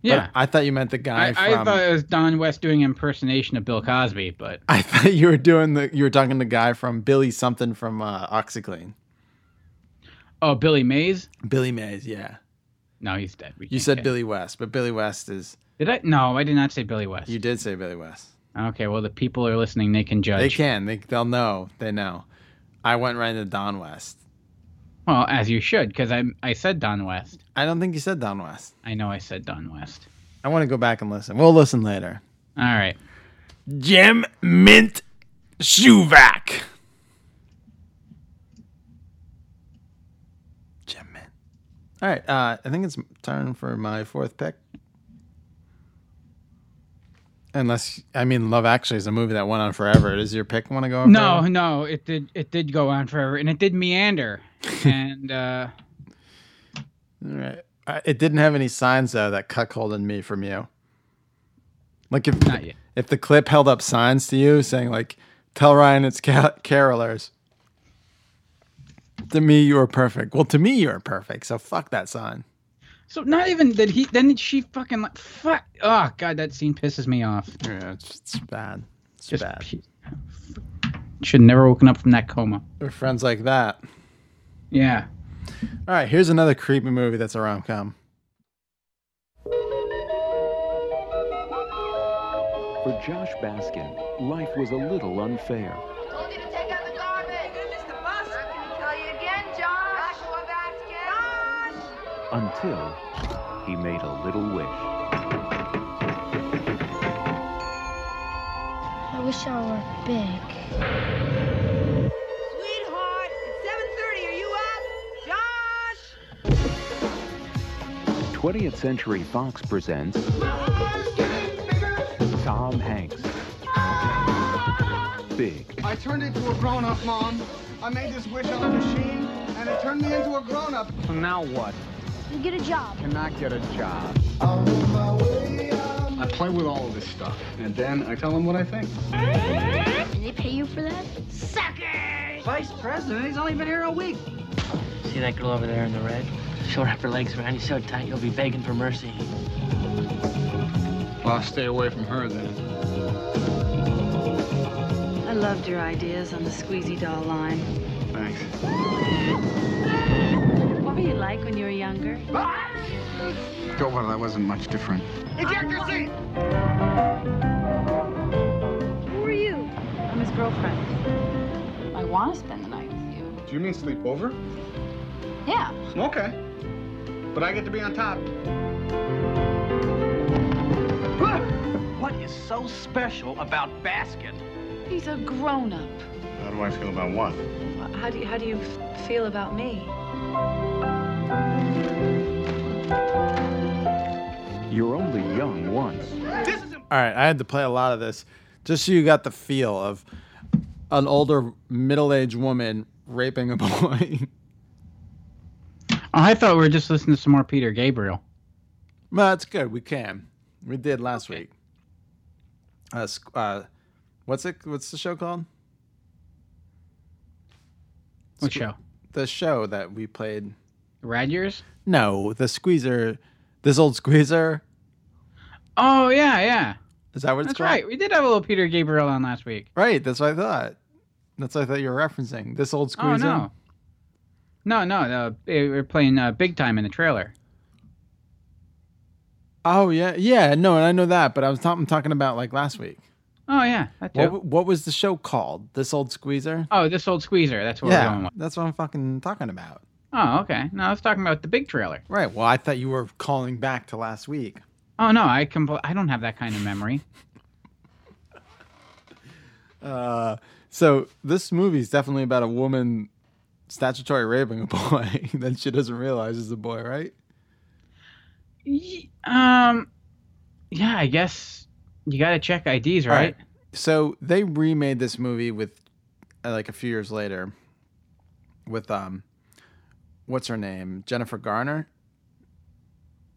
Yeah. I thought you meant the guy I, from. I thought it was Don West doing impersonation of Bill Cosby, but I thought you were doing the. You were talking to the guy from Billy something from uh, OxiClean. oh, Billy Mays? Billy Mays, yeah. No, he's dead. We You said Billy West, but Billy West is. Did I? No, I did not say Billy West. You did say Billy West. Okay, well, the people are listening. They can judge. They can. They they'll know. They know. I went right into Don West. Well, as you should, because I I said Don West. I don't think you said Don West. I know I said Don West. I want to go back and listen. We'll listen later. All right. Jim Mint Shuvac. Gem Mint. All right. Uh, I think it's time for my fourth pick. Unless I mean, Love Actually is a movie that went on forever. Does your pick want to go? on No, forever? no, it did it did go on forever, and it did meander, and uh, All right. It didn't have any signs though that cuckolded me from you. Like if if the clip held up signs to you saying like, "Tell Ryan it's ca- carolers." To me, you were perfect. Well, to me, you are perfect. So fuck that sign. So not even did he. Then she fucking like fuck. Oh god, that scene pisses me off. Yeah, it's, it's bad. It's Just bad. Should never woken up from that coma. We're friends like that. Yeah. All right, here's another creepy movie that's a rom com. For Josh Baskin, life was a little unfair. Until he made a little wish. I wish I were big. Sweetheart, it's 7.30. Are you up? Josh! 20th Century Fox presents Tom Hanks. Big. I turned into a grown-up, Mom. I made this wish on a machine, and it turned me into a grown-up. So now what? You get a job. Cannot get a job. I play with all of this stuff, and then I tell them what I think. And they pay you for that? Suckers! Vice President, he's only been here a week. See that girl over there in the red? She'll wrap her legs around you so tight you'll be begging for mercy. Well, I'll stay away from her then. I loved your ideas on the squeezy doll line. Thanks. What were you like when you were younger? Oh, well, that wasn't much different. Eject your seat! Who are you? I'm his girlfriend. I want to spend the night with you. Do you mean sleep over? Yeah. Okay. But I get to be on top. What is so special about Baskin? He's a grown-up. How do I feel about what? How do you, how do you feel about me? You're only young once. All right, I had to play a lot of this just so you got the feel of an older middle-aged woman raping a boy. Oh, I thought we were just listening to some more Peter Gabriel. well, that's good. We can. We did last week. Uh, uh, what's it? What's the show called? What show? The show that we played. Rad Years? No, the Squeezer. This old Squeezer. Oh yeah, yeah. Is that what it's That's called? right. We did have a little Peter Gabriel on last week. Right. That's what I thought. That's what I thought you were referencing. This old squeezer. Oh no. No, no, no. We were playing uh, big time in the trailer. Oh yeah, yeah. No, and I know that, but I was ta- I'm talking about like last week. Oh yeah, that too. What, what was the show called? This old Squeezer. Oh, this old squeezer. That's what we're going yeah, with. that's what I'm fucking talking about. Oh, okay. No, I was talking about the big trailer. Right. Well, I thought you were calling back to last week. Oh no, I compl- I don't have that kind of memory. Uh, so this movie is definitely about a woman statutory raping a boy that she doesn't realize is a boy, right? Um, yeah, I guess you got to check IDs, right? right? So they remade this movie with, uh, like a few years later, with um, what's her name? Jennifer Garner.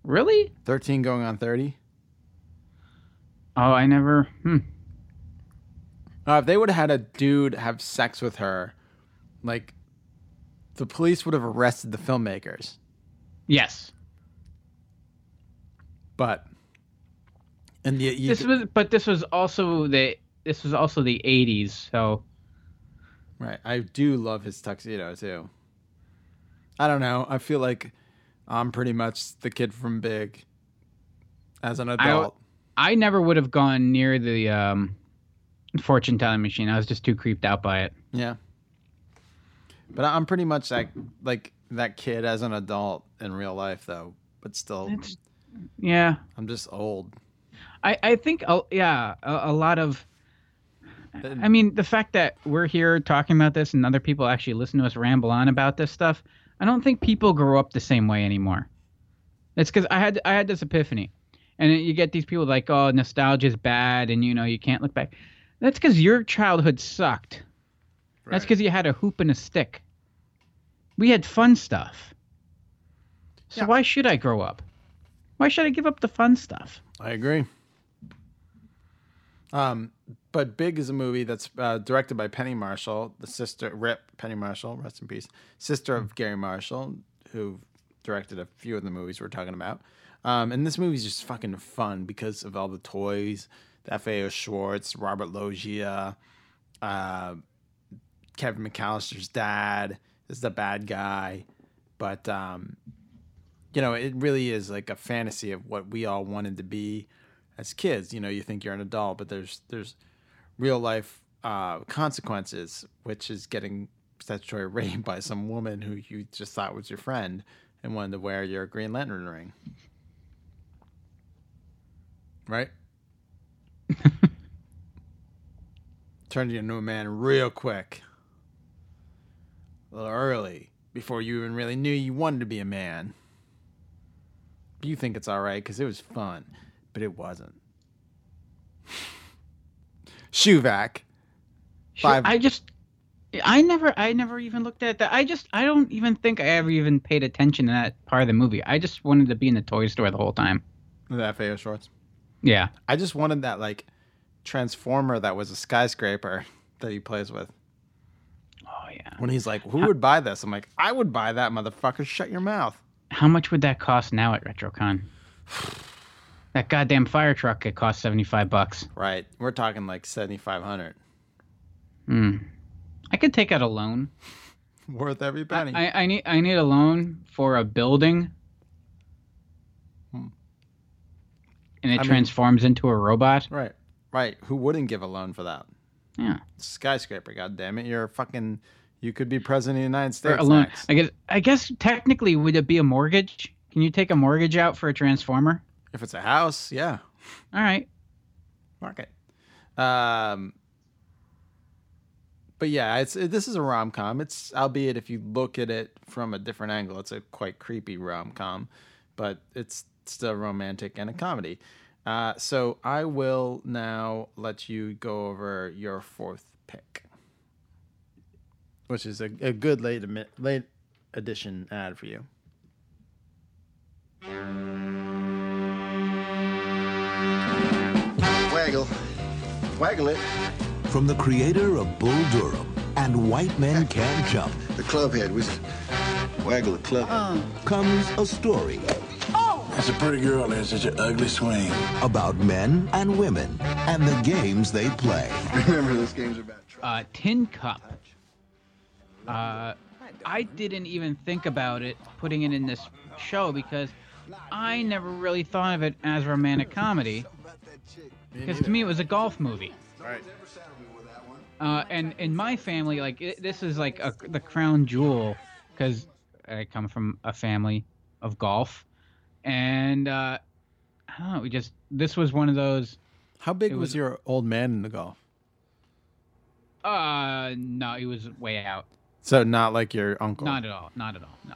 Really? Thirteen going on thirty. Oh, I never. Hmm. Uh, if they would have had a dude have sex with her, like, the police would have arrested the filmmakers. Yes. But And you, you this was, but this was also the this was also the '80s, so right. I do love his tuxedo too. I don't know. I feel like I'm pretty much the kid from Big as an adult. I never would have gone near the um, fortune telling machine. I was just too creeped out by it. Yeah. But I'm pretty much like like that kid as an adult in real life though. But still It's- Yeah, I'm just old. I I think uh, yeah, a, a lot of. I mean, the fact that we're here talking about this and other people actually listen to us ramble on about this stuff, I don't think people grow up the same way anymore. It's because I had I had this epiphany, and you get these people like, oh, nostalgia is bad, and you know you can't look back. That's because your childhood sucked. That's because you had a hoop and a stick. We had fun stuff. So why should I grow up? Why should I give up the fun stuff? I agree. Um, but Big is a movie that's uh, directed by Penny Marshall, the sister Rip Penny Marshall, rest in peace, sister of Garry Marshall, who directed a few of the movies we're talking about. Um, and this movie's just fucking fun because of all the toys, the FAO Schwarz, Robert Loggia, uh, Kevin McAllister's dad is the bad guy, but um, you know, it really is like a fantasy of what we all wanted to be as kids. You know, you think you're an adult, but there's there's real life uh, consequences, which is getting statutory rape by some woman who you just thought was your friend and wanted to wear your Green Lantern ring. Right? Turned you into a man real quick. A little early, before you even really knew you wanted to be a man you think it's all right because it was fun, but it wasn't. Shuvak. Five. I just I never I never even looked at that. I just I don't even think I ever even paid attention to that part of the movie. I just wanted to be in the toy store the whole time. The FAO Schwarz. Yeah. I just wanted that like transformer that was a skyscraper that he plays with. Oh yeah. When he's like, "Who would buy this?" I'm like, "I would buy that, motherfucker. Shut your mouth." How much would that cost now at RetroCon? that goddamn fire truck could cost seventy five bucks. Right. We're talking like 7500 Hmm. I could take out a loan. Worth every penny. I, I need I need a loan for a building. Hmm. And it I mean- transforms into a robot. right. Right. Who wouldn't give a loan for that? Yeah. Skyscraper, god damn it. You're a fucking you could be president of the United Or States. a loan. next. I guess I guess technically would it be a mortgage? Can you take a mortgage out for a transformer? If it's a house, yeah. All right. Mark it. Um, but yeah, it's it, this is a rom com. It's albeit if you look at it from a different angle, it's a quite creepy rom com, but it's still romantic and a comedy. Uh, so I will now let you go over your fourth pick, which is a, a good late late edition ad for you. Waggle. Waggle it. From the creator of Bull Durham and White Men Can't Jump. The clubhead. We should waggle the clubhead. Comes a story Oh! That's a pretty girl. There's such an ugly swing. about men and women and the games they play. Remember, this game's are about Uh, Tin Cup. Uh, I didn't even think about it putting it in this show because I never really thought of it as romantic comedy. Because to me, it was a golf movie. Right. Uh, and in my family, like it, this is like a, the crown jewel because I come from a family of golf, and uh, I don't know. We just this was one of those. How big was, was- your old man in the golf? Uh, no, he was way out. So not like your uncle. Not at all. Not at all. No.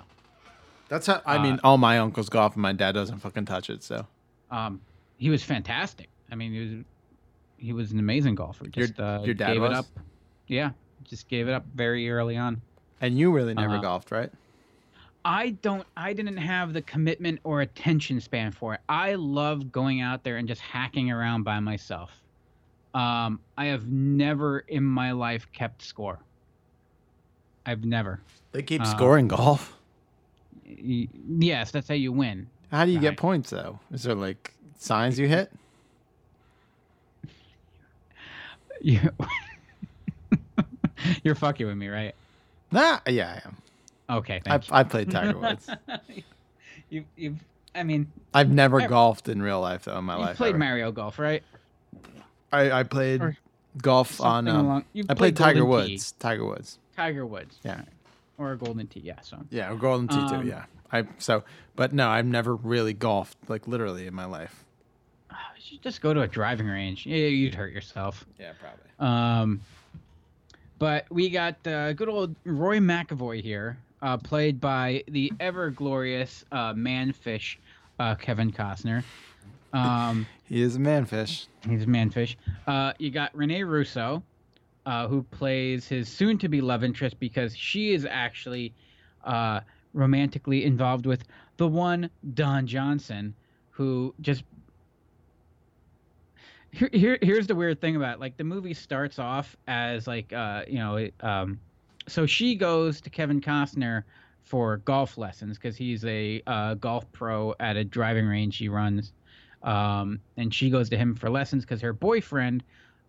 That's how I Uh, mean. All my uncles golf, and my dad doesn't fucking touch it. So Um, he was fantastic. I mean, he was he was an amazing golfer. Your- Just uh, your dad gave was? it up. Yeah, just gave it up very early on. and you really never Uh-huh. golfed, right? I don't. I didn't have the commitment or attention span for it. I love going out there and just hacking around by myself. Um, I have never in my life kept score. I've never. They keep Uh, scoring golf. Y- yes, that's how you win. How do you get points though? Is there like signs you hit? You you're fucking with me, right? Nah, yeah, I am. Okay, I, you. I played Tiger Woods. you, you've, I mean, I've never Ever- golfed in real life though in my you life. played ever. Mario Golf, right? I, I played Or golf on. Um, along- I played played Tiger. Woods. Tiger Woods. Tiger Woods. Yeah. Or a golden tee, yeah. So Yeah, or Golden Tee too. Um, Yeah. I so, but no, I've never really golfed like literally in my life. You should just go to a driving range. Yeah, you'd hurt yourself. Yeah, probably. Um, but we got uh, good old Roy McAvoy here, uh, played by the ever glorious uh, manfish uh, Kevin Costner. Um, He is a manfish. he's a manfish. Uh, you got Rene Russo, uh, who plays his soon-to-be love interest because she is actually uh, romantically involved with the one Don Johnson, who just here, here here's the weird thing about it. like the movie starts off as like uh you know um so she goes to Kevin Costner for golf lessons because he's a uh, golf pro at a driving range he runs. Um and she goes to him for lessons because her boyfriend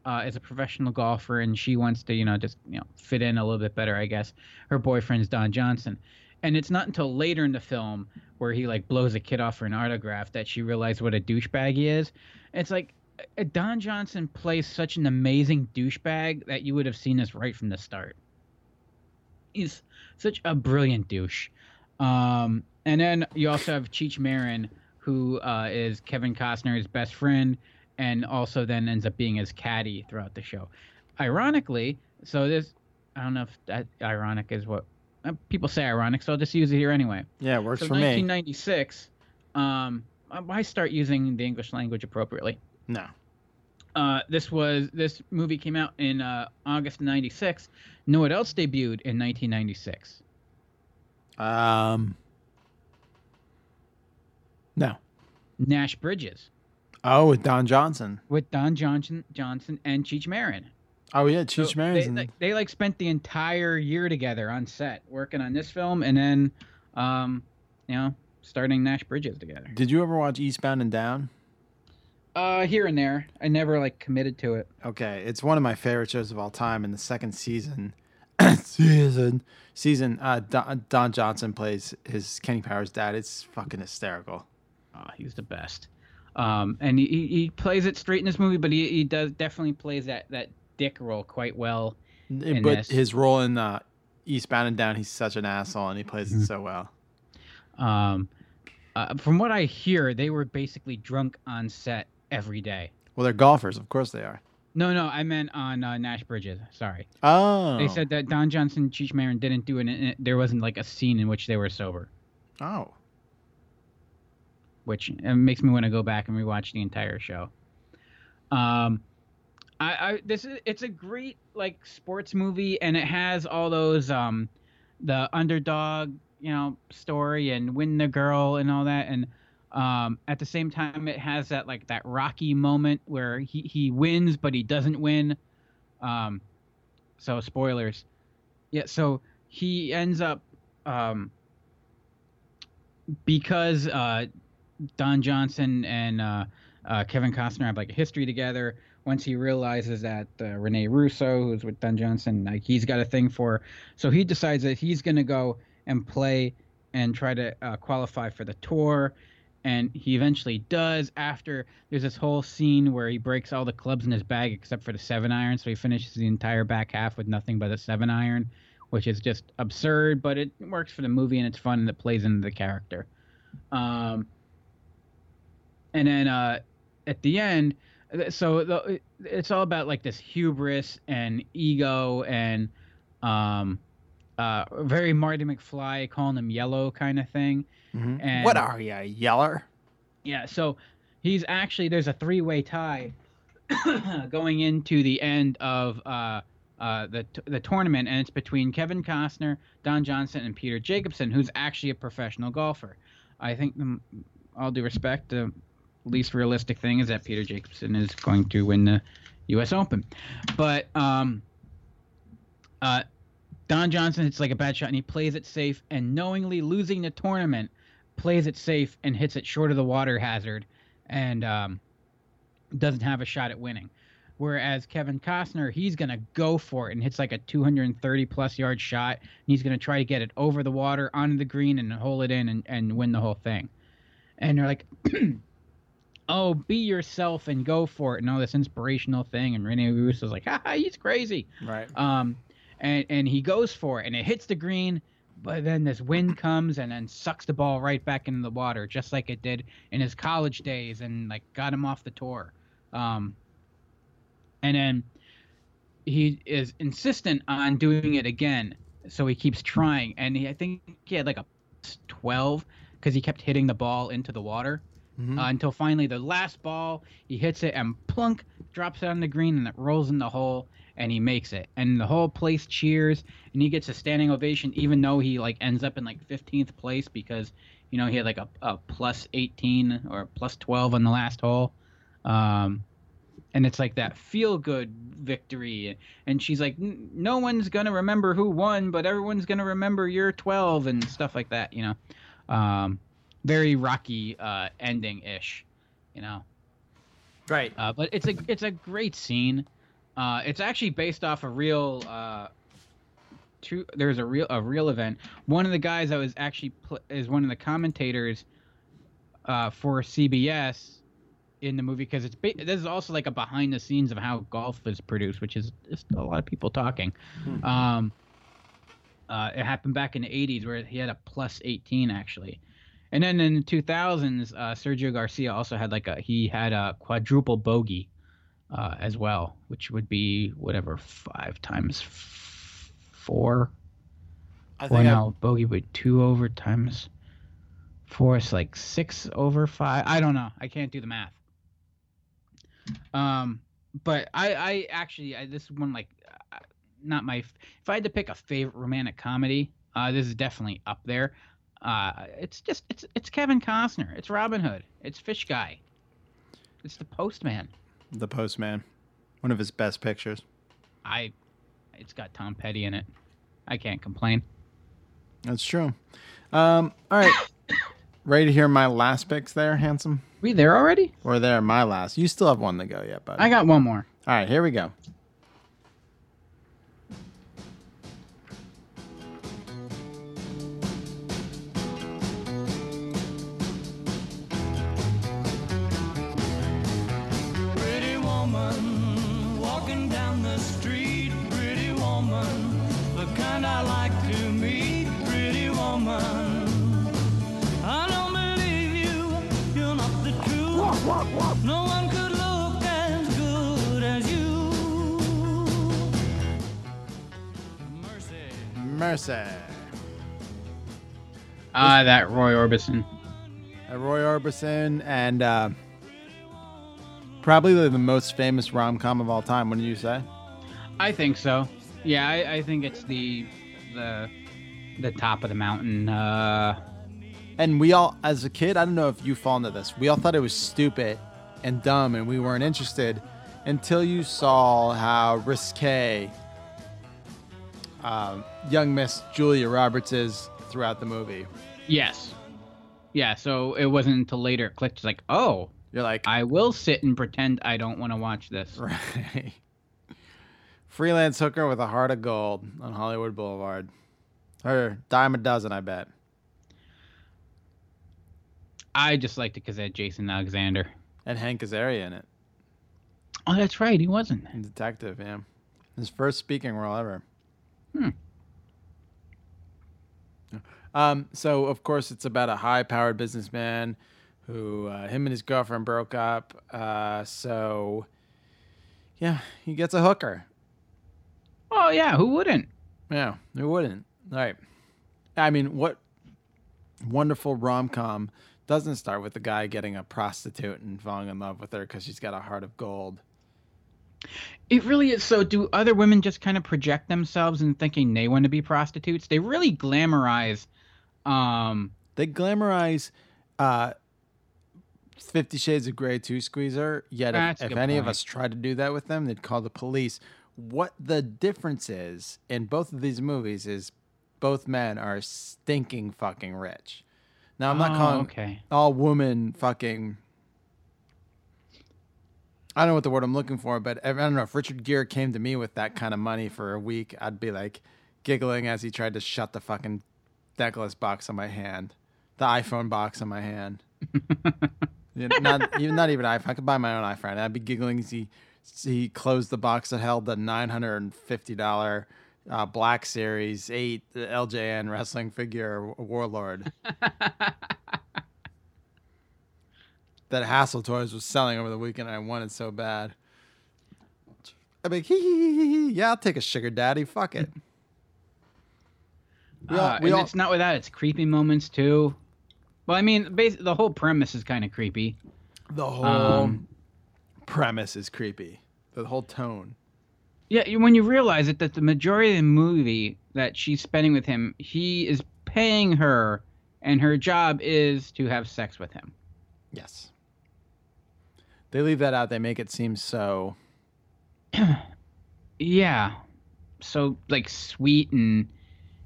uh, is a professional golfer and she wants to you know just you know fit in a little bit better I guess. Her boyfriend's Don Johnson. And it's not until later in the film where he like blows a kid off for an autograph that she realizes what a douchebag he is. It's like Don Johnson plays such an amazing douchebag that you would have seen this right from the start. He's such a brilliant douche. Um, and then you also have Cheech Marin, who uh, is Kevin Costner's best friend, and also then ends up being his caddy throughout the show. Ironically, so this I don't know if that ironic is what uh, people say ironic, so I'll just use it here anyway. Yeah, it works so for me. 1996, um, I start using the English language appropriately. No. Uh, this was this movie came out in uh, August '96. Know what else debuted in 1996? Um. No. Nash Bridges Oh, with Don Johnson. with Don Johnson, Johnson and Cheech Marin. Oh yeah, Cheech So Marin's they, in. they, they like spent the entire year together on set working on this film, and then, um, you know, starting Nash Bridges together. Did you ever watch Eastbound and Down? Uh, here and there, I never like committed to it. Okay, it's one of my favorite shows of all time. In the second season, season, season, uh, Don, Don Johnson plays his Kenny Powers' dad. It's fucking hysterical. Oh, he's the best. Um, and he, he he plays it straight in this movie, but he, he does definitely plays that, that dick role quite well. in but this. his role in uh, Eastbound and Down, he's such an asshole, and he plays Mm-hmm. it so well. Um, uh, from what I hear, they were basically drunk on set every day. Well, they're golfers, of course they are. No, no, I meant on uh, Nash Bridges. Sorry. Oh, They said that Don Johnson, and Cheech Marin didn't do it. and There wasn't like a scene in which they were sober, Oh, which uh, makes me want to go back and rewatch the entire show. Um, I, I this is it's a great like sports movie, and it has all those um, the underdog you know story and win the girl and all that, and um, at the same time it has that like that Rocky moment where he he wins but he doesn't win. Um, so spoilers. Yeah, so he ends up um, because uh, Don Johnson and uh, uh, Kevin Costner have like a history together. Once he realizes that uh, Rene Russo, who's with Don Johnson, like he's got a thing for, so he decides that he's gonna go and play and try to uh, qualify for the tour. And he eventually does. After there's this whole scene where he breaks all the clubs in his bag except for the seven iron, so he finishes the entire back half with nothing but a seven iron, which is just absurd, but it works for the movie and it's fun and it plays into the character. Um, and then uh, at the end, so the, it's all about like this hubris and ego and um, uh, very Marty McFly calling him yellow kind of thing. Mhm. And- what are you, a yeller? Yeah, so he's actually there's a three-way tie going into the end of uh, uh, the t- the tournament, and it's between Kevin Costner, Don Johnson, and Peter Jacobsen, who's actually a professional golfer. I think, um, all due respect, the least realistic thing is that Peter Jacobsen is going to win the U.S. Open, but um, uh, Don Johnson it's like a bad shot and he plays it safe and knowingly losing the tournament, plays it safe and hits it short of the water hazard and um, doesn't have a shot at winning. Whereas Kevin Costner, he's gonna go for it and hits like a 230 plus yard shot, and he's gonna try to get it over the water onto the green and hole it in and, and win the whole thing. And they're like, "Oh, be yourself and go for it," and all this inspirational thing. And Rene Russo's like, "Ha, he's crazy." Right. Um, and and he goes for it, and it hits the green, but then this wind comes and then sucks the ball right back into the water, just like it did in his college days, and like got him off the tour. Um, and then he is insistent on doing it again, so he keeps trying, and he, I think he had like a 12 because he kept hitting the ball into the water. Mhm. Uh, until finally the last ball he hits it and plunk drops it on the green and it rolls in the hole and he makes it. And the whole place cheers and he gets a standing ovation even though he like ends up in like 15th place because you know he had like a, a plus 18 or plus 12 on the last hole. Um and it's like that feel good victory. And she's like no one's gonna remember who won but everyone's gonna remember your 12 and stuff like that you know. Um very rocky uh ending ish you know. Right. uh, but it's a it's a great scene. Uh, it's actually based off a real uh, true. There's a real a real event. One of the guys that was actually pl- is one of the commentators uh, for CBS in the movie because it's ba- this is also like a behind the scenes of how golf is produced, which is just a lot of people talking. Um, uh, it happened back in the 80s where he had a plus 18 actually. And then in the 2000s, uh, Sergio Garcia also had like a he had a quadruple bogey uh, as well, which would be whatever five times f- four. I think I- no, bogey would two over times four is like six over five. I don't know. I can't do the math. Um, but I I actually I, this one like uh, not my if I had to pick a favorite romantic comedy, uh, this is definitely up there. Uh, it's just it's it's Kevin Costner. It's Robin Hood. It's Fish Guy. It's the Postman. The Postman. One of his best pictures. I, it's got Tom Petty in it. I can't complain. That's true. Um, all right. Ready to hear my last picks there, handsome? We there already? Or there, my last. You still have one to go yet, buddy. I got one more. All right, here we go. Street. Pretty woman, the kind I like to meet. Pretty woman, I don't believe you. You're not the truth. No one could look as good as you. Mercy. Mercy. Ah, that Roy Orbison. Uh, Roy Orbison and uh, probably the most famous rom com of all time. Wouldn't you say? I think so. Yeah, I, I think it's the the the top of the mountain. Uh, And we all, as a kid, I don't know if you fall into this. We all thought it was stupid and dumb, and we weren't interested until you saw how risque um, young Miss Julia Roberts is throughout the movie. yes. Yeah, so it wasn't until later it clicked. It's like, oh, you're like, I will sit and pretend I don't want to watch this. Right. Freelance hooker with a heart of gold on Hollywood Boulevard. Or dime a dozen, I bet. I just liked it because it had Jason Alexander. And Hank Azaria in it. Oh, that's right. He wasn't. Detective, yeah. His first speaking role ever. Hmm. Um, so of course it's about a high-powered businessman who uh, him and his girlfriend broke up. Uh, so yeah, he gets a hooker. Oh yeah, who wouldn't? Yeah, who wouldn't? All right. I mean, what wonderful rom-com doesn't start with the guy getting a prostitute and falling in love with her because she's got a heart of gold. It really is. So, do other women just kind of project themselves and thinking they want to be prostitutes? They really glamorize. Um, they glamorize uh, Fifty Shades of Grey two squeezer. Yet, if, if any of us tried to do that with them, they'd call the police. What the difference is in both of these movies is both men are stinking fucking rich. Now, I'm not Oh, calling okay. all women fucking I don't know what the word I'm looking for, but I don't know if Richard Gere came to me with that kind of money for a week, I'd be like giggling as he tried to shut the fucking necklace box on my hand, the iPhone box on my hand. Not even not even iPhone. I could buy my own iPhone. I'd be giggling as he he closed the box that held the nine hundred and fifty dollar uh, Black Series Eight LJN wrestling figure Warlord. that Hassel Toys was selling over the weekend. and I wanted so bad. I'd be like, hee, hee, hee, hee, yeah, I'll take a sugar daddy. Fuck it. We all- Uh, we all- it's not without its creepy moments too. Well, I mean, bas- the whole premise is kind of creepy. The whole Um, premise is creepy. The whole tone. Yeah, when you realize it, that the majority of the movie that she's spending with him, he is paying her, and her job is to have sex with him. Yes. They leave that out. They make it seem so. Yeah, so like sweet and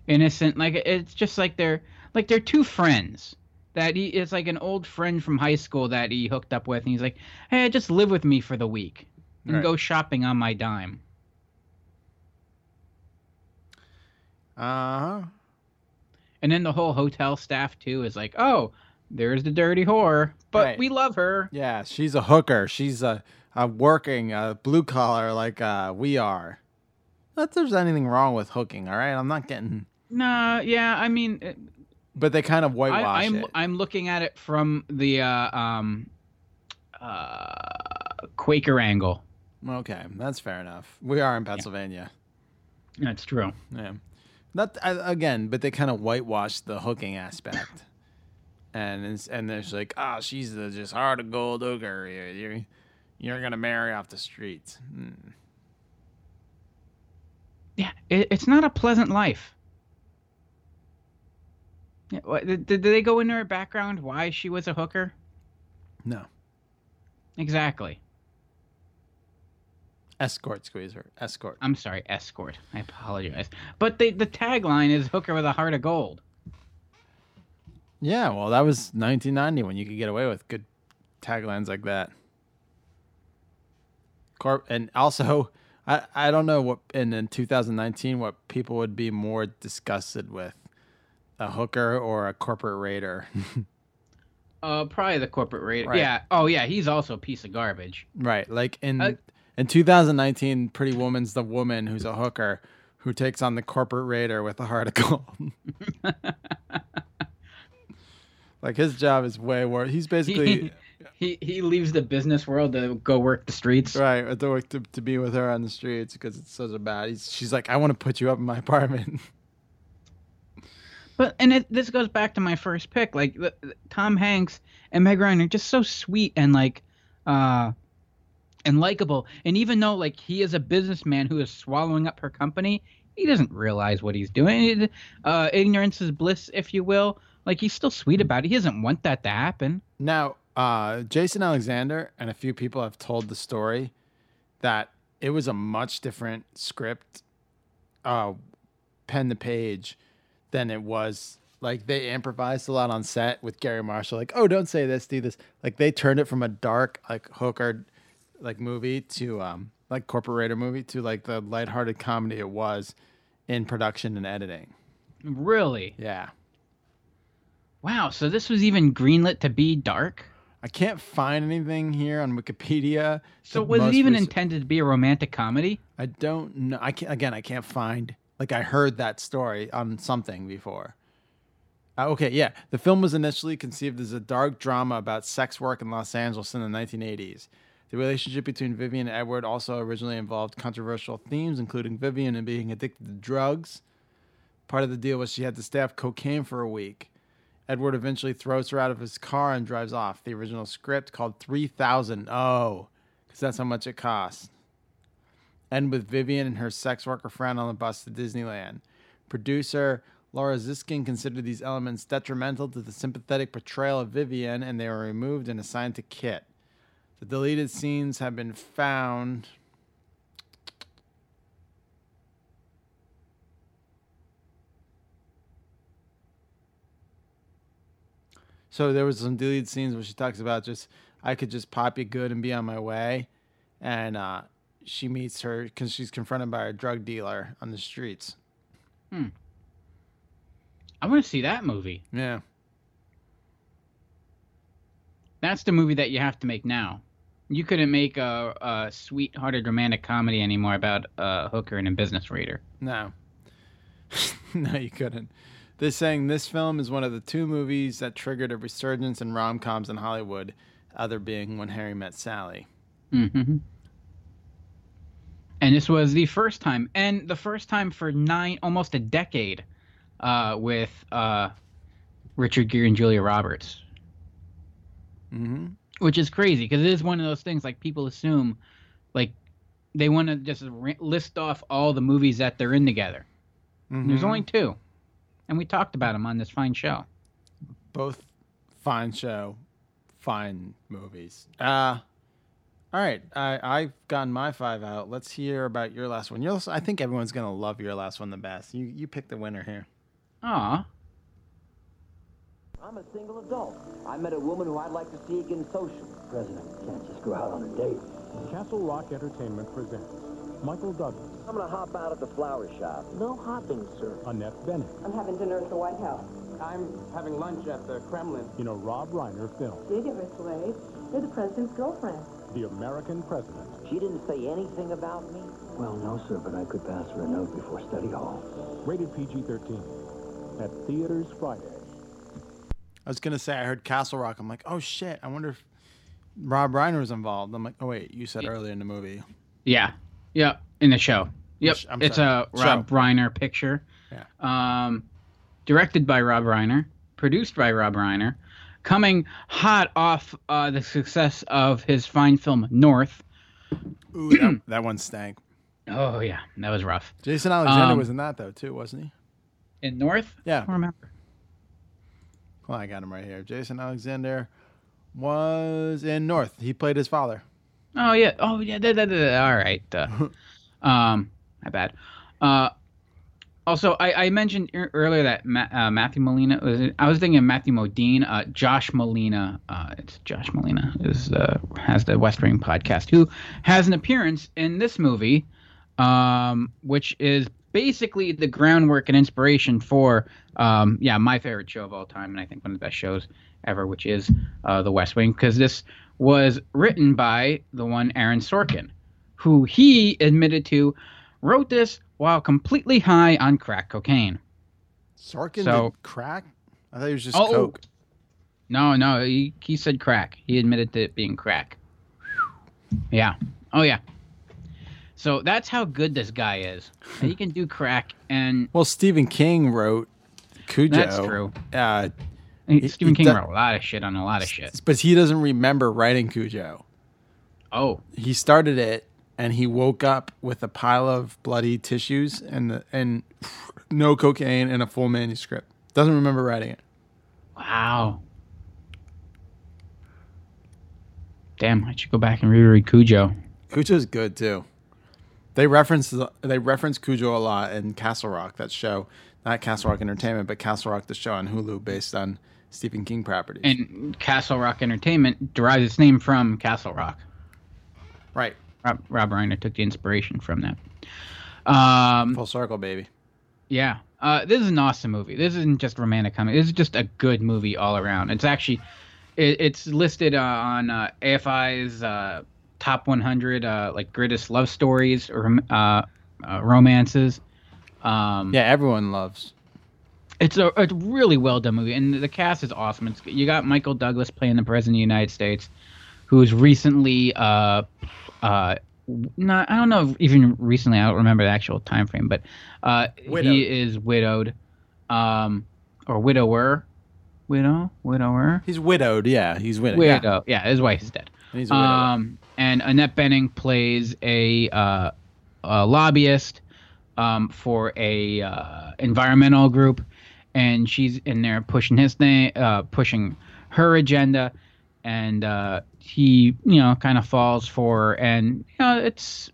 innocent. Like it's just like they're like they're two friends. That he is like an old friend from high school that he hooked up with, and he's like, "Hey, just live with me for the week and Right. go shopping on my dime." Uh huh. And then the whole hotel staff too is like, "Oh, there's the dirty whore, but Right. we love her." Yeah, she's a hooker. She's a, a working, a blue collar like uh, we are. Not that there's anything wrong with hooking, all right? I'm not getting. No, yeah, I mean, But they kind of I, whitewash I'm it. I'm looking at it from the uh, um, uh, Quaker angle. Okay, that's fair enough. We are in Pennsylvania. That's true. Yeah. Not I, again, but they kind of whitewash the hooking aspect. And it's, and there's like, ah, she's the just heart of gold hooker. You're, you're you're gonna marry off the streets. Hmm. Yeah, it, it's not a pleasant life. What, did, did they go into her background why she was a hooker? No. Exactly. Escort squeezer. Escort. I'm sorry, escort. I apologize. But the the tagline is hooker with a heart of gold. Yeah, well, that was 1990 when you could get away with good taglines like that. Corp, and also, I I don't know what in, in 2019 what people would be more disgusted with, a hooker or a corporate raider. Uh, probably the corporate raider. Right. Yeah. Oh yeah, he's also a piece of garbage. right, like in Uh, in 2019, Pretty Woman's the woman who's a hooker who takes on the corporate raider with a heart of gold. like his job is way worse. He's basically. he he leaves the business world to go work the streets. Right, to, work to, to be with her on the streets because it's such a bad. He's, she's like, I want to put you up in my apartment. But and it, this goes back to my first pick. Like the, the- Tom Hanks and Meg Ryan are just so sweet and like, uh, and likable. And even though like he is a businessman who is swallowing up her company, he doesn't realize what he's doing. Uh, ignorance is bliss, if you will. Like he's still sweet about it. He doesn't want that to happen. Now, uh, Jason Alexander and a few people have told the story that it was a much different script, uh, pen to page, than it was. Like they improvised a lot on set with Garry Marshall. Like, oh, don't say this, do this. Like they turned it from a dark, like hooker, like movie to um, like corporate raider movie to like the lighthearted comedy it was in production and editing. Really? Yeah. Wow. So this was even greenlit to be dark. I can't find anything here on Wikipedia. So was it even recent- intended to be a romantic comedy? I don't know. I can't again. I can't find. Like I heard that story on something before. Uh, okay, yeah. The film was initially conceived as a dark drama about sex work in Los Angeles in the 1980s. The relationship between Vivian and Edward also originally involved controversial themes, including Vivian and being addicted to drugs. Part of the deal was she had to stay off cocaine for a week. Edward eventually throws her out of his car and drives off. The original script called 3000. Oh, because that's how much it cost end with Vivian and her sex worker friend on the bus to Disneyland. Producer Laura Ziskin considered these elements detrimental to the sympathetic portrayal of Vivian, and they were removed and assigned to Kit. The deleted scenes have been found. So there was some deleted scenes where she talks about just I could just pop you good and be on my way, and uh, she meets her because she's confronted by a drug dealer on the streets. Hmm. I want to see that movie. Yeah. That's the movie that you have to make now. You couldn't make a, a sweet-hearted romantic comedy anymore about a hooker and a business raider. No. no, you couldn't. They're saying this film is one of the two movies that triggered a resurgence in rom coms in Hollywood, other being When Harry Met Sally. Mm-hmm. And this was the first time, and the first time for nine, almost a decade, uh, with uh, Richard Gere and Julia Roberts. Mm-hmm. Which is crazy because it is one of those things like people assume, like they want to just r- list off all the movies that they're in together. Mm-hmm. There's only two, and we talked about them on this fine show. Both fine show, fine movies. Uh all right, I, I've gotten my five out. Let's hear about your last one. Your, I think everyone's gonna love your last one the best. You you pick the winner here. Ah. I'm a single adult. I met a woman who I'd like to see again socially. President can't just go out on a date. Castle Rock Entertainment presents Michael Douglas, I'm gonna hop out at the flower shop. No hopping, sir. Annette Bening, I'm having dinner at the White House. I'm having lunch at the Kremlin. in a Rob Reiner film, Dig it, Miss Wade. You're the president's girlfriend. The American President. She didn't say anything about me? Well, no, sir, but I could pass her a note before study hall. Rated PG-13. At theaters Friday. I was gonna say I heard Castle Rock. I'm like, oh shit. I wonder if Rob Reiner was involved. I'm like, oh wait, you said earlier in the movie. Yeah. Yep. In the show. Yep. I'm it's sorry. a Rob Reiner picture. Yeah. Um, directed by Rob Reiner, produced by Rob Reiner, coming hot off uh, the success of his fine film North. Ooh, that, that one stank. Oh yeah, that was rough. Jason Alexander Um, was in that though too, wasn't he? In North? Yeah. I remember. Well, I got him right here. Jason Alexander was in North. He played his father. Oh yeah. Oh yeah. Da, da, da. All right. Uh, um, my bad. Uh, also, I, I mentioned earlier that Ma- uh, Matthew Molina was. it- I was thinking of Matthew Modine. Uh, Josh Molina. Uh, it's Josh Molina is uh, has the West Wing podcast. Who has an appearance in this movie, um, which is basically the groundwork and inspiration for, um, yeah, my favorite show of all time, and I think one of the best shows ever, which is uh, The West Wing, because this was written by the one Aaron Sorkin, who he admitted to wrote this while completely high on crack cocaine. Sorkin So- did crack. I thought he was just Oh, coke. No, no, he, he said crack. He admitted to it being crack. Yeah. Oh, yeah. So that's how good this guy is. he can do crack, and Well, Stephen King wrote Cujo. That's true. Uh, Stephen he King wrote a lot of shit on a lot of shit. but he doesn't remember writing Cujo. Oh, he started it and he woke up with a pile of bloody tissues and the, and no cocaine and a full manuscript. Doesn't remember writing it. Wow. Damn, I should go back and reread Cujo. Cujo's good too. They reference the- they reference Cujo a lot in Castle Rock, that show, not Castle Rock Entertainment, but Castle Rock, the show on Hulu based on Stephen King properties. And Castle Rock Entertainment derives its name from Castle Rock. Right. Rob, Rob Reiner took the inspiration from that. Um, Full circle, baby. Yeah. Uh, this is an awesome movie. This isn't just romantic comedy. This is just a good movie all around. It's actually, it, it's listed uh, on uh, AFI's uh, top 100 uh, like greatest love stories or uh, uh, romances. Um, Yeah, everyone loves. it's a, a really well done movie, and the cast is awesome. It's you got Michael Douglas playing the president of the United States, who's recently, uh, not I don't know if even recently. I don't remember the actual time frame, but uh, he is widowed, um, or widower, widow, widower. He's widowed. Yeah, he's widowed. Widow. Yeah. his wife is dead. And he's a widower. Um, and Annette Bening plays a, uh, a lobbyist um, for a uh, environmental group, and she's in there pushing his thing, uh, pushing her agenda, and uh, he, you know, kind of falls for, and you know, it's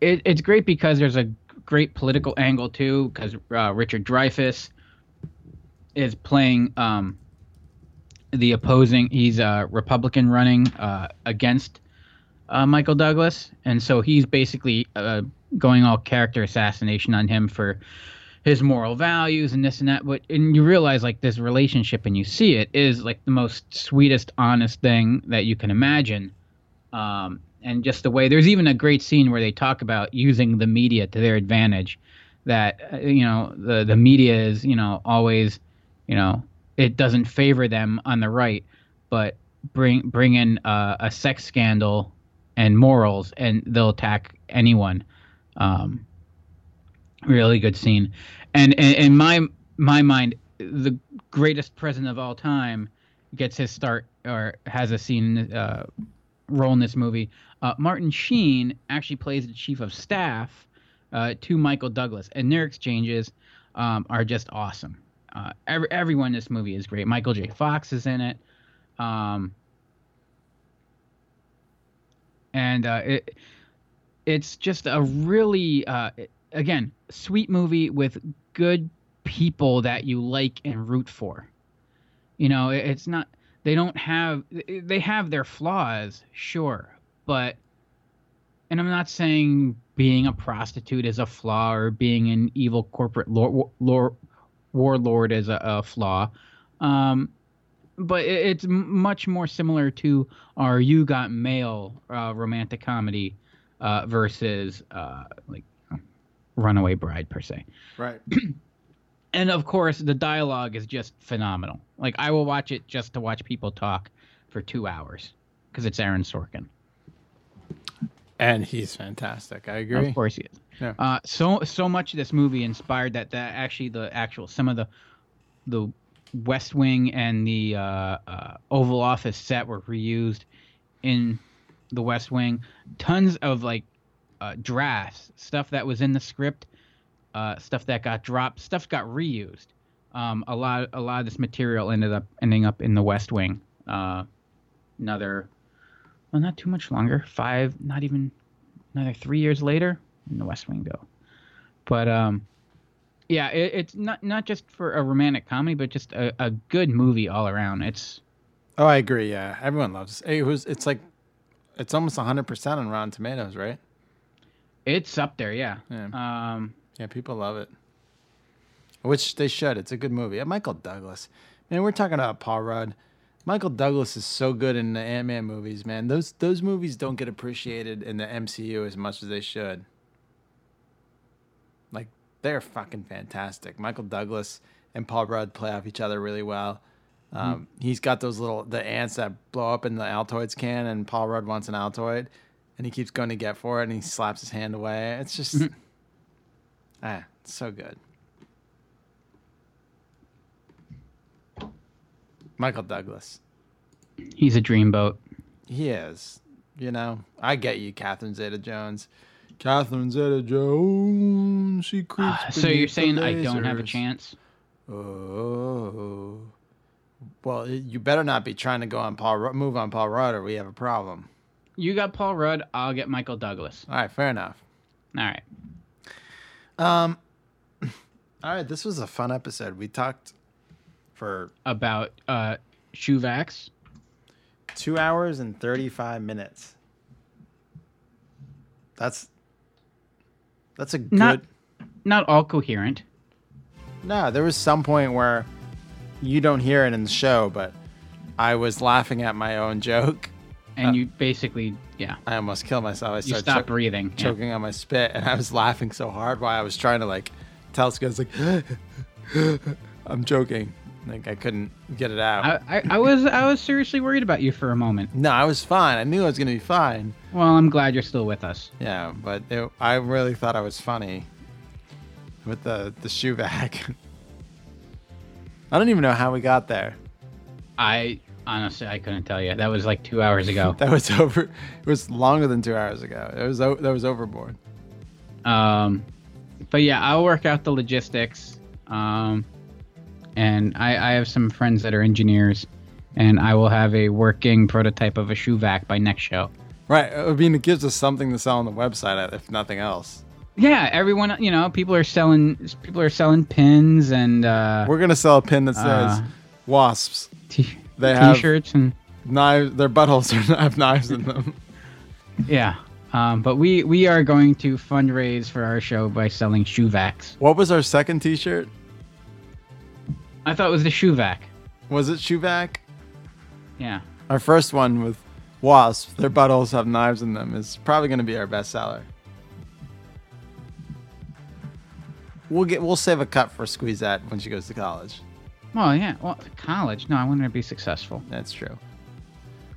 it, it's great because there's a great political angle too, because uh, Richard Dreyfuss is playing um, the opposing. He's a Republican running uh, against uh, Michael Douglas, and so he's basically uh, going all character assassination on him for his moral values and this and that. But and you realize like this relationship, and you see it is like the most sweetest, honest thing that you can imagine. Um, and just the way there's even a great scene where they talk about using the media to their advantage. That uh, you know the the media is you know always you know it doesn't favor them on the right, but bring bring in uh, a sex scandal and morals, and they'll attack anyone. Um, really good scene, and, in my my mind, the greatest president of all time gets his start or has a scene uh, role in this movie. Uh, Martin Sheen actually plays the chief of staff uh, to Michael Douglas, and their exchanges um, are just awesome. Uh, every, everyone in this movie is great. Michael J. Fox is in it. Um, and uh, it it's just a really uh, again sweet movie with good people that you like and root for. You know, it's not they don't have they have their flaws, sure, but and I'm not saying being a prostitute is a flaw or being an evil corporate lord, lord, warlord is a, a flaw. Um, but it, it's much more similar to our "You Got Mail" uh, romantic comedy uh, versus uh, like Runaway Bride per se. Right. and of course, the dialogue is just phenomenal. Like I will watch it just to watch people talk for two hours because it's Aaron Sorkin. And he's fantastic. I agree. Of course he is. Yeah. Uh, so so much of this movie inspired that that actually the actual some of the the West Wing and the uh, uh, Oval Office set were reused in the West Wing. Tons of like uh, drafts, stuff that was in the script, uh, stuff that got dropped, stuff got reused. Um, a lot a lot of this material ended up ending up in the West Wing. Uh, another, well, not too much longer. Five, not even another three years later, in the West Wing go. But um, yeah, it, it's not not just for a romantic comedy, but just a, a good movie all around. It's Oh, I agree. Yeah, everyone loves it. Was it's like it's almost 100 percent on Rotten Tomatoes, right? It's up there, yeah. Yeah. Um, Yeah, people love it. Which they should. It's a good movie. Yeah, Michael Douglas. Man, we're talking about Paul Rudd. Michael Douglas is so good in the Ant Man movies, man. Those those movies don't get appreciated in the MCU as much as they should. Like they're fucking fantastic. Michael Douglas and Paul Rudd play off each other really well. Um, He's got those little the ants that blow up in the Altoids can, and Paul Rudd wants an Altoid, and he keeps going to get for it, and he slaps his hand away. It's just ah, it's so good. Michael Douglas. he's a dreamboat. He is. You know, I get you, Catherine Zeta Jones. Catherine Zeta Jones, she creeps. Ah, so you're beneath the saying I don't have a chance? Oh. Well, you better not be trying to go on Paul Rudd, move on Paul Rudd, or we have a problem. You got Paul Rudd. I'll get Michael Douglas. All right, fair enough. All right. Um. All right, this was a fun episode. We talked for about uh Shuvax. two hours and thirty-five minutes. That's that's a good. Not not all coherent. No, there was some point where you don't hear it in the show, but I was laughing at my own joke. And uh, you basically, yeah. I almost killed myself. I You started stopped breathing, yeah. choking on my spit, and I was laughing so hard while I was trying to like tell guys like, I'm joking. Like I couldn't get it out. I, I, I was I was seriously worried about you for a moment. no, I was fine. I knew I was gonna be fine. Well, I'm glad you're still with us. Yeah, but it, I really thought I was funny with the the shoe bag. I don't even know how we got there. I honestly I couldn't tell you. That was like two hours ago. That was over. It was longer than two hours ago. It was o- that was overboard. Um, but yeah, I'll work out the logistics. Um, and I, I have some friends that are engineers, and I will have a working prototype of a shoe vac by next show. Right. I mean, it gives us something to sell on the website, if nothing else. Yeah, everyone, you know, people are selling people are selling pins and uh, We're gonna sell a pin that says Uh, "wasps." T- They have t-shirts and knives. Their buttholes have knives in them. Yeah. Um, but we we are going to fundraise for our show by selling shoe vacs. What was our second T-shirt? I thought it was the shoe vac. Was it Shuvac? Yeah. Our first one with wasps. Their buttholes have knives in them. Is probably going to be our best seller. We'll get. We'll save a cut for Squeeze that when she goes to college. Well, yeah. Well, college. No, I want her to be successful. That's true.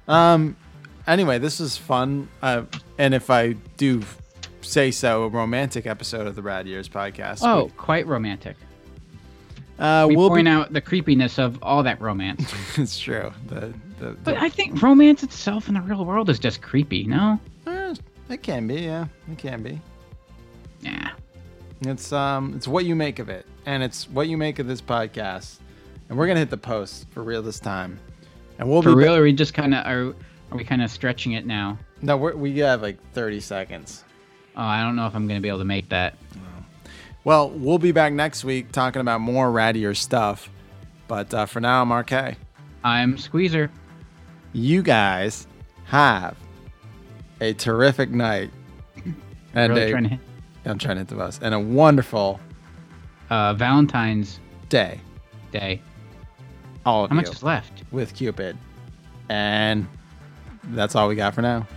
Um. Anyway, this was fun. Uh, and if I do say so, a romantic episode of the Rad Years podcast. Oh, quite romantic. Uh, we we'll point be- out the creepiness of all that romance. it's true. The, the, but I think romance itself in the real world is just creepy. No. Eh, it can be. Yeah, it can be. Yeah. It's um, it's what you make of it, and it's what you make of this podcast. And we're gonna hit the post for real this time, and we'll For be real, or are we just kind of are are we kind of stretching it now? No, we're, we have like 30 seconds. Oh, I don't know if I'm gonna be able to make that. Well, we'll be back next week talking about more Rad Years stuff. But uh, for now, I'm RK. I'm Squeezer. You guys have a terrific night. And Really a- trying to hit- I'm trying to hit the bus. And a wonderful Uh, Valentine's day. Day. All of How much is left? with Cupid. And that's all we got for now.